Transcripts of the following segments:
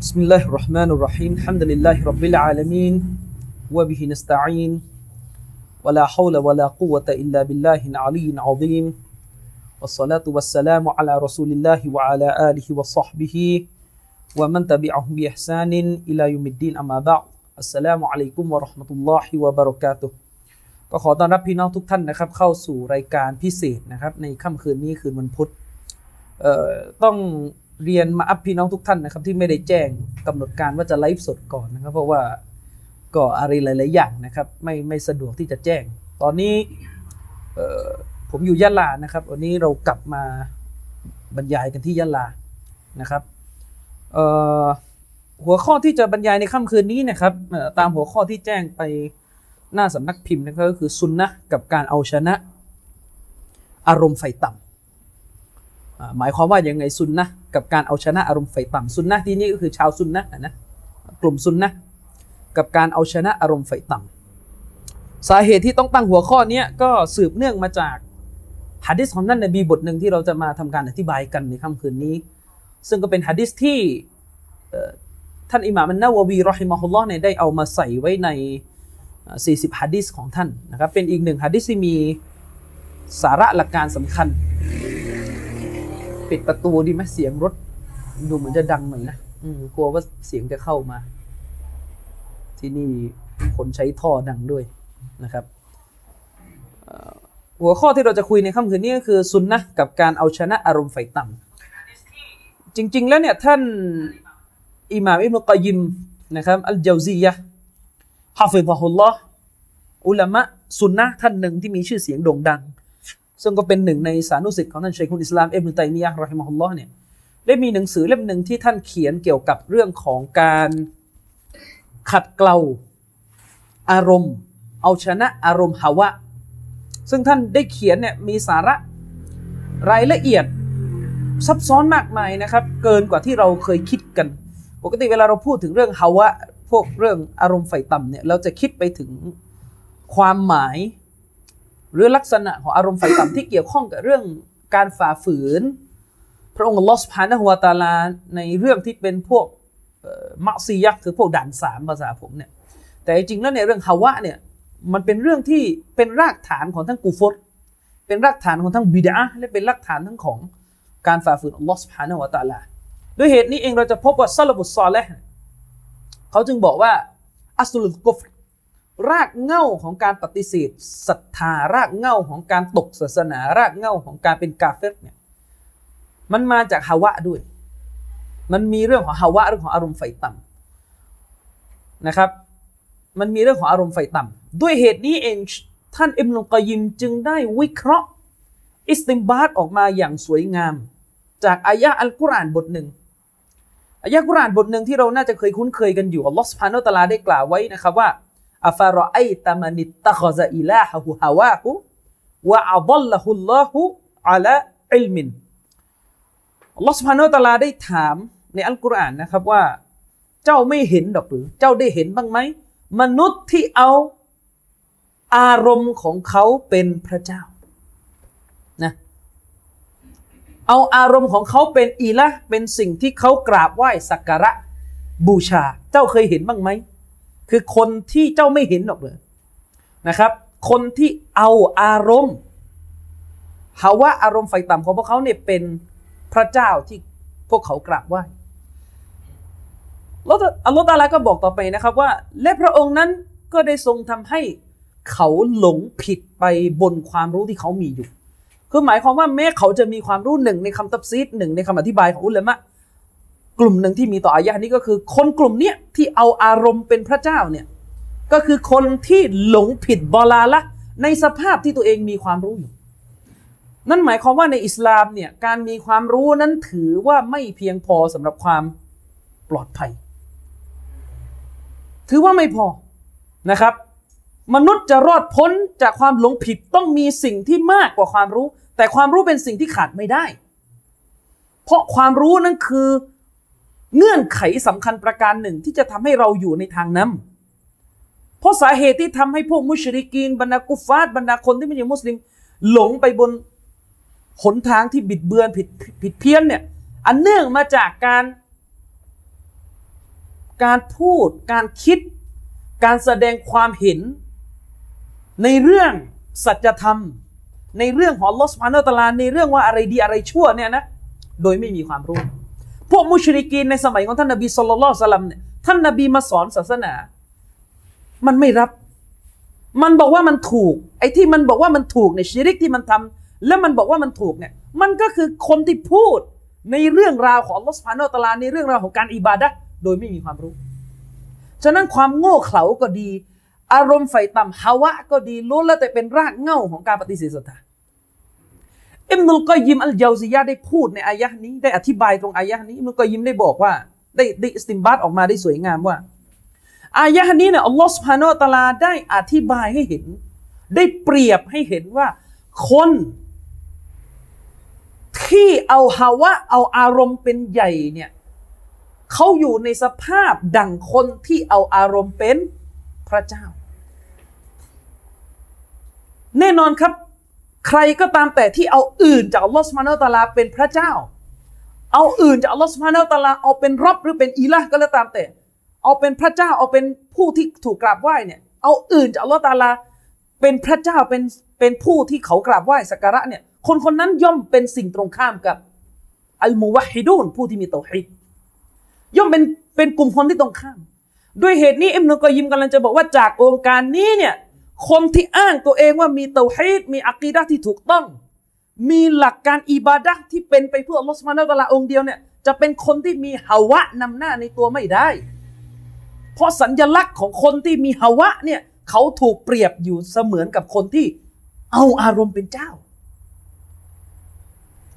بسم الله الرحمن الرحيم الحمد لله رب العالمين وبه نستعين ولا حول ولا قوة إلا بالله العلي العظيم والصلاة والسلام على رسول الله وعلى آله وصحبه ومن تبعهم بإحسان إلى يوم الدين أما بعد السلام عليكم ورحمة الله وبركاته ก็ขอต้อนรับพี่น้องทุกท่านนะครับ เข้าสู่รายการพิเศษนะครับ ในค่ำคืนนี้คืนวันพุธเอ่อต้อง เรียนมาอัพพี่น้องทุกท่านนะครับ ที่ไม่ได้แจ้งกำหนดการว่าจะไลฟ์สดก่อนนะครับ เพราะว่าก็อะไรหลาย ๆ อย่างนะครับ ไม่ไม่สะดวกที่จะแจ้ง ตอนนี้ผมอยู่ยะลานะครับ วันนี้เรากลับมาบรรยายกันที่ยะลานะครับหัวข้อที่จะบรรยายในค่ำคืนนี้นะครับตามหัวข้อที่แจ้งไปหน้าสำนักพิมพ์นะครับก็คือซุนนะกับการเอาชนะ อารมณ์ไฟต่ำอ่าหมายความว่าอย่างไงซุนนะ กับการเอาชนะอารมณ์ไฟต่ำซุนนะที่นี่ก็คือชาวซุนนะนะกลุ่มซุนนะกับการเอาชนะอารมณ์ไฟต่ำสาเหตุที่ต้องตั้งหัวข้อเนี้ก็สืบเนื่องมาจากฮะดิษของท่านนบีบทหนึ่งที่เราจะมาทำการอธิบายกันในค่ำคืนนี้ ซึ่งก็เป็นฮะดิษที่ท่านอิหม่ามันนาวะวีรอฮิมะฮุลลอฮ์เนี่ยได้เอามาใส่ไว้ใน 40ฮะดิษของท่านนะครับเป็นอีกหนึ่งฮะดิษที่มีสาระหลักการสำคัญ ปิดประตูดีไหมเสียงรถ ดูเหมือนจะดังหน่อยนะอืมกลัวว่าเสียงจะเข้ามา ที่นี่คนใช้ท่อดังด้วยนะครับเอ่อหัวข้อที่เราจะคุยในค่ำคืนนี้ก็คือซุนนะห์กับการเอาชนะอารมณ์ไฟต่ำจริง ๆ แล้วเนี่ยท่านอิหม่ามอิบนุกอยยิมนะครับอัลเจาซียะห์ฮาฟิซะฮุลลอฮ์อุลามะซุนนะห์ท่านหนึ่งที่มีชื่อเสียงโด่งดัง ซึ่งก็เป็นหนึ่งในสานุสิทธิ์ของท่านชัยคุลอิสลามเอิบนุตัยมียะห์รอฮิมะฮุลลอฮ์เนี่ยได้มีหนังสือเล่มหนึ่งที่ท่านเขียนเกี่ยวกับเรื่องของการขัดเกลาอารมณ์ เอาชนะอารมณ์ฮาวะ ซึ่งท่านได้เขียนเนี่ยมีสาระรายละเอียดซับซ้อนมากมายนะครับ เกินกว่าที่เราเคยคิดกัน ปกติเวลาเราพูดถึงเรื่องฮาวะ พวกเรื่องอารมณ์ไฟต่ำเนี่ยเราจะคิดไปถึงความหมาย หรือลักษณะของอารมณ์ไฟต่ำที่เกี่ยวข้องกับเรื่องการฝ่าฝืน พระองค์ลอสุบฮานะฮุวาตาลาในเรื่องที่เป็นพวกเอ่อมักซียักคือพวกด่านสามภาษาผมเนี่ยแต่จริงๆแล้วในเรื่องฮาวะเนี่ยมันเป็นเรื่องที่เป็นรากฐานของทั้งกูฟรเป็นรากฐานของทั้งบิดาและเป็นรากฐานทั้งของการฝ่าฝืนอัลลอฮฺสุบฮานะวาตาลาด้วยเหตุนี้เองเราจะพบว่าซาลบุสซอลและเขาจึงบอกว่าอัสลุลกุฟร รากเหง้าของการปฏิเสธศรัทธารากเหง้าของการตกศาสนารากเหง้าของการเป็นกาเฟรเนี่ยมันมาจากฮาวะด้วย มันมีเรื่องของฮาวะเรื่องของอารมณ์ไฟต่ำนะครับ มันมีเรื่องของอารมณ์ใฝ่ต่ำด้วยเหตุนี้เองท่านอิบนุกอยิมจึงได้วิเคราะห์ استنباطออกมาอย่างสวยงาม จากอายะอัลกุรอานบทหนึ่งอายะกุรอานบทหนึ่งที่เราน่าจะเคยคุ้นเคยกันอยู่อัลลอฮฺ سبحانه وتعالىได้กล่าวไว้นะครับว่า أفرأيت من اتخذ إلهه هواه وأضله الله على علم อัลลอฮฺ سبحانه وتعالىได้ถามในอัลกุรอานนะครับว่า เจ้าไม่เห็นดอกหรือ เจ้าได้เห็นบ้างไหม มนุษย์ที่เอาอารมณ์ของเขาเป็นพระเจ้านะเอาอารมณ์ของเขาเป็นอีละเป็นสิ่งที่เขากราบไหว้สักการะบูชา เจ้าเคยเห็นบ้างไหม คือคนที่เจ้าไม่เห็นหรอกเลยนะครับ คนที่เอาอารมณ์หาว่าอารมณ์ไฟต่ำของพวกเขาเนี่ยเป็นพระเจ้าที่พวกเขากราบไหว้ล้วอัลลอฮฺตาลาก็บอกต่อไปนะครับว่า และพระองค์นั้นก็ได้ทรงทำให้เขาหลงผิดไปบนความรู้ที่เขามีอยู่ คือหมายความว่าแม้เขาจะมีความรู้หนึ่งในคำตับซีดหนึ่งในคำอธิบายของอุลามะ กลุ่มหนึ่งที่มีต่ออายะนี้ก็คือ คนกลุ่มเนี้ยที่เอาอารมณ์เป็นพระเจ้าเนี่ยก็คือคนที่หลงผิดบอลาละในสภาพที่ตัวเองมีความรู้อยู่ นั่นหมายความว่าในอิสลามเนี่ยการมีความรู้นั้นถือว่าไม่เพียงพอสำหรับความปลอดภัย ถือว่าไม่พอนะครับ มนุษย์จะรอดพ้นจากความหลงผิดต้องมีสิ่งที่มากกว่าความรู้ แต่ความรู้เป็นสิ่งที่ขาดไม่ได้ เพราะความรู้นั้นคือ เงื่อนไขสำคัญประการหนึ่งที่จะทำให้เราอยู่ในทางนำเพราะสาเหตุที่ทำให้พวกมุชริกีนบรรดากุฟาร์บรรดาคนที่ไม่ใช่มุสลิม หลงไปบนหนทางที่บิดเบือนผิดผิดเพี้ยนเนี่ยอันเนื่องมาจากการการพูด การคิด การแสดงความเห็น ในเรื่องสัจธรรม ในเรื่องของลอสพานอตลาในเรื่องว่าอะไรดีอะไรชั่วเนี่ยนะ โดยไม่มีความรู้ พวกมุชริกีนในสมัยของท่านนบีสุลต่านสลัมเนี่ยท่านนบีมาสอนศาสนา มันไม่รับ มันบอกว่ามันถูก ไอ้ที่มันบอกว่ามันถูกในชิริกที่มันทำแล้วมันบอกว่ามันถูกเนี่ย มันก็คือคนที่พูดในเรื่องราวของลอสพานอตลาในเรื่องราวของการอิบาดะโดยไม่มีความรู้ ฉะนั้นความโง่เขลาก็ดี อารมณ์ไฟต่ำฮาวะก็ดีล้วนแล้วแต่เป็นรากเหง้าของการปฏิเสธศรัทธา อิมนุลกอยิมอัลเจาซียะได้พูดในอายะนี้ได้อธิบายตรงอายะนี้อิมนุลกอยิมได้บอกว่า ได้ได้สติมบัตออกมาได้สวยงามว่า อายะนี้เนี่ยอัลลอฮฺสุบฮานาตะลาได้อธิบายให้เห็น ได้เปรียบให้เห็นว่า คนที่เอาฮาวะเอาอารมณ์เป็นใหญ่เนี่ยเขาอยู่ในสภาพดังคนที่เอาอารมณ์เป็นพระเจ้า แน่นอนครับ ใครก็ตามแต่ที่เอาอื่นจากอัลลอฮฺสุบฮานาตะลาเป็นพระเจ้า เอาอื่นจากอัลลอฮฺสุบฮานาตะลาเอาเป็นรับหรือเป็นอีละก็แล้วตามแต่ เอาเป็นพระเจ้าเอาเป็นผู้ที่ถูกกราบไหว้เนี่ยเอาอื่นจากอัลลอฮฺตาลาเป็นพระเจ้าเป็นเป็นผู้ที่เขากราบไหว้สักการะเนี่ยคนคนนั้นย่อมเป็นสิ่งตรงข้ามกับอัลมุวะฮิดูนผู้ที่มีเตาฮิดย่อมเป็นเป็นกลุ่มคนที่ตรงข้าม ด้วยเหตุนี้อิมนุกอยิมกำลังจะบอกว่าจากองค์การนี้เนี่ย คนที่อ้างตัวเองว่ามีเตาฮีดมีอักีดะที่ถูกต้อง มีหลักการอิบาดะที่เป็นไปเพื่ออัลลอฮฺสุบฮานาอัลลองเดียวเนี่ยจะเป็นคนที่มีฮาวะนำหน้าในตัวไม่ได้ เพราะสัญลักษณ์ของคนที่มีฮาวะเนี่ยเขาถูกเปรียบอยู่เสมือนกับคนที่เอาอารมณ์เป็นเจ้า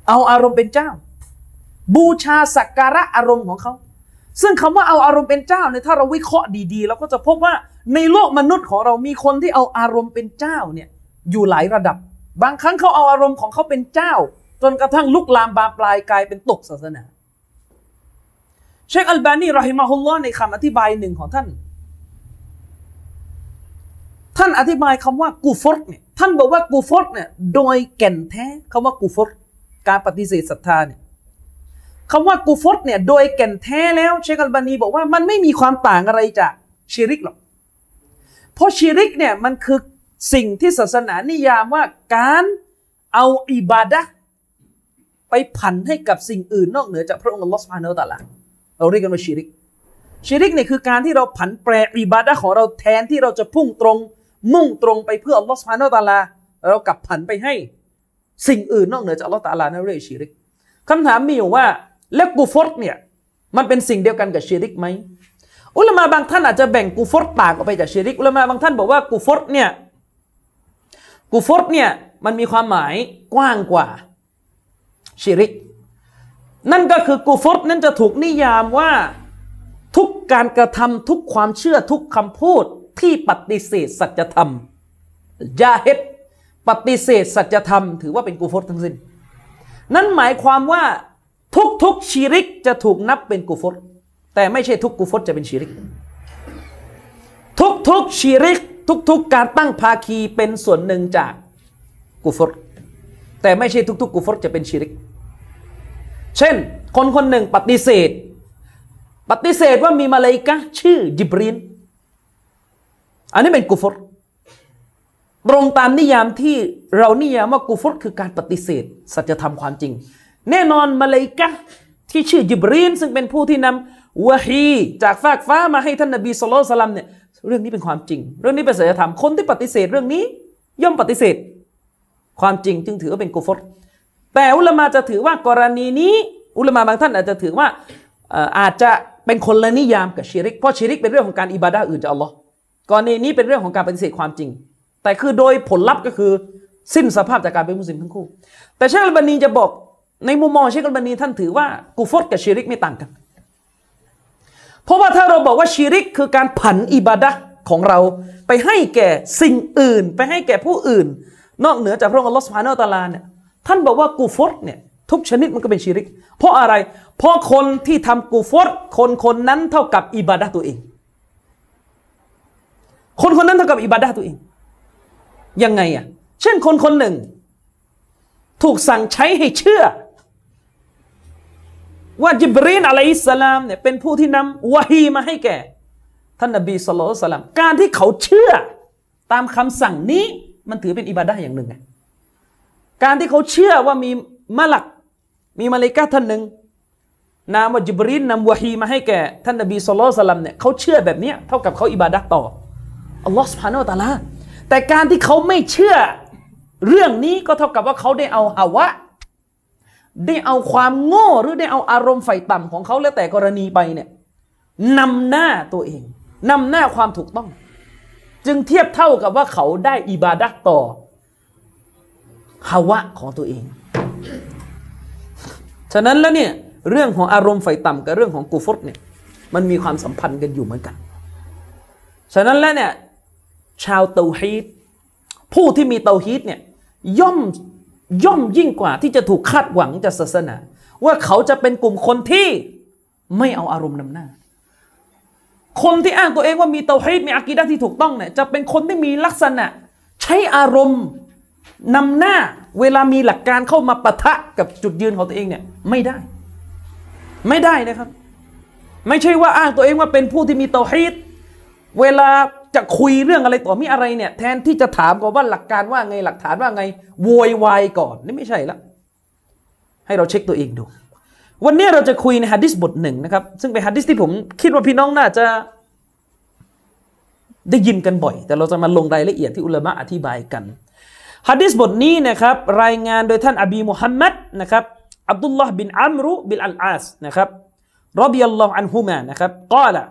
เอาอารมณ์เป็นเจ้า บูชาสักการะอารมณ์ของเขา ซึ่งคำว่าเอาอารมณ์เป็นเจ้าเนี่ยถ้าเราวิเคราะห์ดีๆ เราก็จะพบว่า ในโลกมนุษย์ของเรามีคนที่เอาอารมณ์เป็นเจ้าเนี่ยอยู่หลายระดับ บางครั้งเขาเอาอารมณ์ของเขาเป็นเจ้า จนกระทั่งลุกลามบานปลายกลายเป็นตกศาสนา เชคอัลบานีรอฮิมาฮุลลอฮ์ในคำอธิบายหนึ่งของท่าน ท่านอธิบายคำว่ากูฟอร์เนี่ยท่านบอกว่ากูฟอร์เนี่ยโดยแก่นแท้คำว่ากูฟอร์การปฏิเสธศรัทธาเนี่ยคำว่ากูฟตเนี่ยโดยแก่นแท้แล้วเชคอัลบานีบอกว่ามันไม่มีความต่างอะไรจากชิริกหรอก เพราะชิริกเนี่ยมันคือสิ่งที่ศาสนานิยามว่าการเอาอิบาดะไปผันให้กับสิ่งอื่นนอกเหนือจากพระองค์อัลลอฮฺสุบฮานาอัลลอฮเราเรียกกันว่าชิริก ชิริกเนี่ยคือการที่เราผันแปรอิบาดะของเราแทนที่เราจะพุ่งตรง มุ่งตรงไปเพื่ออัลลอฮฺสุบฮานาอัลลอฮเรากลับผันไปให้สิ่งอื่นนอกเหนือจากอัลลอฮฺตาลานั่นเรียกชิริกคำถามมีอยู่ว่าแล้วกูฟอร์เนี่ยมันเป็นสิ่งเดียวกันกับชิริกไหม อุลามะบางท่านอาจจะแบ่งกูฟอรต่างออกไปจากชิริกอุลามะบางท่านบอกว่ากูฟอรเนี่ยกูฟอรเนี่ยมันมีความหมายกว้างกว่าชิริก นั่นก็คือกูฟอรนั้นจะถูกนิยามว่าทุกการกระทำทุกความเชื่อทุกคำพูดที่ปฏิเสธสัจธรรมยาเฮดปฏิเสธสัจธรรม ถือว่าเป็นกูฟอรทั้งสิ้น นั่นหมายความว่าทุกๆชีริกจะถูกนับเป็นกุฟร แต่ไม่ใช่ทุกกุฟรจะเป็นชีริก ทุกๆชีริก ทุก ๆ การตั้งภาคีเป็นส่วนหนึ่งจากกุฟรแต่ไม่ใช่ทุก ๆกุฟรจะเป็นชีริก เช่น คนคนหนึ่งปฏิเสธ ปฏิเสธว่ามีมาเลกะชื่อจิบรีนอันนี้เป็นกุฟรตรงตามนิยามที่เรานิยามว่ากุฟรคือการปฏิเสธ สัจธรรมความจริง แน่นอนมาเลกะที่ชื่อจิบรีนซึ่งเป็นผู้ที่นำ วะฮีจากฟากฟ้ามาให้ท่านนบีสุลต่านเนี่ยเรื่องนี้เป็นความจริง เรื่องนี้เป็นศีลธรรมคนที่ปฏิเสธเรื่องนี้ ย่อมปฏิเสธ ความจริงจึงถือว่าเป็นกุฟรแต่อุลามาจะถือว่ากรณีนี้ อุลามาบางท่านอาจจะถือว่าอาจจะเป็นคนละนิยามกับชิริก เพราะชิริกเป็นเรื่องของการอิบาดาอื่นจากอัลลอฮ์กรณีนี้เป็นเรื่องของการปฏิเสธความจริง แต่คือโดยผลลัพธ์ก็คือสิ้นสภาพจากการเป็นมุสลิมทั้งคู่ แต่เชคอัลบานีจะบอกในมุมมองเชคอัลบานีท่านถือว่ากูฟอดกับชีริกไม่ต่างกัน เพราะว่าถ้าเราบอกว่าชีริกคือการผันอิบาดะของเราไปให้แก่สิ่งอื่น ไปให้แก่ผู้อื่น นอกเหนือจากพระองค์อัลลอฮฺสุบฮานาอัลตาลาเนี่ยท่านบอกว่ากูฟอดเนี่ยทุกชนิดมันก็เป็นชีริก เพราะอะไร เพราะคนที่ทำกูฟอดคนคนนั้นเท่ากับอิบาดะตัวเอง คนคนนั้นเท่ากับอิบาดะตัวเอง ยังไงอะ เช่นคนคนหนึ่ง ถูกสั่งใช้ให้เชื่อ ว่าจิบรีนอะลัยฮิสลามเนี่ยเป็นผู้ที่นำวะฮีมาให้แก่ ท่านนบีสุลต่านการที่เขาเชื่อตามคำสั่งนี้มันถือเป็นอิบาดะอย่างหนึ่งไงการที่เขาเชื่อว่ามีมะลัก มีมาเลกาท่านหนึ่งนามว่าจิบรีนนำวะฮีมาให้แก่ ท่านนบีสุลต่านเนี่ยเขาเชื่อแบบนี้เท่ากับเขาอิบาดะต่ออัลลอฮฺสุบฮานาอัลตะลาแต่การที่เขาไม่เชื่อเรื่องนี้ก็เท่ากับว่าเขาได้เอาฮาวะ ได้เอาความโง่หรือได้เอาอารมณ์ไฟต่ำของเขาแล้วแต่กรณีไปเนี่ยนำหน้าตัวเองนำหน้าความถูกต้อง จึงเทียบเท่ากับว่าเขาได้อิบาดักต่อฮาวะของตัวเอง ฉะนั้นแล้วเนี่ยเรื่องของอารมณ์ไฟต่ำกับเรื่องของกูฟตเนี่ยมันมีความสัมพันธ์กันอยู่เหมือนกัน ฉะนั้นแล้วเนี่ยชาวเตาฮีดผู้ที่มีเตาฮีดเนี่ยย่อม ย่อมยิ่งกว่าที่จะถูกคาดหวังจากศาสนา ว่าเขาจะเป็นกลุ่มคนที่ไม่เอาอารมณ์นำหน้า คนที่อ้างตัวเองว่ามีเตาฮีดมีอากีดะที่ถูกต้องเนี่ยจะเป็นคนที่มีลักษณะ ใช้อารมณ์นำหน้าเวลามีหลักการเข้ามาปะทะกับจุดยืนของตัวเองเนี่ยไม่ได้ ไม่ได้นะครับ ไม่ใช่ว่าอ้างตัวเองว่าเป็นผู้ที่มีเตาฮีดเวลา จะคุยเรื่องอะไรต่อมีอะไรเนี่ย แทนที่จะถามก่อนว่าหลักการว่าไงหลักฐานว่าไงโวยวายก่อนนี่ไม่ใช่ละให้เราเช็คตัวเองดู วันนี้เราจะคุยในฮะดิษบทหนึ่งนะครับ ซึ่งเป็นฮะดิษที่ผมคิดว่าพี่น้องน่าจะได้ยินกันบ่อย แต่เราจะมาลงรายละเอียดที่อุลามะอธิบายกันฮะดิษบทนี้นะครับ รายงานโดยท่านอบีมุฮัมมัดนะครับอับดุลลอฮ์บินอัมรุบินอัลอาสนะครับรดิยัลลอฮุอันฮุมานะครับกล่าว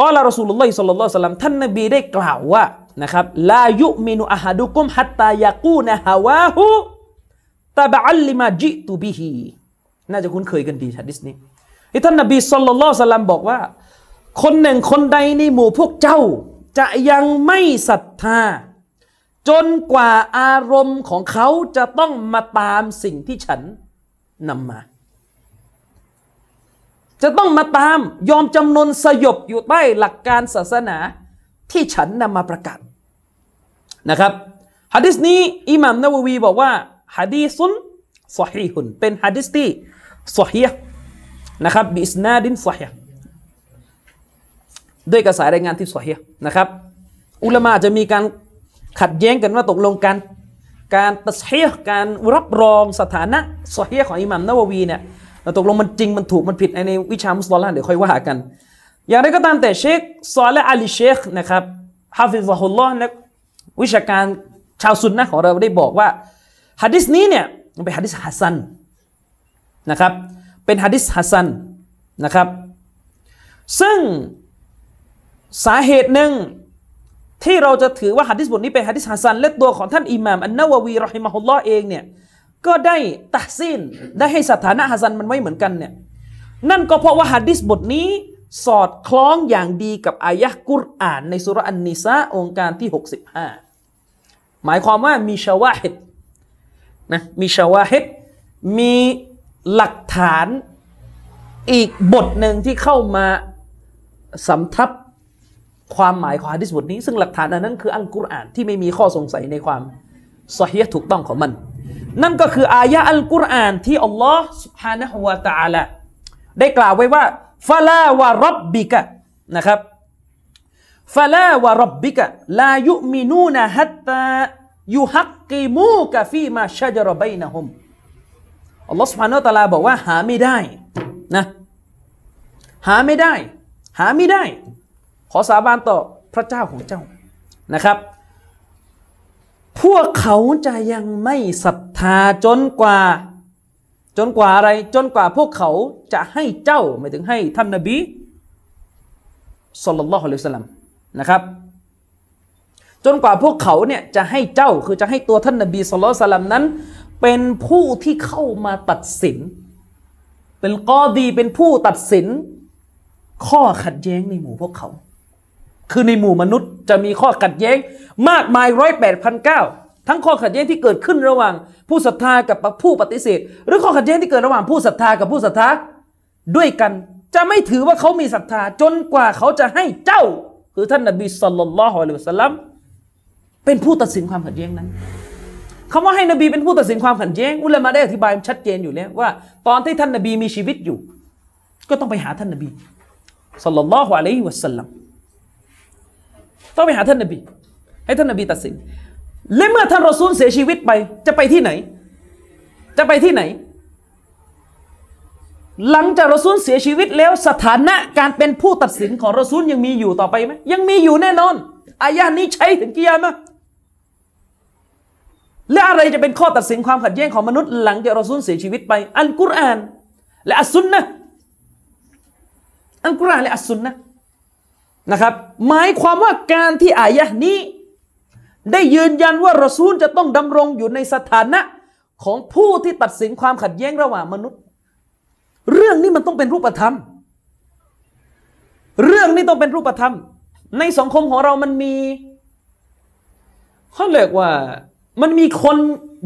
กอลารอสูลุลลอฮิสัลลัลลอฮุซัลลัมท่านนบีได้กล่าวว่านะครับลายุมินุอะฮัดุกุมฮัตตายากูนะฮาวาหูตาบะอัลลิมาจิตุบิฮีน่าจะคุ้นเคยกันดีฮะดิษนี้ที่ท่านนบีสัลลัลลอฮุซัลลัมบอกว่า คนหนึ่งคนใดในหมู่พวกเจ้า จะยังไม่ศรัทธา จนกว่าอารมณ์ของเขาจะต้องมาตามสิ่งที่ฉันนำมา จะต้องมาตามยอมจำนนสยบอยู่ใต้หลักการศาสนาที่ฉันนำมาประกาศนะครับฮะดิษนี้อิหม่ามนาววีบอกว่าฮะดีซุนสฮีฮุนเป็นฮะดิษที่สฮีห์นะครับบิสนาดินสฮีห์ด้วยกระแสรายงานที่สฮีห์นะครับ อุลามะจะมีการขัดแย้งกันว่าตกลงกัน การตัสฮีห์การรับรองสถานะสฮีห์ของอิหม่ามนาววีเนี่ย ตกลงมันจริงมันถูกมันผิดในวิชามุสลิมเดี๋ยวค่อยว่ากัน อย่างไรก็ตามแต่เชคซอและอาลีเชคนะครับحفظه اللهนักวิชาการชาวซุนนะของเราได้บอกว่าฮะดิษนี้เนี่ยมันเป็นฮะดิษ حسنนะครับ เป็นฮะดิษ حسنนะครับ ซึ่งสาเหตุหนึ่งที่เราจะถือว่าฮะดิษบทนี้เป็นฮะดิษ حسنและตัวของท่านอิหม่ามอันนาววีرحمه اللهเองเนี่ย ก็ได้ตักซีนได้ให้สถานะฮัสันมันไว้เหมือนกันเนี่ยนั่นก็เพราะว่าฮะดิษบทนี้สอดคล้องอย่างดีกับอายะกุรอานในสุรอันนิซาองค์การที่ 65 หมายความว่ามีชาวาฮิดนะมีชาวาฮิดมีหลักฐานอีกบทหนึ่งที่เข้ามาสำทับความหมายของฮะดิษบทนี้ ซึ่งหลักฐานอันนั้นคืออัลกุรอานที่ไม่มีข้อสงสัยในความสฮีถูกต้องของมัน นั่นก็คืออายะอัลกุรอานที่อัลลอฮ์ سبحانه และ تعالى ได้กล่าวไว้ว่าฟาลาวะรับบิกะนะครับฟาลาวะรับบิกะลายุมินูนะฮัตตายุฮักกิมูกะฟีมาชะจรบัยนะฮุมอัลลอฮ์ سبحانه และ تعالى บอกว่าหาไม่ได้นะหาไม่ได้ หาไม่ได้ ขอสาบานต่อพระเจ้าของเจ้านะครับ พวกเขาจะยังไม่ศรัทธาจนกว่า จนกว่าอะไร จนกว่าพวกเขาจะให้เจ้าหมายถึงให้ท่านนบีสุลลัลลอฮุอะลัยฮิสลัมนะครับ จนกว่าพวกเขาเนี่ยจะให้เจ้าคือจะให้ตัวท่านนบีสุลต่านนั้น เป็นผู้ที่เข้ามาตัดสิน เป็นกอดีเป็นผู้ตัดสิน ข้อขัดแย้งในหมู่พวกเขา คือในหมู่มนุษย์จะมีข้อขัดแย้งมากมายร้อยแปดพันเก้าทั้งข้อขัดแย้งที่เกิดขึ้นระหว่าง ผู้ศรัทธากับผู้ปฏิเสธ หรือข้อขัดแย้งที่เกิดระหว่างผู้ศรัทธากับผู้ศรัทธาด้วยกันจะไม่ถือว่าเขามีศรัทธาจนกว่าเขาจะให้เจ้า คือท่านนบีสุลต่านละฮ์อะลัยฮิสลามเป็นผู้ตัดสินความขัดแย้งนั้นคำว่าให้นบีเป็นผู้ตัดสินความขัดแย้งอุลามะได้อธิบายชัดเจนอยู่แล้วว่า ตอนที่ท่านนบีมีชีวิตอยู่ ก็ต้องไปหาท่านนบีสัลลัลลอฮุอะลัยฮิวะสัลลัม ต้องไปหาท่านนบี ให้ท่านนบีตัดสิน และเมื่อท่านรอซูลเสียชีวิตไป จะไปที่ไหน จะไปที่ไหน หลังจากรอซูลเสียชีวิตแล้วสถานะการเป็นผู้ตัดสินของรอซูลยังมีอยู่ต่อไปไหมยังมีอยู่แน่นอน อายะนี้ใช้ถึงกิยามะและอะไรจะเป็นข้อตัดสินความขัดแย้งของมนุษย์หลังจากรอซูลเสียชีวิตไป อัลกุรอาน และอัสซุนนะอัลกุรอานและอัสซุนนะ นะครับ หมายความว่าการที่อายะนี้ ได้ยืนยันว่ารอซูลจะต้องดำรงอยู่ในสถานะของผู้ที่ตัดสินความขัดแย้งระหว่างมนุษย์ เรื่องนี้มันต้องเป็นรูปธรรม เรื่องนี้ต้องเป็นรูปธรรม ในสังคมของเรามันมีเขาเรียกว่ามันมีคน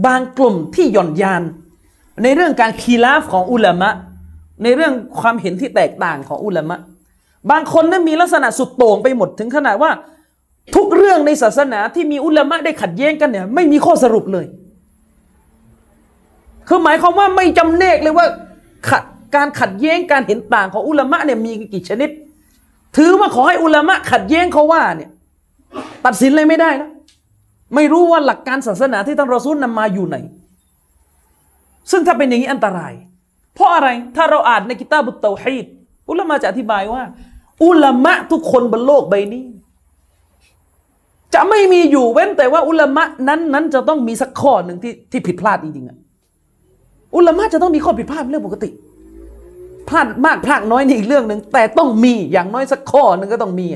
บางกลุ่มที่หย่อนยาน ในเรื่องการคีลาฟของอุลามะ ในเรื่องความเห็นที่แตกต่างของอุลามะ บางคนนั้นมีลักษณะสุดโต่งไปหมดถึงขนาดว่า ทุกเรื่องในศาสนาที่มีอุลามะได้ขัดแย้งกันเนี่ย ไม่มีข้อสรุปเลย คือหมายความว่าไม่จำเนกเลยว่าขัดการขัดแย้งการเห็นต่างของอุลามะเนี่ยมีกี่ชนิด ถือว่าขอให้อุลามะขัดแย้งเขาว่าเนี่ย ตัดสินเลยไม่ได้นะไม่รู้ว่าหลักการศาสนาที่ท่านรอซูลนำมาอยู่ไหน ซึ่งถ้าเป็นอย่างนี้อันตราย เพราะอะไรถ้าเราอ่านในกิตาบุตเตาฮีดอุลามะจะอธิบายว่า อุลามะทุกคนบนโลกใบนี้ จะไม่มีอยู่เว้นแต่ว่าอุลามะนั้นนั้นจะต้องมีสักข้อหนึ่งที่ที่ผิดพลาดจริงๆอะอุลามะจะต้องมีข้อผิดพลาดเป็นเรื่องปกติพลาดมากพลาดน้อยนี่อีกเรื่องหนึ่งแต่ต้องมีอย่างน้อยสักข้อหนึ่งก็ต้องมี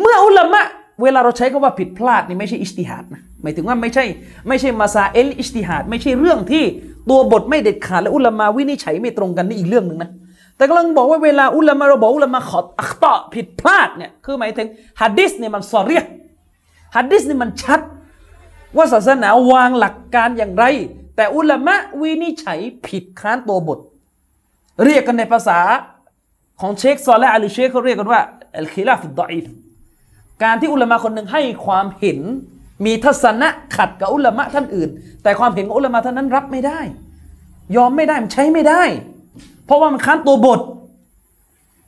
เมื่ออุลามะเวลาเราใช้คำว่าผิดพลาดนี่ไม่ใช่اجتهادนะหมายถึงว่าไม่ใช่ ไม่ใช่مسائل اجتهادไม่ใช่เรื่องที่ตัวบทไม่เด็ดขาดและอุลามาวินิจฉัยไม่ตรงกันนี่อีกเรื่องหนึ่งนะ แต่กำลังบอกว่าเวลาอุลามาเราบอกอุลามาขอأخطأผิดพลาดเนี่ยคือหมายถึงฮะดิษเนี่ยมันصريحฮะดิษเนี่ยมันชัด ว่าศาสนาวางหลักการอย่างไร แต่อุลามะวินิจฉัยผิดค้านตัวบท เรียกกันในภาษาของเชคซอลและอัลเชคเขาเรียกกันว่าالخلاف الضعيفการที่อุลามะคนหนึ่งให้ความเห็นมีทัศนะขัดกับอุลามะท่านอื่น แต่ความเห็นของอุลามะท่านนั้นรับไม่ได้ ยอมไม่ได้มันใช้ไม่ได้ เพราะว่ามันค้านตัวบท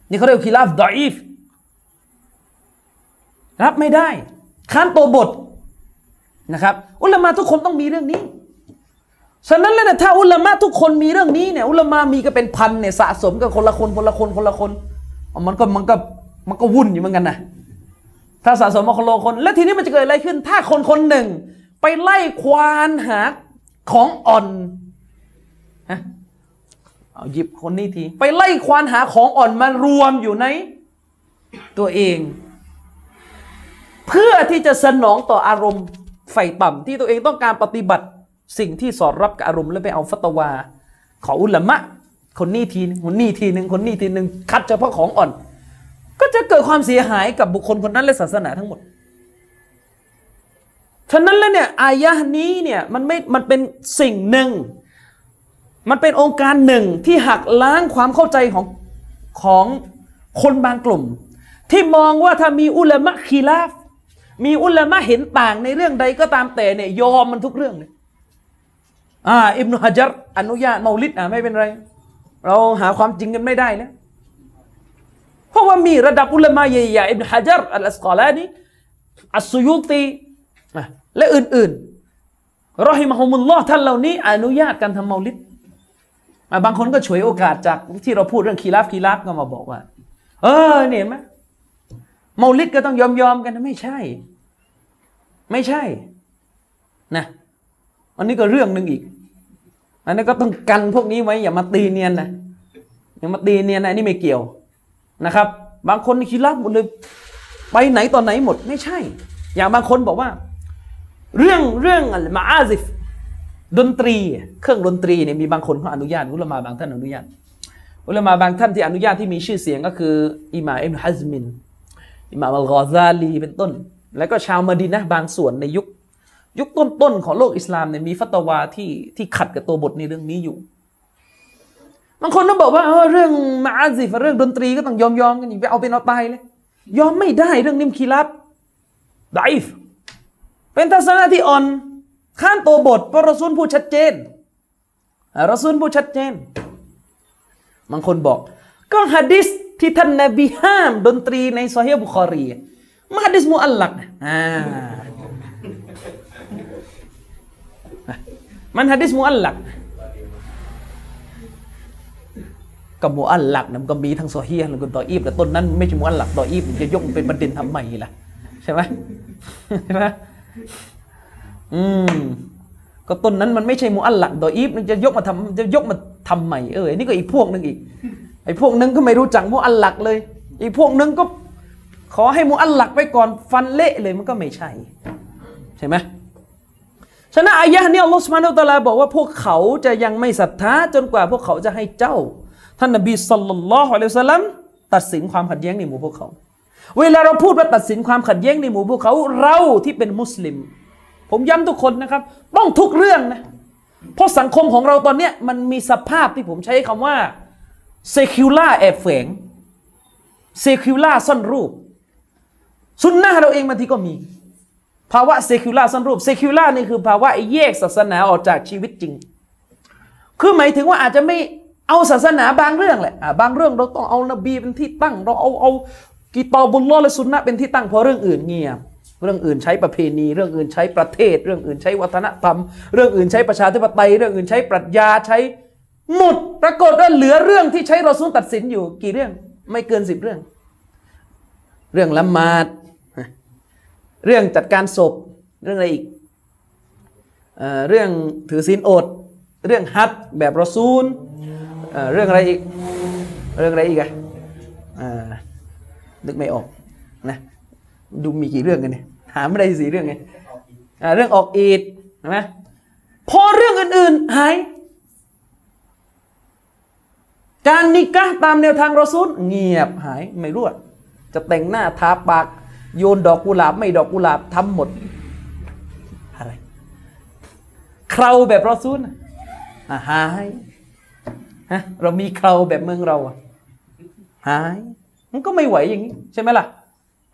นี่เขาเรียกخلاف ضعيفรับไม่ได้ ค้านตัวบทนะครับอุลามะทุกคนต้องมีเรื่องนี้ฉะนั้นแล้วเนี่ยถ้าอุลามะทุกคนมีเรื่องนี้เนี่ยอุลามะมีก็เป็นพันเนี่ยสะสมกันคนละคนคนละคนคนละคนมันก็มันก็มันก็วุ่นอยู่เหมือนกันนะถ้าสะสมมาคนละคน แล้วทีนี้มันจะเกิดอะไรขึ้น ถ้าคนคนหนึ่ง ไปไล่ควานหาของอ่อนฮะ เอาหยิบคนนี้ทีไปไล่ควานหาของอ่อนมารวมอยู่ในตัวเอง เพื่อที่จะสนองต่ออารมณ์ไฟต่ำที่ตัวเองต้องการปฏิบัติสิ่งที่สอดรับกับอารมณ์แล้วไปเอาฟัตวา ของอุลามะ คนนี้ทีนึงคนนี้ทีหนึ่งคนนี้ทีหนึ่งคัดเฉพาะของอ่อน ก็จะเกิดความเสียหายกับบุคคลคนนั้นและศาสนาทั้งหมดฉะนั้นแล้วเนี่ยอายะนี้เนี่ยมันไม่มันเป็นสิ่งหนึ่ง มันเป็นองค์การหนึ่งที่หักล้างความเข้าใจของของคนบางกลุ่ม ที่มองว่าถ้ามีอุลามะคีลาฟ มีอุลามะเห็นต่างในเรื่องใดก็ตามแต่เนี่ยยอมมันทุกเรื่องเลยอ่าอิบนุฮะจัรอนุญาตเมาลิดอะไม่เป็นไร เราหาความจริงกันไม่ได้แล้วเพราะว่ามีระดับอุลามะใหญ่ๆอิบนุฮะจัรอัลอัสกอลานีอัสซุยุตีและอื่นๆรอฮิมะฮุมุลลอฮ์ท่านเหล่านี้ อนุญาตการทำเมาลิด บางคนก็ฉวยโอกาสจากที่เราพูดเรื่องคีราฟคีราฟก็มาบอกว่า เออเนี่ยไหมเมาลิดก็ต้องยอมยอมกันไม่ใช่ ไม่ใช่ นะอันนี้ก็เรื่องหนึ่งอีก อันนี้ก็ต้องกันพวกนี้ไว้อย่ามาตีเนียนนะอย่ามาตีเนียนนะนี่ไม่เกี่ยวนะครับ บางคนคิดลับหมดเลยไปไหนตอนไหนหมด ไม่ใช่ อย่างบางคนบอกว่า เรื่องเรื่องมาอาซิฟ ดนตรี เครื่องดนตรีเนี่ยมีบางคนเขาอนุญาตอุลามาบางท่านอนุญาต อุลามาบางท่านที่อนุญาตที่มีชื่อเสียงก็คืออิหม่าอิบนุฮัซมินอิหม่ามอัลกอซาลีเป็นต้น แล้วก็ชาวมาดีนะบางส่วนในยุค ยุคต้นๆของโลกอิสลามเนี่ยมีฟัตวาที่ที่ขัดกับตัวบทในเรื่องนี้อยู่บางคนต้องบอกว่าเออเรื่องมาอาซิฟเรื่องดนตรีก็ต้องยอมยอมกันอย่าไปเอาเป็นเอาตายเลยยอมไม่ได้เรื่องนิมคีรับضعيفเป็นทัศนะที่อ่อน ข้ามตัวบทเพราะรอซูลพูดชัดเจนรอซูลพูดชัดเจน บางคนบอก ก็ฮะดิษที่ท่านนบีห้าม ดนตรีในซอฮีฮ์บุคอรีมาฮะดิษ معلقอ่ามันฮะดิษ معلقกับمعلقนะมันก็มีทั้ง صحيحแล้วก็ضعيفแต่ต้นนั้นไม่ใช่معلق ضعيفมันจะยกมันเป็นประเด็นทำไมล่ะ ใช่ไหมใช่ไหม อืมก็ต้นนั้นมันไม่ใช่มุอัลลักดออีฟจะยกมาทำจะยกมาทำใหม่เออนี่ก็อีกพวกหนึงอีกไอ้พวกนึงก็ไม่รู้จักมุอัลลักเลย อีกพวกนึงก็ขอให้มุอัลลักไปก่อนฟันเละเลยมันก็ไม่ใช่ ใช่ไหมฉะนั้นอายะห์นี้อัลลอฮฺสุบฮานาอัลตะลาบอกว่าพวกเขาจะยังไม่ศรัทธาจนกว่าพวกเขาจะให้เจ้า ท่านนบีสัลลัลลอฮุอะลัยฮิวะสัลลัมตัดสินความขัดแย้งในหมู่พวกเขา เวลาเราพูดว่าตัดสินความขัดแย้งในหมู่พวกเขาเราที่เป็นมุสลิม ผมย้ำทุกคนนะครับ ต้องทุกเรื่องนะ เพราะสังคมของเราตอนเนี้ยมันมีสภาพที่ผมใช้คำว่าเซคิวล่าแอบแฝงเซคิล่าซ่อนรูป สุนนะเราเองบางทีก็มี ภาวะเซคิล่าซ่อนรูปเซคิวล่านี่คือภาวะแยกศาสนาออกจากชีวิตจริง คือหมายถึงว่าอาจจะไม่เอาศาสนาบางเรื่องแหละะบางเรื่องเราต้องเอานบีเป็นที่ตั้ง เราเอาเอากีตอบุลลอและสุนนะเป็นที่ตั้งเพราะเรื่องอื่นเงียบ เรื่องอื่นใช้ประเพณี เรื่องอื่นใช้ประเทศ เรื่องอื่นใช้วัฒนธรรม เรื่องอื่นใช้ประชาธิปไตย เรื่องอื่นใช้ปรัชญาใช้หมดปรากฏว่าเหลือเรื่องที่ใช้รอซูลตัดสินอยู่กี่เรื่อง ไม่เกินสิบเรื่อง เรื่องละหมาด เรื่องจัดการศพ เรื่องอะไรอีกเเรื่องถือศีลอด เรื่องฮัจญ์แบบรอซูลเเรื่องอะไรอีก เรื่องอะไรอีกอะนึกไม่ออกนะดูมีกี่เรื่องกันเนี่ย หาไม่ได้สี่เรื่องไงเรื่องออกอีดใช่ไหมพอเรื่องอื่น ๆ หาย การนิกะตามแนวทางรอซูลเงียบหายไม่รู้จะแต่งหน้าทาปาก โยนดอกกุหลาบ ไม่ดอกกุหลาบทำหมด อะไรเคราแบบรอซูลหายฮะเรามีเคราแบบเมืองเราหาย มันก็ไม่ไหวอย่างนี้ ใช่ไหมล่ะ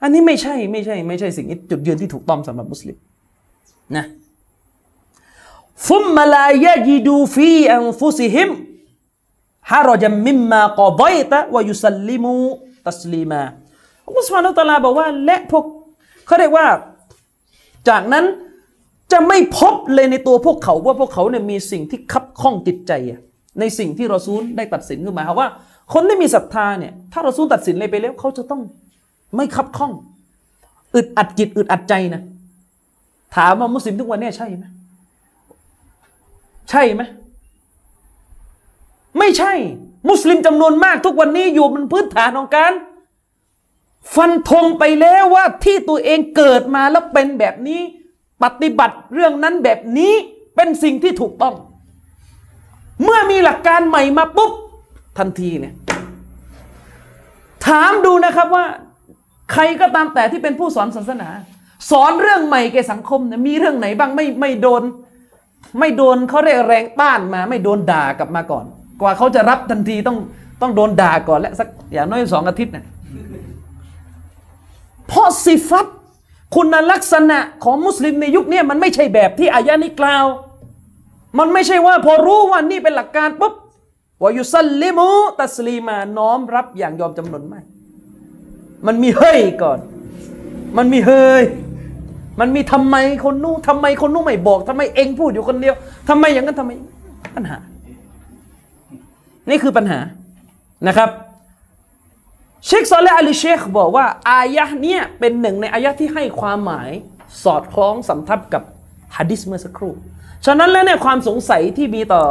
อันนี้ไม่ใช่ไม่ใช่ ไม่ใช่สิ่งที่จุดยืนที่ถูกต้องสำหรับมุสลิมนะฟุมมาลายยิดูฟีอันฟุซิฮิมฮารจัมมิมมากอดอยตะวายุสัลลิมูตัสลีมาอัลลอฮฺสุบฮานาอัลตะลาบอกว่า และพวกเขาเรียกว่า จากนั้นจะไม่พบเลยในตัวพวกเขาว่าพวกเขาเนี่ยมีสิ่งที่คับข้องจิตใจ ในสิ่งที่รอซูลได้ตัดสินขึ้นมาว่า คนที่มีศรัทธาเนี่ยถ้ารอซูลตัดสินอะไรไปแล้วเขาจะต้อง ไม่คับข้อง อึดอัดจิตอึดอัดใจนะ ถามว่ามุสลิมทุกวันนี้ใช่ไหมใช่ไหมไม่ใช่ มุสลิมจำนวนมากทุกวันนี้อยู่บนพื้นฐานของการฟันธงไปแล้วว่าที่ตัวเองเกิดมาแล้วเป็นแบบนี้ ปฏิบัติเรื่องนั้นแบบนี้เป็นสิ่งที่ถูกต้อง เมื่อมีหลักการใหม่มาปุ๊บ ทันทีเนี่ย ถามดูนะครับว่า ใครก็ตามแต่ที่เป็นผู้สอนศาสนา สอนเรื่องใหม่แก่สังคมเนี่ยมีเรื่องไหนบ้างไม่ไม่โดน ไม่โดนเขาเรียกแรงต้านมา ไม่โดนด่ากลับมาก่อน กว่าเขาจะรับทันทีต้องต้องโดนด่าก่อนและสักอย่างน้อยสองอาทิตย์นะเพราะสิฟัตคุณลักษณะของมุสลิมในยุคนี้มันไม่ใช่แบบที่อายะนี้กล่าว มันไม่ใช่ว่าพอรู้ว่านี่เป็นหลักการปุ๊บวายุสัลลิมูตัสลีมาน้อมรับอย่างยอมจำนนไม่ มันมีเฮ้ยก่อน มันมีเฮ้ยมันมีทำไมคนนู้นทำไมคนนู้นไม่บอกทำไมเองพูดอยู่คนเดียวทำไมอย่างนั้นทำไมปัญหา นี่คือปัญหานะครับเชคซอลและอัลีเชคบอกว่า อายะเนี่ยเป็นหนึ่งในอายะที่ให้ความหมายสอดคล้องสำทับกับฮะดิษเมื่อสักครู่ ฉะนั้นแล้วเนี่ยความสงสัยที่มีต่อ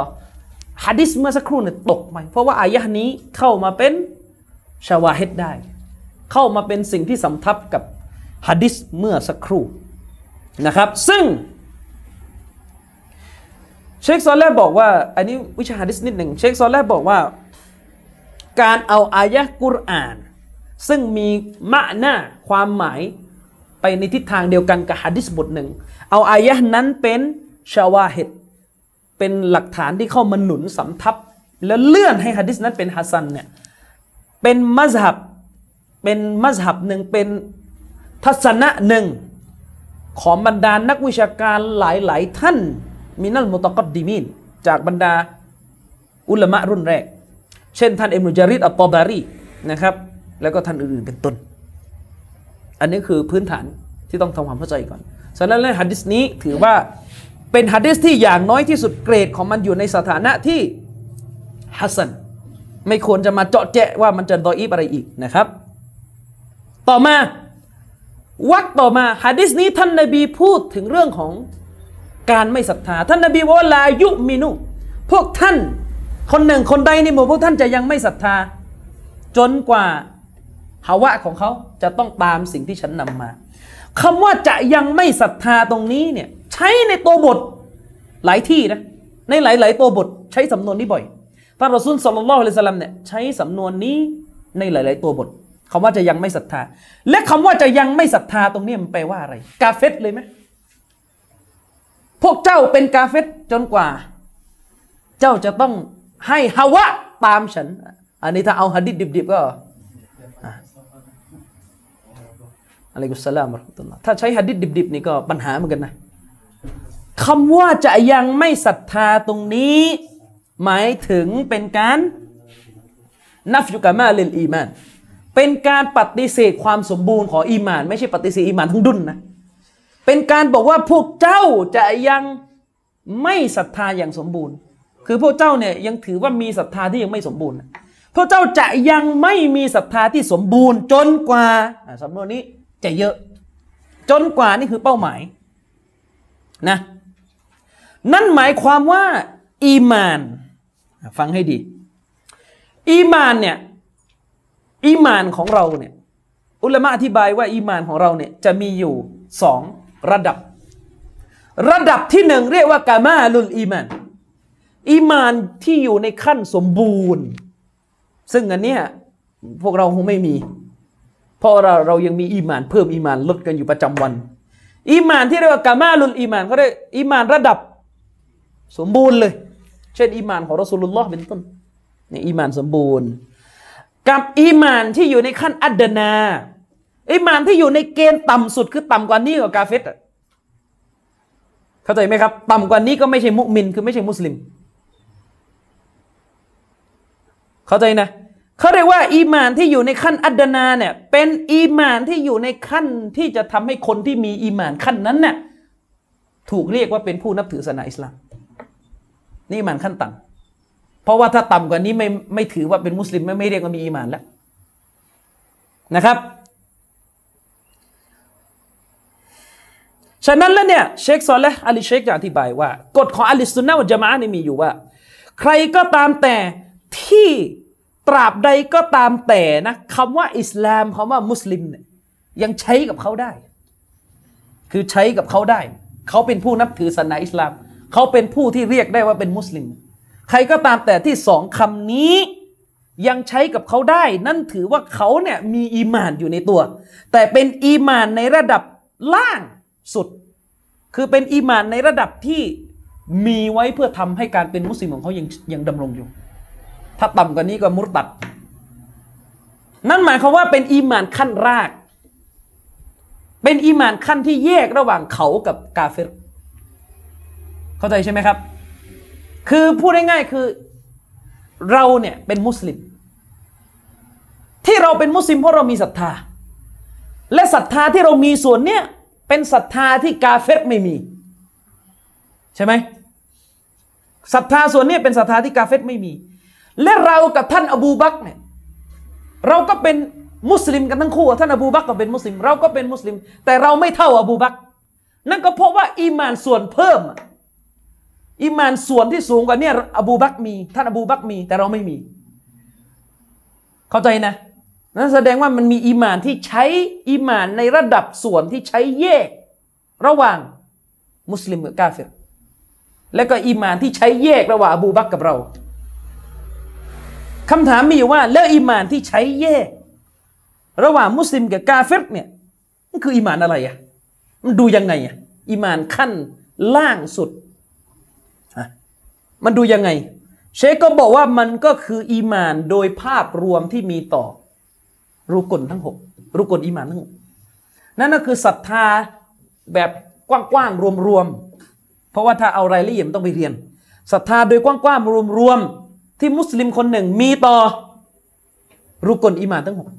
ฮะดิษเมื่อสักครู่เนี่ยตกไปเพราะว่าอายะนี้เข้ามาเป็นชาวาฮิดได้ เข้ามาเป็นสิ่งที่สำทับกับฮะดิษเมื่อสักครู่นะครับ ซึ่ง เชคซอลแลบอกว่า อันนี้วิชาฮะดิษนิดหนึ่งเชคซอลแลบอกว่า การเอาอายะกุรอาน ซึ่งมีมะหน้าความหมายไปในทิศทางเดียวกันกับฮะดิษบทหนึ่ง เอาอายะนั้นเป็นชาวาฮิดเป็นหลักฐานที่เข้ามาหนุนสำทับ แล้วเลื่อนให้ฮะดิษนั้นเป็นฮัสซันเนี่ยเป็นมัซฮับ เป็นมัซฮับหนึ่งเป็นทัศนะหนึ่งของบรรดานักวิชาการหลาย ๆ ท่านมินัลมุตกัดดิมินจากบรรดาอุลามะรุ่นแรก เช่นท่านอิมรุจาริดอัตตอบารีนะครับ แล้วก็ท่านอื่น ๆ เป็นต้น อันนี้คือพื้นฐานที่ต้องทำความเข้าใจก่อนฉะนั้นแล้วฮัดดิสนี้ถือว่าเป็นฮัดดิสที่อย่างน้อยที่สุดเกรดของมันอยู่ในสถานะที่ฮัสซันไม่ควรจะมาเจาะแจะว่ามันจะดออีฟอะไรอีกนะครับ ต่อมาวักต่อมาฮะดิษนี้ท่านนบีพูดถึงเรื่องของการไม่ศรัทธา ท่านนบีว่าลายุมินุ พวกท่าน คนหนึ่งคนใดในหมู่พวกท่านจะยังไม่ศรัทธา จนกว่าภาวะของเขาจะต้องตามสิ่งที่ฉันนำมาคำว่าจะยังไม่ศรัทธาตรงนี้เนี่ยใช้ในตัวบทหลายที่นะในหลาย ๆ ตัวบทใช้สำนวนนี้บ่อยท่านรอซูลสัลลัลลอฮุอะลัยฮิสลามเนี่ยใช้สำนวนนี้ในหลาย ๆ ตัวบท คำว่าจะยังไม่ศรัทธา และคำว่าจะยังไม่ศรัทธาตรงนี้มันแปลว่าอะไร กาเฟตเลยไหมพวกเจ้าเป็นกาเฟตจนกว่า เจ้าจะต้องให้ฮาวะตามฉัน อันนี้ถ้าเอาฮะดิษดิบๆก็อะลัยกุสลามรตุลลถ้าใช้ฮะดิษดิบๆนี่ก็ปัญหาเหมือนกันนะคำว่าจะยังไม่ศรัทธาตรงนี้ หมายถึงเป็นการนับยุกามาเลนอีมาน เป็นการปฏิเสธความสมบูรณ์ของอีมาน ไม่ใช่ปฏิเสธอีมานทั้งดุนนะเป็นการบอกว่าพวกเจ้าจะยังไม่ศรัทธาอย่างสมบูรณ์ คือพวกเจ้าเนี่ยยังถือว่ามีศรัทธาที่ยังไม่สมบูรณ์พวกเจ้าจะยังไม่มีศรัทธาที่สมบูรณ์จนกว่าสำนวนนี้จะเยอะ จนกว่านี่คือเป้าหมายนะนั่นหมายความว่า อีมาน ฟังให้ดี อีมานเนี่ย อีมานของเราเนี่ยอุลามะอธิบายว่าอีมานของเราเนี่ยจะมีอยู่สองระดับ ระดับที่หนึ่งเรียกว่าكمال الإيمانอีมานที่อยู่ในขั้นสมบูรณ์ ซึ่งอันเนี้ยพวกเราคงไม่มี เพราะเราเรายังมีอีมาน เพิ่มอีมานลดกันอยู่ประจำวัน อีมานที่เรียกว่าكمال الإيمانเขาเรียกอีมานระดับสมบูรณ์เลย เช่นอีมานของรอสูลุลลอฮ์เป็นต้นนี่อีมานสมบูรณ์ กับอีมานที่อยู่ในขั้นأدنىอีมานที่อยู่ในเกณฑ์ต่ำสุดคือต่ำกว่านี้กับกาเฟตเข้าใจไหมครับ ต่ำกว่านี้ก็ไม่ใช่มุมิน คือไม่ใช่มุสลิม เข้าใจนะเขาเรียกว่า อีมานที่อยู่ในขั้นอัดนาเนี่ย เป็นอีมานที่อยู่ในขั้นที่จะทำให้คนที่มีอีมานขั้นนั้นเนี่ยถูกเรียกว่าเป็นผู้นับถือศาสนาอิสลาม นี่มานขั้นต่ำ เพราะว่าถ้าต่ำกว่านี้ไม่ไม่ถือว่าเป็นมุสลิมไม่ไม่เรียกว่ามีอีมานแล้วนะครับฉะนั้นแล้วเนี่ยเชคซอลและอาลีเชคจะอธิบายว่ากฎของอัลิสุนนะวะจามะนี่มีอยู่ว่า ใครก็ตามแต่ที่ตราบใดก็ตามแต่นะคำว่าอิสลามคำว่ามุสลิมเนี่ยยังใช้กับเขาได้ คือใช้กับเขาได้ เขาเป็นผู้นับถือศาสนาอิสลาม เขาเป็นผู้ที่เรียกได้ว่าเป็นมุสลิม ใครก็ตามแต่ที่สองคำนี้ยังใช้กับเขาได้ นั่นถือว่าเขาเนี่ยมีอีมานอยู่ในตัว แต่เป็นอีมานในระดับล่างสุด คือเป็นอีมานในระดับที่มีไว้เพื่อทำให้การเป็นมุสลิมของเขายังยังดำรงอยู่ ถ้าต่ำกว่านี้ก็มุตตัด นั่นหมายความว่าเป็นอีมานขั้นราก เป็นอีมานขั้นที่แยกระหว่างเขากับกาเฟรเข้าใจใช่ไหมครับ คือพูดง่ายๆคือเราเนี่ยเป็นมุสลิม ที่เราเป็นมุสลิมเพราะเรามีศรัทธา และศรัทธาที่เรามีส่วนเนี้ยเป็นศรัทธาที่กาเฟตไม่มี ใช่ไหมศรัทธาส่วนนี้เป็นศรัทธาที่กาเฟตไม่มี และเรากับท่านอบูบักเนี่ยเราก็เป็นมุสลิมกันทั้งคู่ ท่านอบูบักก็เป็นมุสลิม เราก็เป็นมุสลิม แต่เราไม่เท่าอบูบักนั่นก็เพราะว่าอีมานส่วนเพิ่ม อิมานส่วนที่สูงกว่านี้อบูบักมี ท่านอบูบักมี แต่เราไม่มี เข้าใจนะนั่นแสดงว่ามันมีอิมานที่ใช้อิมานในระดับส่วนที่ใช้แยก ระหว่างมุสลิมกับกาเฟรและก็อิมานที่ใช้แยกระหว่างอบูบักกับเราคำถามมีอยู่ว่า แล้วอิมานที่ใช้แยก ระหว่างมุสลิมกับกาเฟรเนี่ยมันคืออิมานอะไรอะมันดูยังไงอะอิมานขั้นล่างสุด มันดูยังไง เชคก็บอกว่ามันก็คืออีมานโดยภาพรวมที่มีต่อ รุกลทั้งหกรุกลอีมานทั้งหกนั่นก็คือศรัทธาแบบกว้างๆรวมๆเพราะว่าถ้าเอารายละเอียดมันต้องไปเรียนศรัทธาโดยกว้างๆรวมๆที่มุสลิมคนหนึ่งมีต่อ รุกลอิมานทั้งหก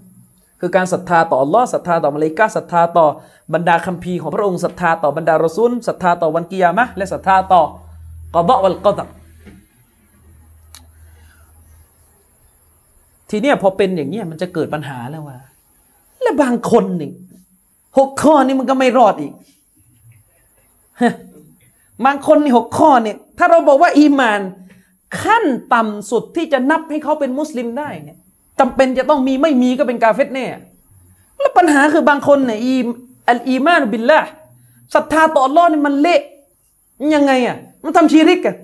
คือการศรัทธาต่ออัลลอฮ์ศรัทธาต่อมาเลกาศรัทธาต่อบรรดาคัมภีร์ของพระองค์ศรัทธาต่อบรรดารอซูลศรัทธาต่อวันกิยามะและศรัทธาต่อกอดะวัลกอดะ ทีเนี้ยพอเป็นอย่างเนี้ยมันจะเกิดปัญหาแล้วว่า และบางคนนี่หกข้อนี่มันก็ไม่รอดอีกบางคนนี่หกข้อเนี่ย ถ้าเราบอกว่าอีมาน ขั้นต่ำสุดที่จะนับให้เขาเป็นมุสลิมได้เนี่ยจำเป็นจะต้องมีไม่มีก็เป็นกาเฟตแน่แล้วปัญหาคือบางคนเนี่ยอีอัลอีมานบิลละศรัทธาต่ออัลลอฮ์นี่มันเละยังไงอะมันทำชีริกอะ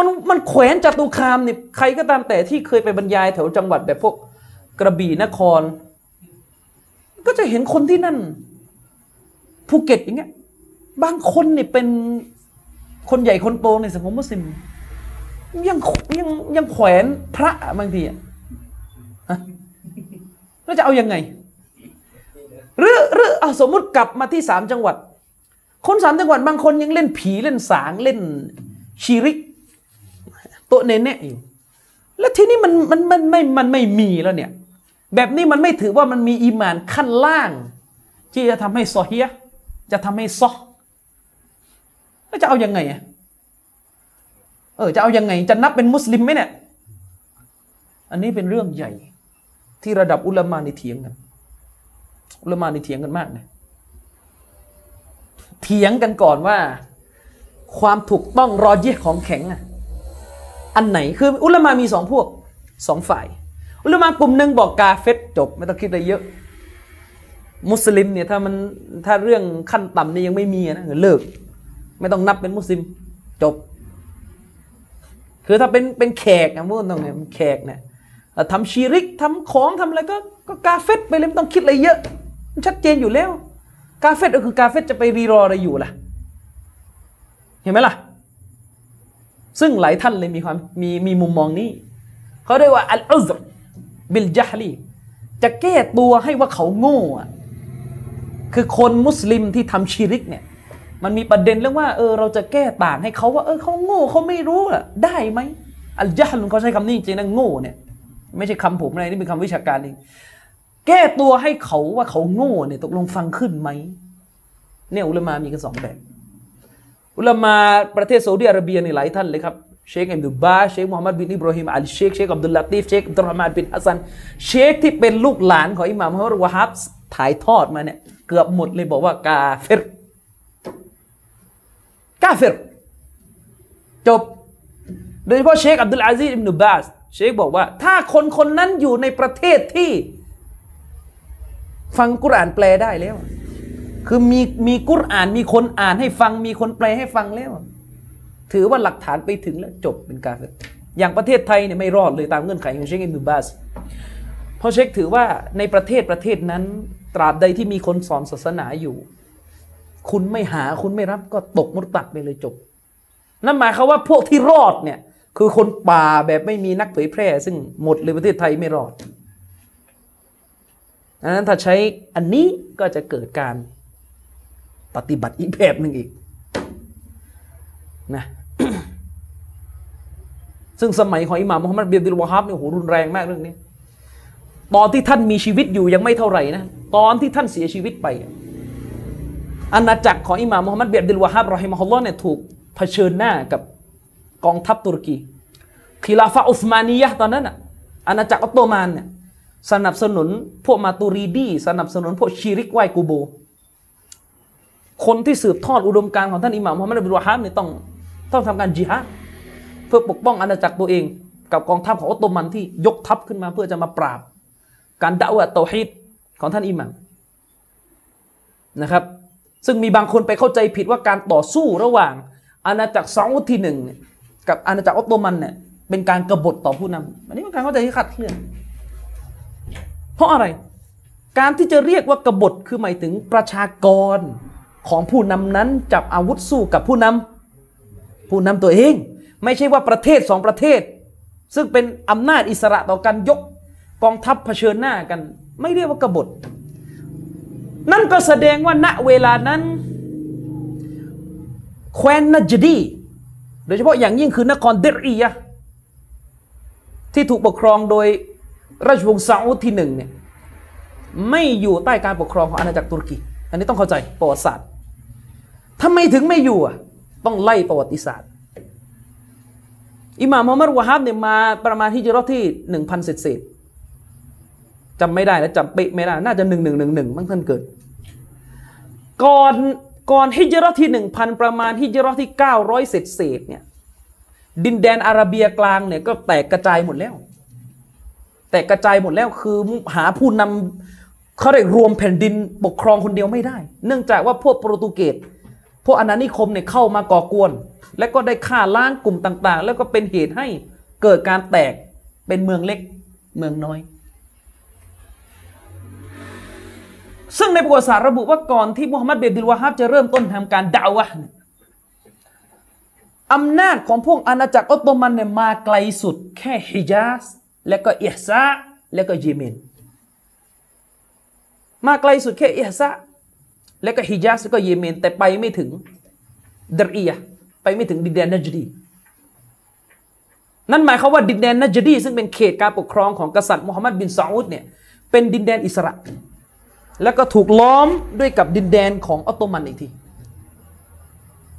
มันมันแขวนจตุคามเนี่ยใครก็ตามแต่ที่เคยไปบรรยายแถวจังหวัดแบบพวกกระบี่นคร ก็จะเห็นคนที่นั่นภูเก็ตอย่างเงี้ย บางคนเนี่ยเป็นคนใหญ่คนโตในสังคมมุสลิมยังยังยังแขวนพระบางทีอะแล้วจะเอายังไง หรือหรือเอาสมมุติกลับมาที่สามจังหวัด คนสามจังหวัดบางคนยังเล่นผีเล่นสางเล่นชีริก โตะเนเน่อยู่แล้วทีนี้มันมันมันไม่มันไม่มีแล้วเนี่ย แบบนี้มันไม่ถือว่ามันมีอีมานขั้นล่าง ที่จะทำให้ซอเฮียจะทำให้ซอแล้วจะเอายังไงอะเออจะเอายังไง จะนับเป็นมุสลิมไหมเนี่ย อันนี้เป็นเรื่องใหญ่ ที่ระดับอุลามาในเถียงกันอุลามาในเถียงกันมากนะเถียงกันก่อนว่า ความถูกต้องรอเยของแข็งอะ อันไหนคืออุลามามีสองพวกสองฝ่าย อุลามากลุ่มหนึ่งบอกกาเฟตจบ ไม่ต้องคิดอะไรเยอะ มุสลิมเนี่ยถ้ามันถ้าเรื่องขั้นต่ำนี่ยังไม่มีนะเลิก ไม่ต้องนับเป็นมุสลิมจบ คือถ้าเป็นเป็นแขกนะพูดตรงเนี่ยแขกเนี่ยทำชีริกทำของทำอะไรก็ก็กาเฟตไปเลยไม่ต้องคิดอะไรเยอะ มันชัดเจนอยู่แล้ว กาเฟตก็คือกาเฟตจะไปรีรออะไรอยู่ล่ะ เห็นไหมล่ะ ซึ่งหลายท่านเลยมีความมีมีมุมมองนี้ เขาเรียกว่าอัลอุซบิลจาฮลีจะแก้ตัวให้ว่าเขาโง่คือคนมุสลิมที่ทำชีริกเนี่ย มันมีประเด็นเรื่องว่าเออเราจะแก้ต่างให้เขาว่าเออเขาโง่เขาไม่รู้อะได้ไหมอัลจาฮลุเขาใช้คำนี้จริงนะโง่เนี่ย ไม่ใช่คำผมอะไรนี่เป็นคำวิชาการเองแก้ตัวให้เขาว่าเขาโง่เนี่ยตกลงฟังขึ้นไหมเนี่ยอุลามามีกันสองแบบ อุลามาประเทศซาอุดิอาระเบียนี่หลายท่านเลยครับเชคอิมดุบาเชคมูฮัมหมัดบินอิบราฮิมอัลเชคเชคอับดุลลาตีฟเชคอับดุลรหมานบินฮัสซันเชคที่เป็นลูกหลานของอิหม่ามมูฮัมมัดบินอับดุลวะฮับถ่ายทอดมาเนี่ยเกือบหมดเลยบอกว่ากาเฟรกาเฟรจบ โดยเฉพาะเชคอับดุลอาซีซอิบนุบาสเชคบอกว่า ถ้าคนคนนั้นอยู่ในประเทศที่ ฟังกุรอานแปลได้แล้ว คือมีมีกุรอ่านมีคนอ่านให้ฟังมีคนแปลให้ฟังแล้ว ถือว่าหลักฐานไปถึงแล้วจบเป็นการอย่างประเทศไทยเนี่ยไม่รอดเลยตามเงื่อนไขของเชคอิบนุบาสเพราะเชคถือว่าในประเทศประเทศนั้น ตราบใดที่มีคนสอนศาสนาอยู่ คุณไม่หาคุณไม่รับก็ตกมุตัดไปเลยจบ นั่นหมายความว่าพวกที่รอดเนี่ย คือคนป่าแบบไม่มีนักเผยแพร่ ซึ่งหมดเลยประเทศไทยไม่รอดดังนั้นถ้าใช้อันนี้ก็จะเกิดการ ปฏิบัติอีกแบบหนึ่งอีกนะซึ่งสมัยของอิหม่ามมุฮัมมัดบินดิลวะฮับเนี่ยโหรุนแรงมากเรื่องนี้ ตอนที่ท่านมีชีวิตอยู่ยังไม่เท่าไหร่นะตอนที่ท่านเสียชีวิตไป อาณาจักรของอิหม่ามมุฮัมมัดบินดิลวะฮับรอฮิมฮุลลอฮ์เนี่ยถูกเผชิญหน้ากับกองทัพตุรกีคิลาฟะอุสมานียะตอนนั้นอะอาณาจักรออตโตมันเนี่ยสนับสนุนพวกมาตูรีดี สนับสนุนพวกชีริกไหวกูโบ คนที่สืบทอดอุดมการของท่านอิหม่ามมุฮัมมัดบินวะฮับเนี่ยต้องต้องทำการจิฮาดเพื่อปกป้องอาณาจักรตัวเอง กับกองทัพของออตโตมันที่ยกทัพขึ้นมาเพื่อจะมาปราบ การด่าวะเตาฮีดของท่านอิหม่ามนะครับ ซึ่งมีบางคนไปเข้าใจผิดว่าการต่อสู้ระหว่าง อาณาจักรซาอุดที่หนึ่งกับอาณาจักรออตโตมันเนี่ยเป็นการกบฏต่อผู้นำอันนี้เป็นการเข้าใจที่ขัดเคลื่อน เพราะอะไร การที่จะเรียกว่ากบฏคือหมายถึงประชากร ของผู้นำนั้นจับอาวุธสู้กับผู้นำผู้นำตัวเอง ไม่ใช่ว่าประเทศสองประเทศ ซึ่งเป็นอำนาจอิสระต่อกันยกกองทัพเผชิญหน้ากัน ไม่เรียกว่ากบฏ นั่นก็แสดงว่าณเวลานั้นแคว้นนจดีโดยเฉพาะอย่างยิ่งคือนครเดรียะที่ถูกปกครองโดยราชวงศ์ซาอุดที่หนึ่งเนี่ยไม่อยู่ใต้การปกครองของอาณาจักรตุรกี อันนี้ต้องเข้าใจประวัติศาสตร์ทำไมถึงไม่อยู่อะต้องไล่ประวัติศาสตร์ อิหม่ามมุฮัมมัดวะฮับเนี่ยมาประมาณที่จรอที่หนึ่งพันเศษเศษจำไม่ได้แล้วจำเป๊ะไม่ได้ น่าจะหนึ่งหนึ่งหนึ่งหนึ่งมั้งท่านเกิด ก่อนก่อนฮิจรัตที่หนึ่งพันประมาณฮิจรัตที่เก้าร้อยเศษเศษเนี่ยดินแดนอาระเบียกลางเนี่ยก็แตกกระจายหมดแล้ว แตกกระจายหมดแล้วคือหาผู้นำ เขาเรียกรวมแผ่นดินปกครองคนเดียวไม่ได้ เนื่องจากว่าพวกโปรตุเกสพวกอาณานิคมเนี่ยเข้ามาก่อกวน และก็ได้ฆ่าล้างกลุ่มต่างๆ แล้วก็เป็นเหตุให้เกิดการแตกเป็นเมืองเล็กเมืองน้อย ซึ่งในประวัติศาสตร์ระบุว่าก่อนที่มุฮัมมัดเบบิลวาฮับจะเริ่มต้นทำการดาวะอำนาจของพวกอาณาจักรออตโตมันเนี่ยมาไกลสุดแค่ฮิญาสและก็อิฮซาและก็เยเมน มาไกลสุดแค่อิฮซาและก็ฮิญาสก็เยเมน แต่ไปไม่ถึงดรียไปไม่ถึงดินแดนนัจดี นั่นหมายความว่าดินแดนนัจดี ซึ่งเป็นเขตการปกครองของกษัตริย์มุฮัมหมัดบินซาอุดเนี่ยเป็นดินแดนอิสระ แล้วก็ถูกล้อมด้วยกับดินแดนของออตโตมันอีกที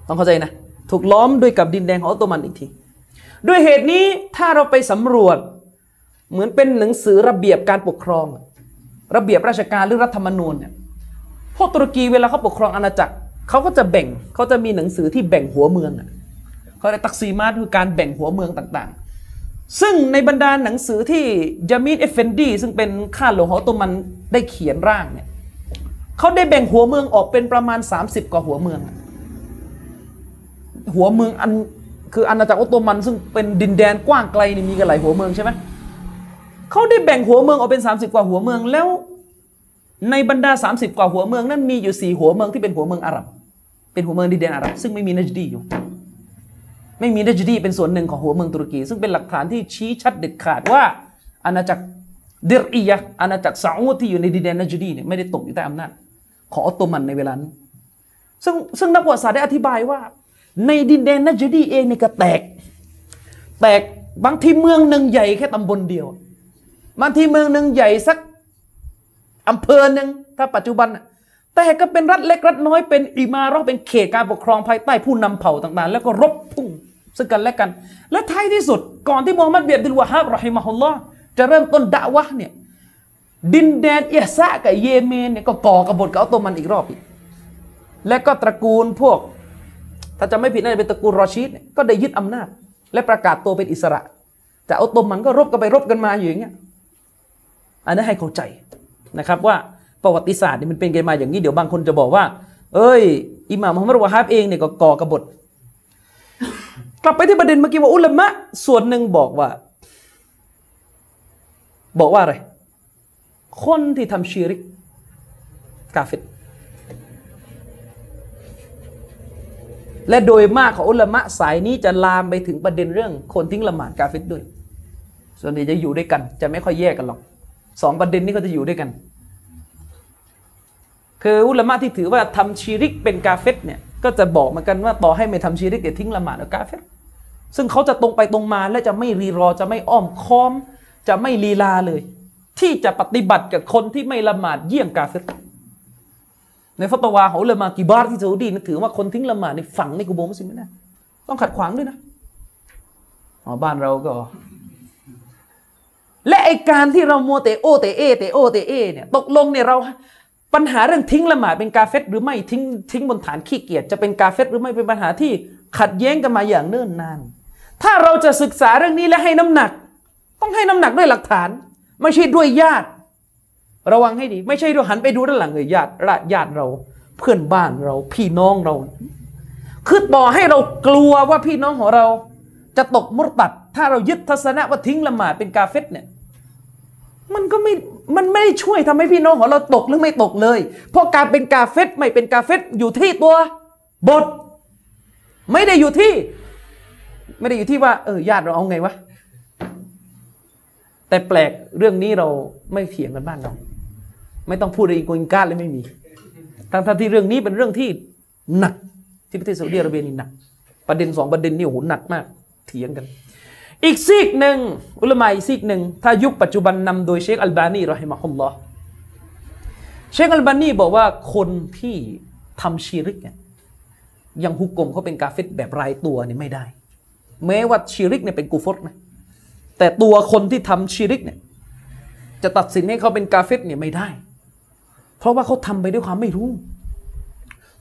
ต้องเข้าใจนะ ถูกล้อมด้วยกับดินแดนของออตโตมันอีกที ด้วยเหตุนี้ถ้าเราไปสำรวจเหมือนเป็นหนังสือระเบียบการปกครอง ระเบียบราชการหรือรัฐธรรมนูญเนี่ยพวกตุรกีเวลาเขาปกครองอาณาจักรเขาก็จะแบ่งเขาจะมีหนังสือที่แบ่งหัวเมืองอะเขาเรียกتقسيماتคือการแบ่งหัวเมืองต่างๆ ซึ่งในบรรดาหนังสือที่ยามีดเอฟเฟนดี ซึ่งเป็นข้าหลวงของออตโตมันได้เขียนร่างเนี่ยเขาได้แบ่งหัวเมืองออกเป็นประมาณ 30 กว่าหัวเมือง หัวเมืองอันคืออาณาจักรออตโตมันซึ่งเป็นดินแดนกว้างไกลนี่มีกันหลายหัวเมืองใช่ไหม เขาได้แบ่งหัวเมืองออกเป็น 30 กว่าหัวเมืองแล้ว ในบรรดา 30 กว่าหัวเมืองนั้นมีอยู่สี่หัวเมืองที่เป็นหัวเมืองอาหรับ เป็นหัวเมืองดินแดนอาหรับซึ่งไม่มีนัจดีอยู่ ไม่มีนัจดีเป็นส่วนหนึ่งของหัวเมืองตุรกี ซึ่งเป็นหลักฐานที่ชี้ชัดเด็ดขาดว่าอาณาจักรเดรอียะอาณาจักรซาอุดที่อยู่ในดินแดนนัจดีเนี่ยไม่ได้ตกอยู่ใต้อำนาจของออตโตมันในเวลานั้นซึ่งซึ่งนักประวัติศาสตร์ได้อธิบายว่า ในดินแดนนัจดีเองเนี่ยก็แตก แตกบางทีเมืองหนึ่งใหญ่แค่ตำบลเดียว บางทีเมืองหนึ่งใหญ่สักอำเภอหนึ่งถ้าปัจจุบัน แต่ก็เป็นรัฐเล็กรัฐน้อยเป็นอิมารอเป็นเขตการปกครองภายใต้ผู้นำเผ่าต่างๆ แล้วก็รบพุ่งซึ่งกันและกัน และท้ายที่สุดก่อนที่มูฮัมหมัดเบียดิลวะฮับรอฮิมะฮุลลอฮ์จะเริ่มต้นด่าวะเนี่ยดินแดนเอซะกับเยเมนเนี่ยก็ก่อกบฏกับอัตโตมันอีกรอบอีกและก็ตระกูลพวก ถ้าจะไม่ผิดน่าจะเป็นตระกูลรอชีดก็ได้ยึดอำนาจ และประกาศตัวเป็นอิสระ แต่อัตโตมันก็รบกันไปรบกันมาอยู่อย่างเงี้ย อันนี้ให้เข้าใจนะครับว่าประวัติศาสตร์นี่มันเป็นกันมาอย่างนี้เดี๋ยวบางคนจะบอกว่า เอ้ยอิหม่ามมุฮัมมัดวะฮับเองเนี่ยก็ก่อกบฏกลับไปที่ประเด็นเมื่อกี้ว่าอุลามะส่วนหนึ่งบอกว่า บอกว่าอะไร คนที่ทำชีริก กาเฟตและโดยมากของอุลามะสายนี้จะลามไปถึงประเด็นเรื่อง คนทิ้งละหมาดกาเฟตด้วย ส่วนนี้จะอยู่ด้วยกัน จะไม่ค่อยแยกกันหรอก สองประเด็นนี้ก็จะอยู่ด้วยกัน คืออุลามะที่ถือว่าทำชีริกเป็นกาเฟตเนี่ยก็จะบอกเหมากันว่าต่อให้ไม่ทำชีริกแต่ทิ้งละหมาดกาเฟตซึ่งเขาจะตรงไปตรงมาและจะไม่รีรอจะไม่อ้อมค้อม จะไม่ลีลาเลย ที่จะปฏิบัติกับคนที่ไม่ละหมาดเยี่ยงกาเฟตในฟัตวาของละมากิบาร์ที่ซาอุดีนถือว่าคนทิ้งละหมาดในฝังในกุโบมุสลิมไม่ได้ต้องขัดขวางด้วยนะอ๋อบ้านเราก็ และไอการที่เราโมเตโอเตเอเตโอเตเอเนี่ยตกลงเนี่ยเราปัญหาเรื่องทิ้งละหมาดเป็นกาเฟตหรือไม่ทิ้งทิ้งบนฐานขี้เกียจจะเป็นกาเฟตหรือไม่เป็นปัญหาที่ขัดแย้งกันมาอย่างเนิ่นนาน ถ้าเราจะศึกษาเรื่องนี้และให้น้ำหนัก ต้องให้น้ำหนักด้วยหลักฐาน ไม่ใช่ด้วยญาติ ระวังให้ดี ไม่ใช่ด้วยหันไปดูด้านหลังเลยญาติญาติเรา เพื่อนบ้านเราพี่น้องเราคือต่อให้เรากลัวว่าพี่น้องของเรา จะตกมุตัด ถ้าเรายึดทัศนะว่าทิ้งละหมาดเป็นกาเฟตเนี่ยมันก็ไม่ มันไม่ได้ช่วยทำให้พี่น้องของเราตกหรือไม่ตกเลย เพราะการเป็นกาเฟตไม่เป็นกาเฟตอยู่ที่ตัวบท ไม่ได้อยู่ที่ ไม่ได้อยู่ที่ว่าเออญาติเราเอาไงวะ แต่แปลกเรื่องนี้เราไม่เถียงกันบ้านเราไม่ต้องพูดอะไรอิงกอิงกาเลยไม่มีทั้งที่เรื่องนี้เป็นเรื่องที่หนักที่ประเทศซาอุดิอาระเบียนี่หนัก ประเด็นสองประเด็นนี่โอ้โหหนักมาก เถียงกัน อีกซีกหนึ่งอุลามาอีกซีกหนึ่งถ้ายุคปัจจุบันนำโดยเชคอัลบานีรอฮิมะฮุลลอฮ์เชคอัลบานีบอกว่าคนที่ทำชีริกเนี่ยยังฮุกกลมเขาเป็นกาเฟตแบบรายตัวนี่ไม่ได้ แม้ว่าชีริกเนี่ยเป็นกูฟรนะแต่ตัวคนที่ทำชีริกเนี่ยจะตัดสินให้เขาเป็นกาเฟตเนี่ยไม่ได้ เพราะว่าเขาทำไปด้วยความไม่รู้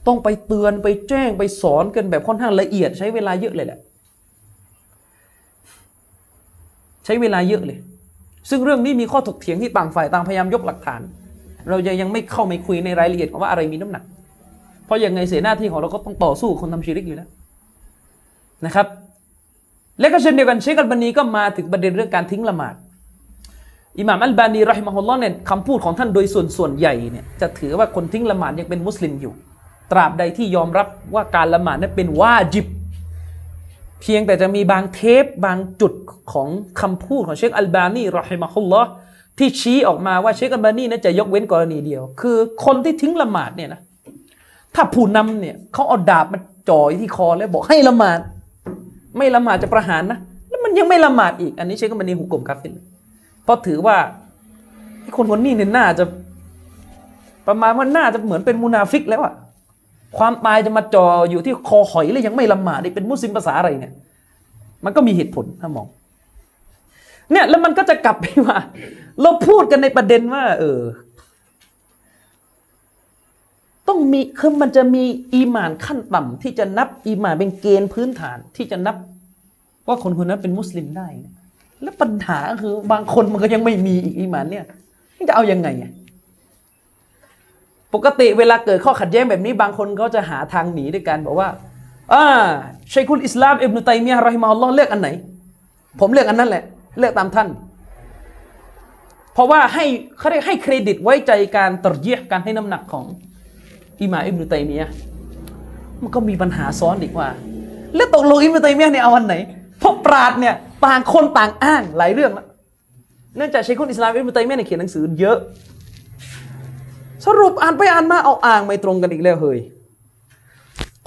ต้องไปเตือนไปแจ้งไปสอนกันแบบค่อนข้างละเอียดใช้เวลาเยอะเลยแหละ ช้เวลาเยอะเลย ซึ่งเรื่องนี้มีข้อถกเถียงที่ต่างฝ่ายต่างพยายามยกหลักฐาน เราจะยังไม่เข้าไปคุยในรายละเอียดว่าอะไรมีน้ำหนัก เพราะยังไงเสียหน้าที่ของเราก็ต้องต่อสู้คนทำชีริกอยู่แล้วนะครับ และก็เช่นเดียวกันเชคอัลบานีก็มาถึงประเด็นเรื่องการทิ้งละหมาดอิหม่ามอัลบานีรอฮิมะฮุลลอฮ์เนี่ยคำพูดของท่านโดยส่วนส่วนใหญ่เนี่ยจะถือว่าคนทิ้งละหมาดยังเป็นมุสลิมอยู่ ตราบใดที่ยอมรับว่าการละหมาดนั้นเป็นวาจิบ เพียงแต่จะมีบางเทปบางจุดของคำพูดของเชคอัลบานีرحمه اللهที่ชี้ออกมาว่าเชคอัลบานีนั้นจะยกเว้นกรณีเดียว คือคนที่ทิ้งละหมาดเนี่ยนะถ้าผู้นำเนี่ยเขาเอาดาบมาจ่อที่คอแล้วบอกให้ละหมาด ไม่ละหมาดจะประหารนะ แล้วมันยังไม่ละหมาดอีก อันนี้เชคอัลบานีหุก่มกาฟิรเพราะถือว่าคนคนนี้เนี่ยน่าจะ ประมาณว่าน่าจะเหมือนเป็นมุนาฟิกแล้วอะ ความตายจะมาจ่ออยู่ที่คอหอยแล้วยังไม่ละหมาดเป็นมุสลิมภาษาอะไรเนี่ย มันก็มีเหตุผลถ้ามอง เนี่ยแล้วมันก็จะกลับไปว่า เราพูดกันในประเด็นว่า เออ ต้องมีคือมันจะมีอีหมานขั้นต่ำที่จะนับอีหมานเป็นเกณฑ์พื้นฐานที่จะนับ ว่าคนคนนั้นเป็นมุสลิมได้ แล้วปัญหาคือบางคนมันก็ยังไม่มีอีกอีหมานเนี่ยจะเอายังไงอะ ปกติเวลาเกิดข้อขัดแย้งแบบนี้บางคนก็จะหาทางหนีด้วยกันบอกว่าอ่าชัยคุลอิสลามอิบนุตัยมียะรอฮิมะฮุลลอฮ์เลือกอันไหน ผมเลือกอันนั้นแหละ เลือกตามท่าน เพราะว่าให้เขาเรียกให้เครดิตไว้ใจการตรเยียการให้น้ำหนักของอิหม่าอิบนุตัยมียะมันก็มีปัญหาซ้อนอีกว่า แล้วตกลงอิบนุตัยมียะเนี่ยเอาอันไหนเพราะปราดเนี่ยต่างคนต่างอ้างหลายเรื่องแล้วเนื่องจากชัยคุลอิสลามอิบนุตัยมียะเนี่ยเขียนหนังสือเยอะ สรุปอ่านไปอ่านมาเอาอ่างไม่ตรงกันอีกแล้วเฮ้ย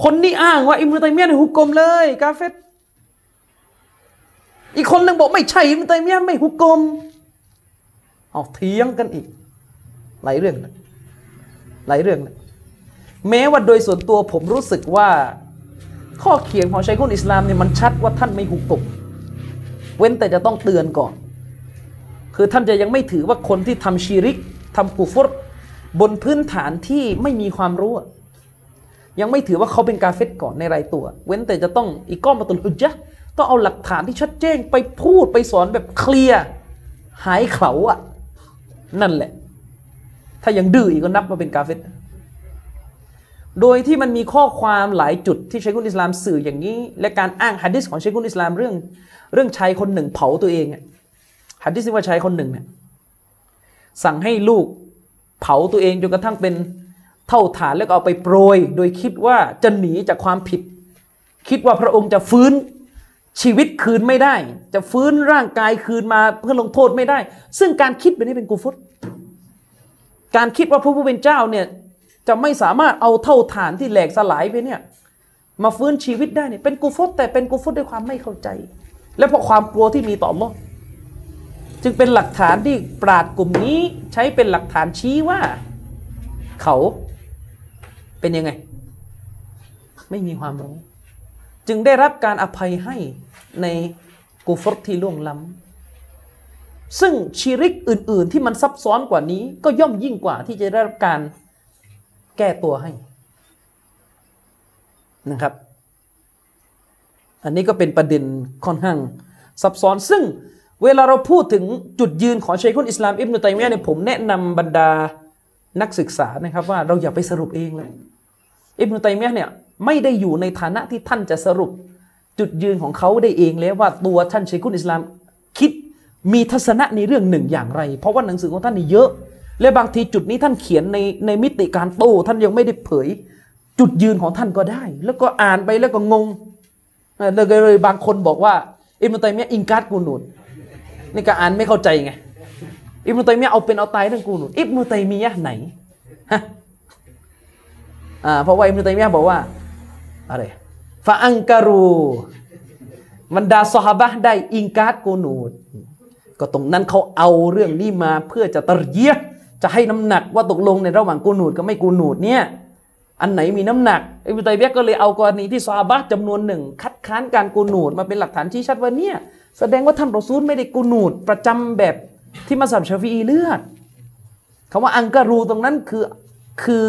คนนี้อ้างว่าอิมรุตัยมียเนี่ยฮุกกลมเลย กาเฟตอีกคนหนึ่งบอกไม่ใช่อิมรุตัยมียไม่ฮุกกลมเอาเถียงกันอีก หลายเรื่องนะหลายเรื่องนะแม้ว่าโดยส่วนตัวผมรู้สึกว่า ข้อเขียนของชัยคุลอิสลามเนี่ยมันชัดว่าท่านไม่ฮุกกลมเว้นแต่จะต้องเตือนก่อน คือท่านจะยังไม่ถือว่าคนที่ทำชีริกทำกูฟร บนพื้นฐานที่ไม่มีความรู้ ยังไม่ถือว่าเขาเป็นกาเฟตก่อนในรายตัว เว้นแต่จะต้องอีกก้อนมาตุลอุจจะต้องเอาหลักฐานที่ชัดเจนไปพูดไปสอนแบบเคลียร์หายเขาอะนั่นแหละ ถ้ายังดื้ออีกก็นับมาเป็นกาเฟตโดยที่มันมีข้อความหลายจุดที่เชคุลอิสลามสื่ออย่างนี้ และการอ้างฮะดิษของเชคุลอิสลามเรื่อง เรื่องชายคนหนึ่งเผาตัวเองฮะดิษที่ว่าชายคนหนึ่งเนี่ยสั่งให้ลูก เผาตัวเองจนกระทั่งเป็นเท่าฐานแล้วก็เอาไปโปรย โดยคิดว่าจะหนีจากความผิด คิดว่าพระองค์จะฟื้นชีวิตคืนไม่ได้ จะฟื้นร่างกายคืนมาเพื่อลงโทษไม่ได้ ซึ่งการคิดแบบนี้เป็นกูฟุตการคิดว่าพระผู้เป็นเจ้าเนี่ยจะไม่สามารถเอาเท่าฐานที่แหลกสลายไปเนี่ยมาฟื้นชีวิตได้เนี่ยเป็นกูฟุตแต่เป็นกูฟตด้วยความไม่เข้าใจ และเพราะความกลัวที่มีต่ออัลลอฮ์ จึงเป็นหลักฐานที่ปราดกลุ่มนี้ใช้เป็นหลักฐานชี้ว่า เขาเป็นยังไง ไม่มีความรู้ จึงได้รับการอภัยให้ในกูฟรที่ล่วงล้ำซึ่งชีริกอื่น ๆ ที่มันซับซ้อนกว่านี้ ก็ย่อมยิ่งกว่าที่จะได้รับการแก้ตัวให้นะครับ อันนี้ก็เป็นประเด็นค่อนข้างซับซ้อนซึ่ง เวลาเราพูดถึงจุดยืนของชัยคุนอิสลามอิบนุตัยมียะเนี่ยผมแนะนำบรรดานักศึกษานะครับว่าเราอย่าไปสรุปเองเลยอิบนุตัยมียะเนี่ยไม่ได้อยู่ในฐานะที่ท่านจะสรุป จุดยืนของเขาได้เองแล้วว่าตัวท่านชัยคุนอิสลามคิดมีทัศนะในเรื่องหนึ่งอย่างไร เพราะว่าหนังสือของท่านนี่เยอะ และบางทีจุดนี้ท่านเขียนในในมิติการโต้ท่านยังไม่ได้เผย จุดยืนของท่านก็ได้ แล้วก็อ่านไปแล้วก็งงเลยบางคนบอกว่าอิบนุตัยมียอิงการกูนูน นี่ก็อ่านไม่เข้าใจไงอิบนุตัยมียะเอาเป็นเอาตายเรื่องกูนูอิบนุตัยมียะไหนฮะอ่าเพราะว่าอิมนุตัยมียะบอกว่าอะไรฟาอังการูบรรดาสหบะได้อิงการ์ดกูนูดก็ตรงนั้นเขาเอาเรื่องนี้มาเพื่อจะตรเยียจะให้น้ำหนักว่าตกลงในระหว่างกูนูดกับไม่กูนูดเนี่ยอันไหนมีน้ำหนักอิบนุตัยมียะก็เลยเอากรณีที่ซอฮาบะจำนวนหนึ่งคัดค้านการกูนูดมาเป็นหลักฐานชี้ชัดว่าเนี่ย แสดงว่าท่านรอซูลไม่ได้กูนูดประจำแบบที่มาสับชาฟีเลือกคำว่าอังการูตรงนั้นคือคือ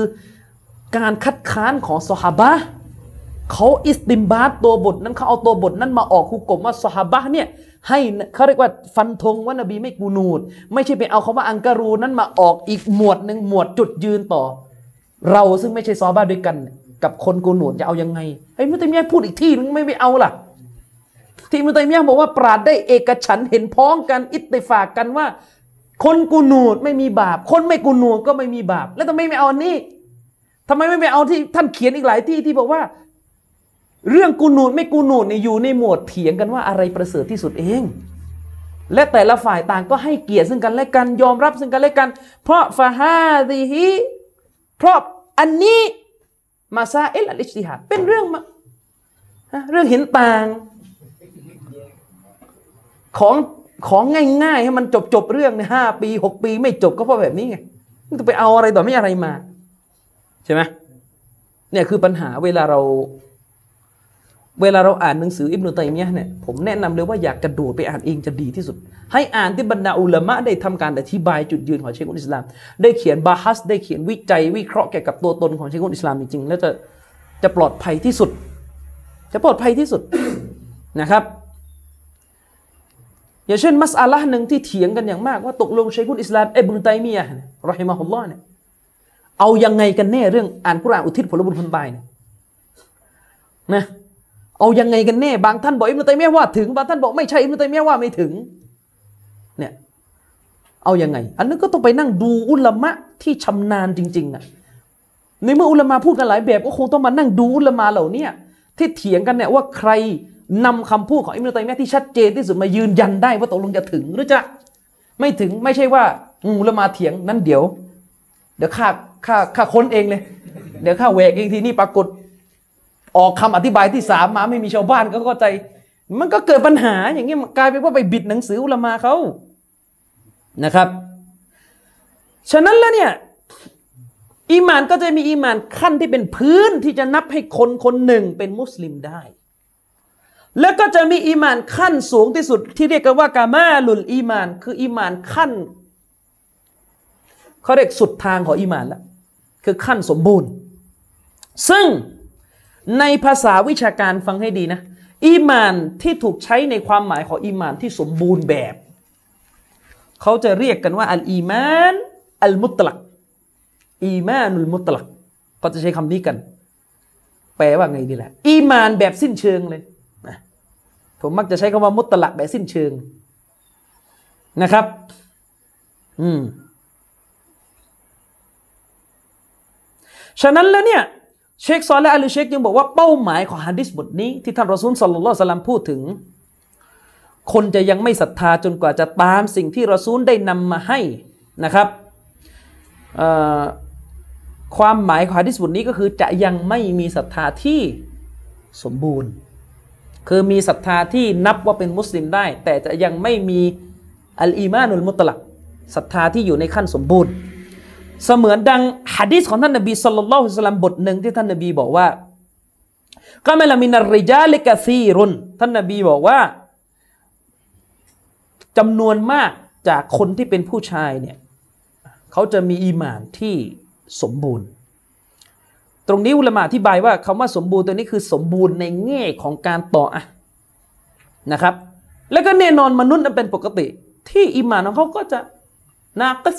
การคัดค้านของซอฮาบะเขาอิสติมบาตตัวบทนั้นเขาเอาตัวบทนั้นมาออกคุกกลมว่าซอฮาบะเนี่ยให้เขาเรียกว่าฟันธงว่านบีไม่กูนูด ไม่ใช่ไปเอาคำว่าอังการูนั้นมาออกอีกหมวดหนึ่งหมวดจุดยืนต่อ เราซึ่งไม่ใช่ซอฮาบะห์ด้วยกัน กับคนกูนูดจะเอายังไงไอ้มุตัยมียพูดอีกที่นึงไม่ไปเอาล่ะ ที่มุตัยมียะบอกว่าปราดได้เอกฉันเห็นพ้องกันอิตติฟากกันว่า คนกูนูดไม่มีบาป คนไม่กูนูดก็ไม่มีบาป แล้วทำไมไม่เอาอันนี้ทำไมไม่ไปเอาที่ท่านเขียนอีกหลายที่ที่บอกว่า เรื่องกูนูดไม่กูนูดเนี่ยอยู่ในหมวดเถียงกันว่าอะไรประเสริฐที่สุดเอง และแต่ละฝ่ายต่างก็ให้เกียรติซึ่งกันและกันยอมรับซึ่งกันและกัน เพราะฟาฮาดีฮีเพราะอันนี้มาซาเอลอัลอิจติฮาเป็นเรื่องเรื่องเห็นต่าง ของของง่ายๆ ให้มันจบจบเรื่องในห้าปีหกปี ไม่จบก็เพราะแบบนี้ไงมันจะไปเอาอะไรต่อไม่อะไรมา ใช่ไหมเนี่ยคือปัญหาเวลาเรา เวลาเราอ่านหนังสืออิบนุตัยมียะเนี่ยผมแนะนำเลยว่าอยากกระโดดไปอ่านเองจะดีที่สุด ให้อ่านที่บรรดาอุลามะได้ทำการอธิบายจุดยืนของเชคุลอิสลาม ได้เขียนบาฮัส ได้เขียนวิจัยวิเคราะห์เกี่ยวกับตัวตนของเชคุลอิสลามจริงๆแล้วจะจะปลอดภัยที่สุด จะปลอดภัยที่สุดนะครับ อย่างเช่น มัสอาละห์หนึ่งที่เถียงกันอย่างมากว่าตกลงเชคุลอิสลามอิบนุตัยมียะห์รอฮิมะฮุลลอฮ์เนี่ยเอายังไงกันแน่เรื่องอ่านกุรอานอุทิศผลบุญคนตายเนี่ยนะเอายังไงกันแน่บางท่านบอกอิบนุตัยมียะห์ว่าถึงบางท่านบอกไม่ใช่อิบนุตัยมียะห์ว่าไม่ถึงเนี่ยเอายังไง อันนั้นก็ต้องไปนั่งดูอุลามะที่ชำนาญจริงๆอะในเมื่ออุลามะพูดกันหลายแบบก็คงต้องมานั่งดูอุลามะเหล่านี้ที่เถียงกันเนี่ยว่าใคร นำคำพูดของอิบนุตัยมียะที่ชัดเจนที่สุดมายืนยันได้ว่าตกลงจะถึงหรือจะไม่ถึงไม่ใช่ว่าอืมอุลามะเถียงนั้นเดี๋ยว เดี๋ยวข้าข้าข้าค้นเองเลย เดี๋ยวข้าแหวกเองทีนี่ปรากฏ ออกคำอธิบายที่สามมาไม่มีชาวบ้านก็เข้าใจ มันก็เกิดปัญหาอย่างเงี้ยกลายเป็นว่าไปบิดหนังสืออุลามาเขานะครับ ฉะนั้นแล้วเนี่ยอีมานก็จะมีอีมานขั้นที่เป็นพื้นที่จะนับให้คนคนหนึ่งเป็นมุสลิมได้ แล้วก็จะมีอีมานขั้นสูงที่สุด ที่เรียกกันว่าكمال الإيمان คืออีมานขั้นเขาเรียกสุดทางของอีมานแล้วคือขั้นสมบูรณ์ ซึ่งในภาษาวิชาการฟังให้ดีนะอีมานที่ถูกใช้ในความหมายของอีมานที่สมบูรณ์แบบ เขาจะเรียกกันว่าอัลอีมานอัลมุตลักอีมานุลมุตลักเขาจะใช้คำนี้กัน แปลว่าไงดีแหละอีมานแบบสิ้นเชิงเลย ผมมักจะใช้คำว่ามุตลักแบบสิ้นเชิงนะครับ อืม ฉะนั้นแล้วเนี่ย เชคซอลและอัลเชคยังบอกว่าเป้าหมายของฮะดิษบทนี้ ที่ท่านรอซูลสัลลัลลอฮุอะลัมพูดถึง คนจะยังไม่ศรัทธาจนกว่าจะตามสิ่งที่รอซูลได้นำมาให้นะครับความหมายของฮะดิษบทนี้ก็คือจะยังไม่มีศรัทธาที่สมบูรณ์ คือมีศรัทธาที่นับว่าเป็นมุสลิมได้ แต่จะยังไม่มีอัลอีมานุลมุตลักศรัทธาที่อยู่ในขั้นสมบูรณ์ เสมือนดังฮะดีษของท่านนบีสุลต่านละฮ์สลัมบทหนึ่งที่ท่านนบีบอกว่าก็ไม่ละมินาริจาลิกะซีรุนท่านนบีบอกว่าจำนวนมากจากคนที่เป็นผู้ชายเนี่ยเขาจะมีอีหมานที่สมบูรณ์ ตรงนี้อุลมะอธิบายว่าคำว่าสมบูรณ์ตัวนี้คือสมบูรณ์ในแง่ของการต่ออะนะครับ แล้วก็แน่นอนมนุษย์นั้นเป็นปกติ ที่อีหมานของเขาก็จะนากัส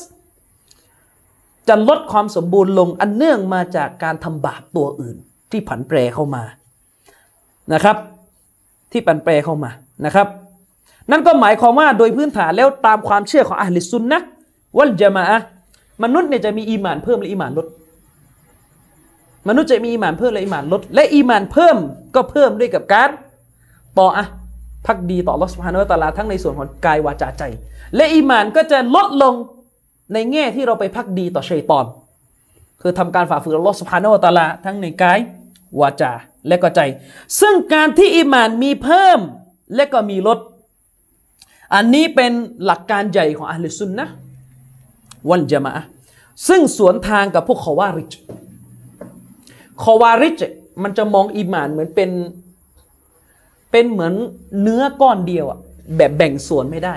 จะลดความสมบูรณ์ลงอันเนื่องมาจากการทำบาปตัวอื่น ที่ผันแปรเข้ามานะครับ ที่ผันแปรเข้ามานะครับ นั่นก็หมายความว่าโดยพื้นฐานแล้วตามความเชื่อของอัลลิซุนนะวัลจามะอะมนุษย์เนี่ยจะมีอีหมานเพิ่มและอีหมานลด มนุษย์จะมีอีหมานเพิ่มและอีหมานลด และอีหมานเพิ่มก็เพิ่มด้วยกับการต่ออะพักดีต่ออัลอสุบฮานาอัตาลาทั้งในส่วนของกายวาจาใจ และอีหมานก็จะลดลงในแง่ที่เราไปพักดีต่อชัยตอน คือทำการฝ่าฝืนอัลอสุภาโนตาลาทั้งในกายวาจาและก็ใจ ซึ่งการที่อิมานมีเพิ่มและก็มีลด อันนี้เป็นหลักการใหญ่ของอัลลอฮฺซุนนะวันจามะซึ่งสวนทางกับพวกคอวาริจ คอวาริจมันจะมองอิมานเหมือนเป็น เป็นเหมือนเนื้อก้อนเดียวอะแบบแบ่งส่วนไม่ได้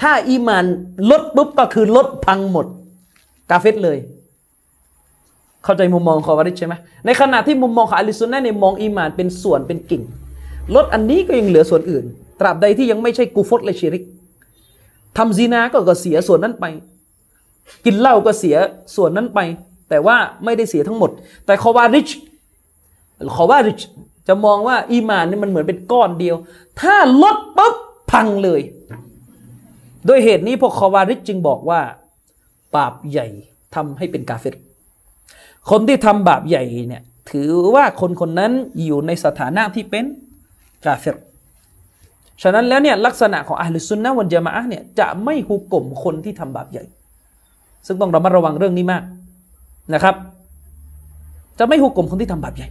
ถ้าอีมานลดปุ๊บก็คือลดพังหมด กาเฟตเลย เข้าใจมุมมองขอวาริชใช่ไหมในขณะที่มุมมองของอาลิซุนนะเนี่ยมองอีมานเป็นส่วนเป็นกิ่ง ลดอันนี้ก็ยังเหลือส่วนอื่น ตราบใดที่ยังไม่ใช่กูฟตและชิริกทำซีนาก็ก็เสียส่วนนั้นไป กินเหล้าก็เสียส่วนนั้นไป แต่ว่าไม่ได้เสียทั้งหมด แต่คอวาริชคอวาริชจะมองว่าอีมานนี่มันเหมือนเป็นก้อนเดียว ถ้าลดปุ๊บพังเลย โดยเหตุนี้พวกคอวาริชจึงบอกว่าบาปใหญ่ทำให้เป็นกาเฟรคนที่ทำบาปใหญ่เนี่ยถือว่าคนคนนั้นอยู่ในสถานะที่เป็นกาเฟรฉะนั้นแล้วเนี่ยลักษณะของอัลลซุนนะวันจามะเนี่ยจะไม่หุกกลมคนที่ทำบาปใหญ่ ซึ่งต้องระมัดระวังเรื่องนี้มาก นะครับ จะไม่หุกกลมคนที่ทำบาปใหญ่